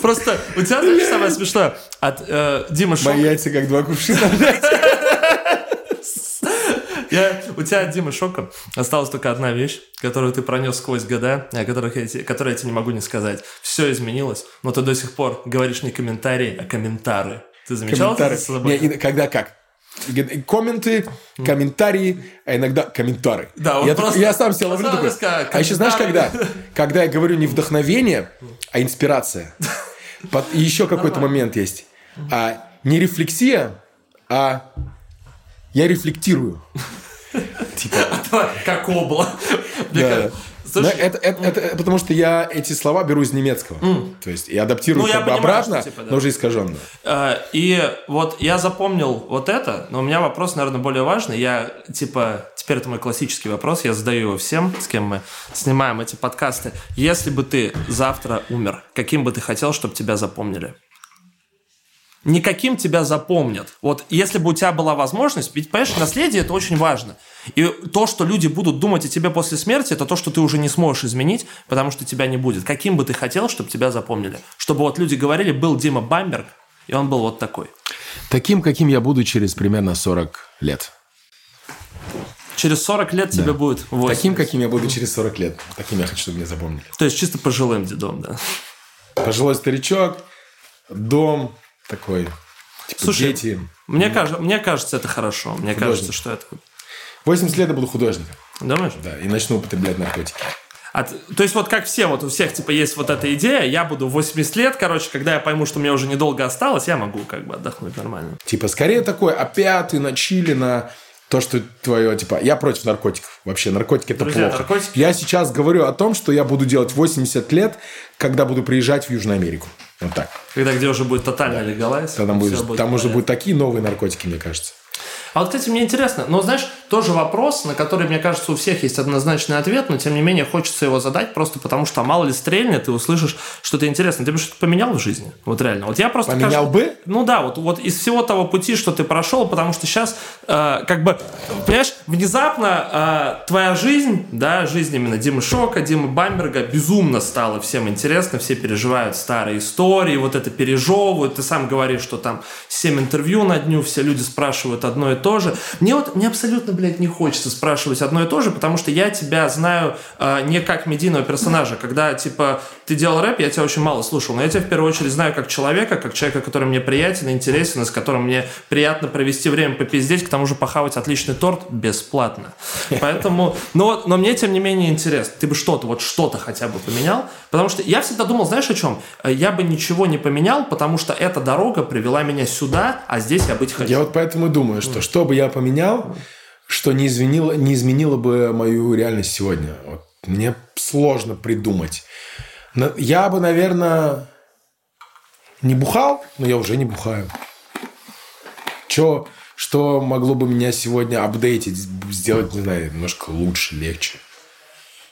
Speaker 1: Просто у тебя, знаешь, самое смешное? От э, Димы Шока...
Speaker 2: Мои яйца как два кувшина.
Speaker 1: Я, у тебя от Димы Шока осталась только одна вещь, которую ты пронес сквозь года, о которых я, которые я тебе не могу не сказать. Все изменилось, но ты до сих пор говоришь не комментарии, а комментары. Ты замечал это
Speaker 2: Комментарии.
Speaker 1: за
Speaker 2: когда как? Комменты, комментарии, а иногда комментары.
Speaker 1: Да,
Speaker 2: я,
Speaker 1: просто-
Speaker 2: я сам себя ловлю такой.
Speaker 1: сказал,
Speaker 2: А еще знаешь, когда? Когда я говорю не вдохновение, а инспирация. И еще какой-то момент есть. А не рефлексия, а я рефлектирую. Типа,
Speaker 1: Как
Speaker 2: Но
Speaker 1: Слушай,
Speaker 2: это, это- это потому что я эти слова беру из немецкого. То есть и адаптирую
Speaker 1: Ну,
Speaker 2: как бы обратно,
Speaker 1: что, типа, да.
Speaker 2: но уже искаженно.
Speaker 1: Э, И вот я запомнил вот это, но у меня вопрос, наверное, более важный. Я, типа, теперь это мой классический вопрос, я задаю его всем, с кем мы снимаем эти подкасты. Если бы ты завтра умер, каким бы ты хотел, чтобы тебя запомнили? Никаким тебя запомнят. Вот если бы у тебя была возможность, ведь, понимаешь, наследие – это очень важно. И то, что люди будут думать о тебе после смерти, это то, что ты уже не сможешь изменить, потому что тебя не будет. Каким бы ты хотел, чтобы тебя запомнили? Чтобы вот люди говорили, был Дима Бамберг, и он был вот такой.
Speaker 2: Таким, каким я буду через примерно 40 лет.
Speaker 1: Через 40 лет тебе будет 80.
Speaker 2: Таким, каким я буду через 40 лет. Таким я хочу, чтобы меня запомнили.
Speaker 1: То есть чисто пожилым дедом, да.
Speaker 2: Пожилой старичок, дом такой, типа
Speaker 1: Слушай,
Speaker 2: дети.
Speaker 1: Мне, кажется, мне кажется, это хорошо. Мне кажется, что это...
Speaker 2: 80 лет я буду художником.
Speaker 1: Думаешь?
Speaker 2: Да, и начну употреблять наркотики.
Speaker 1: А т- то есть вот как все, вот у всех типа есть вот эта идея, я буду в 80 лет, короче, когда я пойму, что мне уже недолго осталось, я могу как бы отдохнуть нормально.
Speaker 2: Типа, скорее такой опятый на чили, на то, что твое, типа, я против наркотиков. Вообще, наркотики это
Speaker 1: Друзья,
Speaker 2: плохо.
Speaker 1: наркотики-
Speaker 2: Я сейчас говорю о том, что я буду делать 80 лет, когда буду приезжать в Южную Америку. Вот так.
Speaker 1: Когда где уже будет тотально легалайз.
Speaker 2: Там,
Speaker 1: всё
Speaker 2: будет, там уже будут такие новые наркотики, мне кажется.
Speaker 1: А вот, кстати, мне интересно, но знаешь, тоже вопрос, на который, мне кажется, у всех есть однозначный ответ, но тем не менее хочется его задать просто потому, что мало ли стрельнет, и услышишь что-то интересное. Ты бы что-то поменял в жизни? Вот реально. Вот я просто...
Speaker 2: Поменял
Speaker 1: кажется-
Speaker 2: бы?
Speaker 1: Ну да, вот, вот из всего того пути, что ты прошел, потому что сейчас, э, как бы, понимаешь, внезапно э, твоя жизнь, да, жизнь именно Димы Шока, Димы Бамберга безумно стала всем интересно, все переживают старые истории, вот это пережевывают, ты сам говоришь, что там 7 интервью на дню, все люди спрашивают одно и то же. Мне вот, мне абсолютно, блядь, не хочется спрашивать одно и то же, потому что я тебя знаю э, не как медийного персонажа, когда, типа, ты делал рэп, я тебя очень мало слушал, но я тебя в первую очередь знаю как человека, как человека, который мне приятен, интересен, и с которым мне приятно провести время попиздеть, к тому же похавать отличный торт бесплатно. Поэтому, но, но мне тем не менее интересно, ты бы что-то, вот что-то хотя бы поменял, потому что я всегда думал, знаешь о чем? Э, Я бы ничего не поменял, потому что эта дорога привела меня сюда, а здесь я быть хочу.
Speaker 2: Я вот поэтому и думаю, что что бы я поменял, что не изменило, не изменило бы мою реальность сегодня. Вот мне сложно придумать. Я бы, наверное, не бухал, но я уже не бухаю. Чё, что могло бы меня сегодня апдейтить, сделать, не знаю, немножко лучше, легче?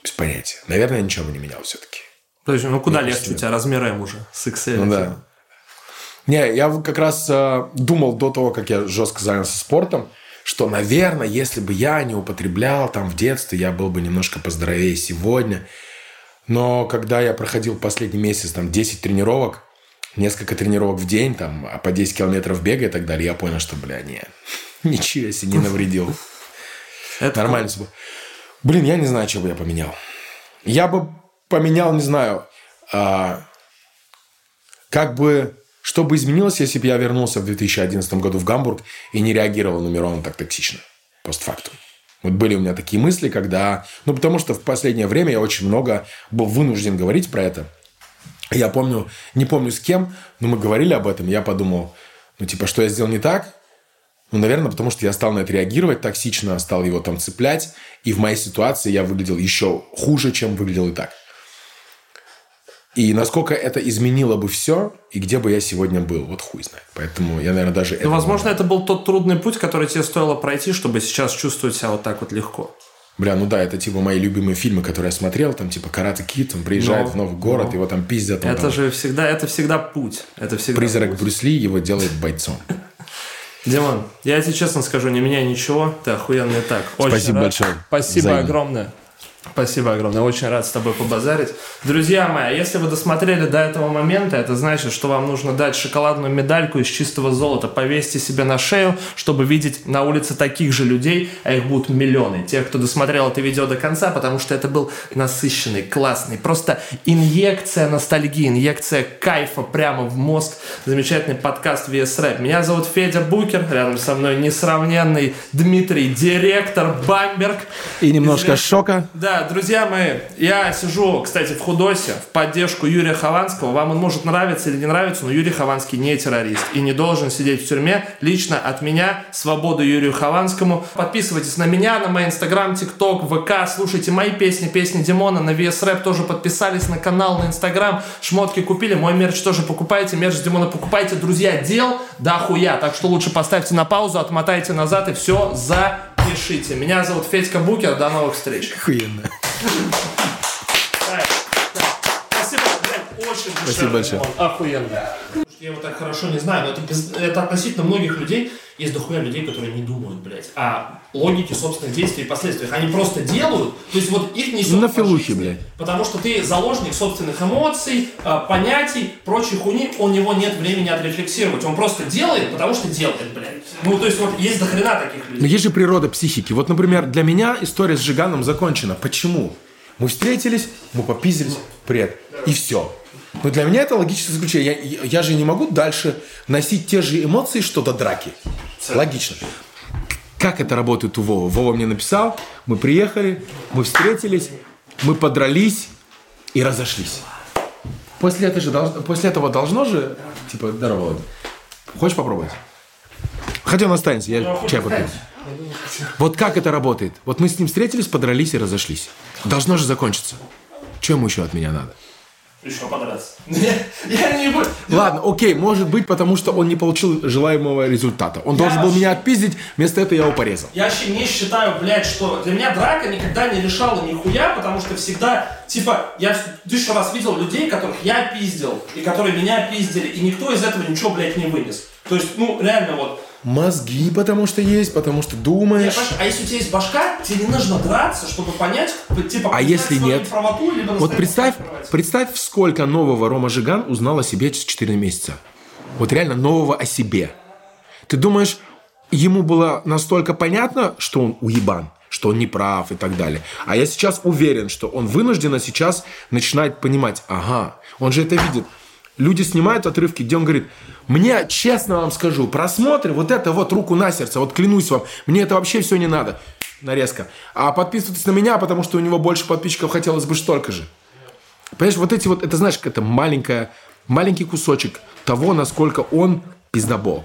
Speaker 2: Без понятия. Наверное, ничего бы не менял все-таки.
Speaker 1: Подожди, ну куда
Speaker 2: Я
Speaker 1: легче у тебя размер М уже с XL?
Speaker 2: Ну да. Не, я как раз э, думал до того, как я жестко занялся спортом, что, наверное, если бы я не употреблял там в детстве, я был бы немножко поздоровее сегодня. Но когда я проходил последний месяц там 10 тренировок, несколько тренировок в день, там, а по 10 километров бега и так далее, я понял, что, бля, не, ничего себе не навредил.
Speaker 1: Это
Speaker 2: Нормально все было. Блин, я не знаю, что бы я поменял. Я бы поменял, не знаю, а, как бы, что бы изменилось, если бы я вернулся в 2011 году в Гамбург и не реагировал на Мирона так токсично, постфактум. Вот были у меня такие мысли, когда... Ну, потому что в последнее время я очень много был вынужден говорить про это. Я помню, не помню с кем, но мы говорили об этом. Я подумал, ну, типа, что я сделал не так? Ну, наверное, потому что я стал на это реагировать токсично, стал его там цеплять. И в моей ситуации я выглядел еще хуже, чем выглядел и так. И насколько это изменило бы все, и где бы я сегодня был, вот хуй знает. Поэтому я, наверное, даже...
Speaker 1: Ну, возможно, это был тот трудный путь, который тебе стоило пройти, чтобы сейчас чувствовать себя вот так вот легко.
Speaker 2: Бля, ну да, это типа мои любимые фильмы, которые я смотрел, там типа Карате Кит, он приезжает
Speaker 1: Ну,
Speaker 2: в новый город,
Speaker 1: ну.
Speaker 2: его там пиздят. он
Speaker 1: Это
Speaker 2: там-
Speaker 1: же всегда, это всегда путь. Это всегда
Speaker 2: Призрак
Speaker 1: путь.
Speaker 2: Брюс Ли его делает бойцом.
Speaker 1: Димон, я тебе честно скажу, не меняй ничего, ты охуенный так. Очень
Speaker 2: Спасибо
Speaker 1: рад.
Speaker 2: большое.
Speaker 1: Спасибо
Speaker 2: Взаимно.
Speaker 1: огромное. Спасибо огромное, очень рад с тобой побазарить. Друзья мои, если вы досмотрели до этого момента, это значит, что вам нужно дать шоколадную медальку из чистого золота, повесьте себе на шею, чтобы видеть на улице таких же людей, а их будут миллионы. Тех, кто досмотрел это видео до конца, потому что это был насыщенный, классный, просто инъекция ностальгии, инъекция кайфа прямо в мозг. Замечательный подкаст VS Rap. Меня зовут Федя Букер, рядом со мной несравненный Дмитрий, директор Бамберг.
Speaker 2: И немножко
Speaker 1: Известный-
Speaker 2: шока.
Speaker 1: Да, друзья мои, я сижу, кстати, в Худосе в поддержку Юрия Хованского. Вам он может нравиться или не нравиться, но Юрий Хованский не террорист и не должен сидеть в тюрьме. Лично от меня свободу Юрию Хованскому. Подписывайтесь на меня, на мой инстаграм, тикток, ВК. Слушайте мои песни, песни Димона. На VS Rap тоже подписались на канал, на инстаграм. Шмотки купили, мой мерч тоже покупайте. Мерч Димона покупайте. Друзья, дел да хуя. Так что лучше поставьте на паузу, отмотайте назад и все запишите. Меня зовут Федька Букер. До новых встреч.
Speaker 2: Охуенно.
Speaker 1: Так, так. Спасибо,
Speaker 2: большое.
Speaker 1: Он охуенный. Я его так хорошо не знаю, но это, без- это относительно многих людей. Есть дохуя людей, которые не думают, блядь, о логике собственных действий и последствиях. Они просто делают, то есть вот их несет
Speaker 2: На филухе, блядь.
Speaker 1: Потому что ты заложник собственных эмоций, э, понятий, прочей хуйни, у него нет времени отрефлексировать. Он просто делает, потому что делает, блядь. Ну, то есть вот есть дохрена таких
Speaker 2: Но
Speaker 1: людей.
Speaker 2: есть же природа психики. Вот, например, для меня история с Жиганом закончена. Почему? Мы встретились, мы попиздились, привет, и все. Но для меня это логическое заключение. Я, я- же не могу дальше носить те же эмоции, что до драки. Логично. Как это работает у Вовы? Вова мне написал, мы приехали, мы встретились, мы подрались и разошлись. После, этого же долж- после этого должно же, типа, здорово, Володя. Хочешь попробовать? Хотя он останется, я чай попью. Вот как это работает? Вот мы с ним встретились, подрались и разошлись. Должно же закончиться. Чем еще от меня надо?
Speaker 1: Еще подраться. Я не буду.
Speaker 2: Ладно, окей, может быть, потому что он не получил желаемого результата. Он должен был
Speaker 1: вообще-
Speaker 2: меня отпиздить, вместо этого я его порезал.
Speaker 1: Я вообще не считаю, блядь, что для меня драка никогда не решала нихуя, потому что всегда, типа, я тысячу раз видел людей, которых я пиздил, и которые меня пиздили, и никто из этого ничего, блядь, не вынес. То есть, ну, реально вот,
Speaker 2: Мозги, потому что есть, потому что думаешь.
Speaker 1: понимаешь, а если у тебя есть башка, тебе не нужно драться, чтобы понять, типа,
Speaker 2: А если нет?
Speaker 1: правоту, либо
Speaker 2: Вот представь, представь, сколько нового Рома Жиган узнал о себе через 4 месяца. Вот реально нового о себе. Ты думаешь, ему было настолько понятно, что он уебан, что он не прав и так далее. А я сейчас уверен, что он вынужденно сейчас начинает понимать, ага, он же это видит. Люди снимают отрывки, где он говорит, мне, честно вам скажу, просмотры, вот это вот руку на сердце, вот клянусь вам, мне это вообще все не надо. Нарезка. А подписывайтесь на меня, потому что у него больше подписчиков хотелось бы столько же. Понимаешь, вот эти вот, это знаешь, это маленькая, маленький кусочек того, насколько он пиздобол.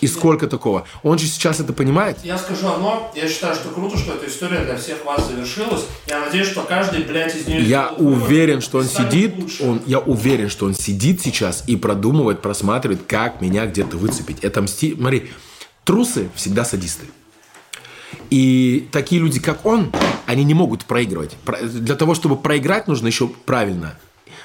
Speaker 2: И сколько такого. Он же сейчас это понимает.
Speaker 1: Я скажу одно, я считаю, что круто, что эта история для всех вас завершилась. Я надеюсь, что каждый, блядь, из нее...
Speaker 2: Я уверен, что он сидит,
Speaker 1: лучше.
Speaker 2: он, я уверен, что он сидит сейчас и продумывает, просматривает, как меня где-то выцепить. Это мсти... Смотри, трусы всегда садисты. И такие люди, как он, они не могут проигрывать. Про- Для того, чтобы проиграть, нужно еще правильно.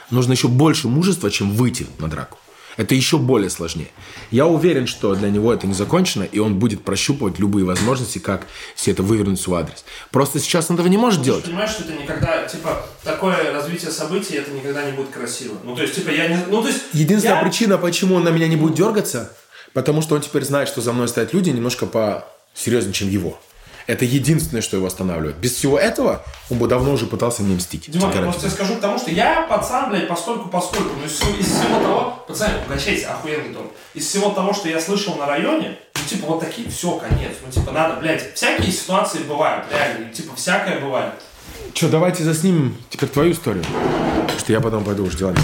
Speaker 2: Нужно еще больше мужества, чем выйти на драку. Это еще более сложнее. Я уверен, что для него это не закончено, и он будет прощупывать любые возможности, как все это вывернуть в свой адрес. Просто сейчас он этого не может
Speaker 1: Ты же
Speaker 2: делать.
Speaker 1: понимаешь, что это никогда, типа, такое развитие событий, это никогда не будет красиво. Ну, то есть, типа, я не... Ну, то есть...
Speaker 2: Единственная
Speaker 1: я-
Speaker 2: причина, почему он на меня не будет дергаться, потому что он теперь знает, что за мной стоят люди немножко по серьезнее, чем его. Это единственное, что его останавливает. Без всего этого он бы давно уже пытался мне мстить.
Speaker 1: Дима, я просто тебе скажу к тому, что я пацан, блядь, постольку поскольку. Ну, из всего, из всего того, пацаны, угощайте, охуенный дом. Из всего того, что я слышал на районе, ну, типа, вот такие, все, конец. Ну, типа, надо, блядь, всякие ситуации бывают, реально, и, типа, всякое бывает.
Speaker 2: Че, давайте заснимем теперь твою историю, что я потом пойду уже делать.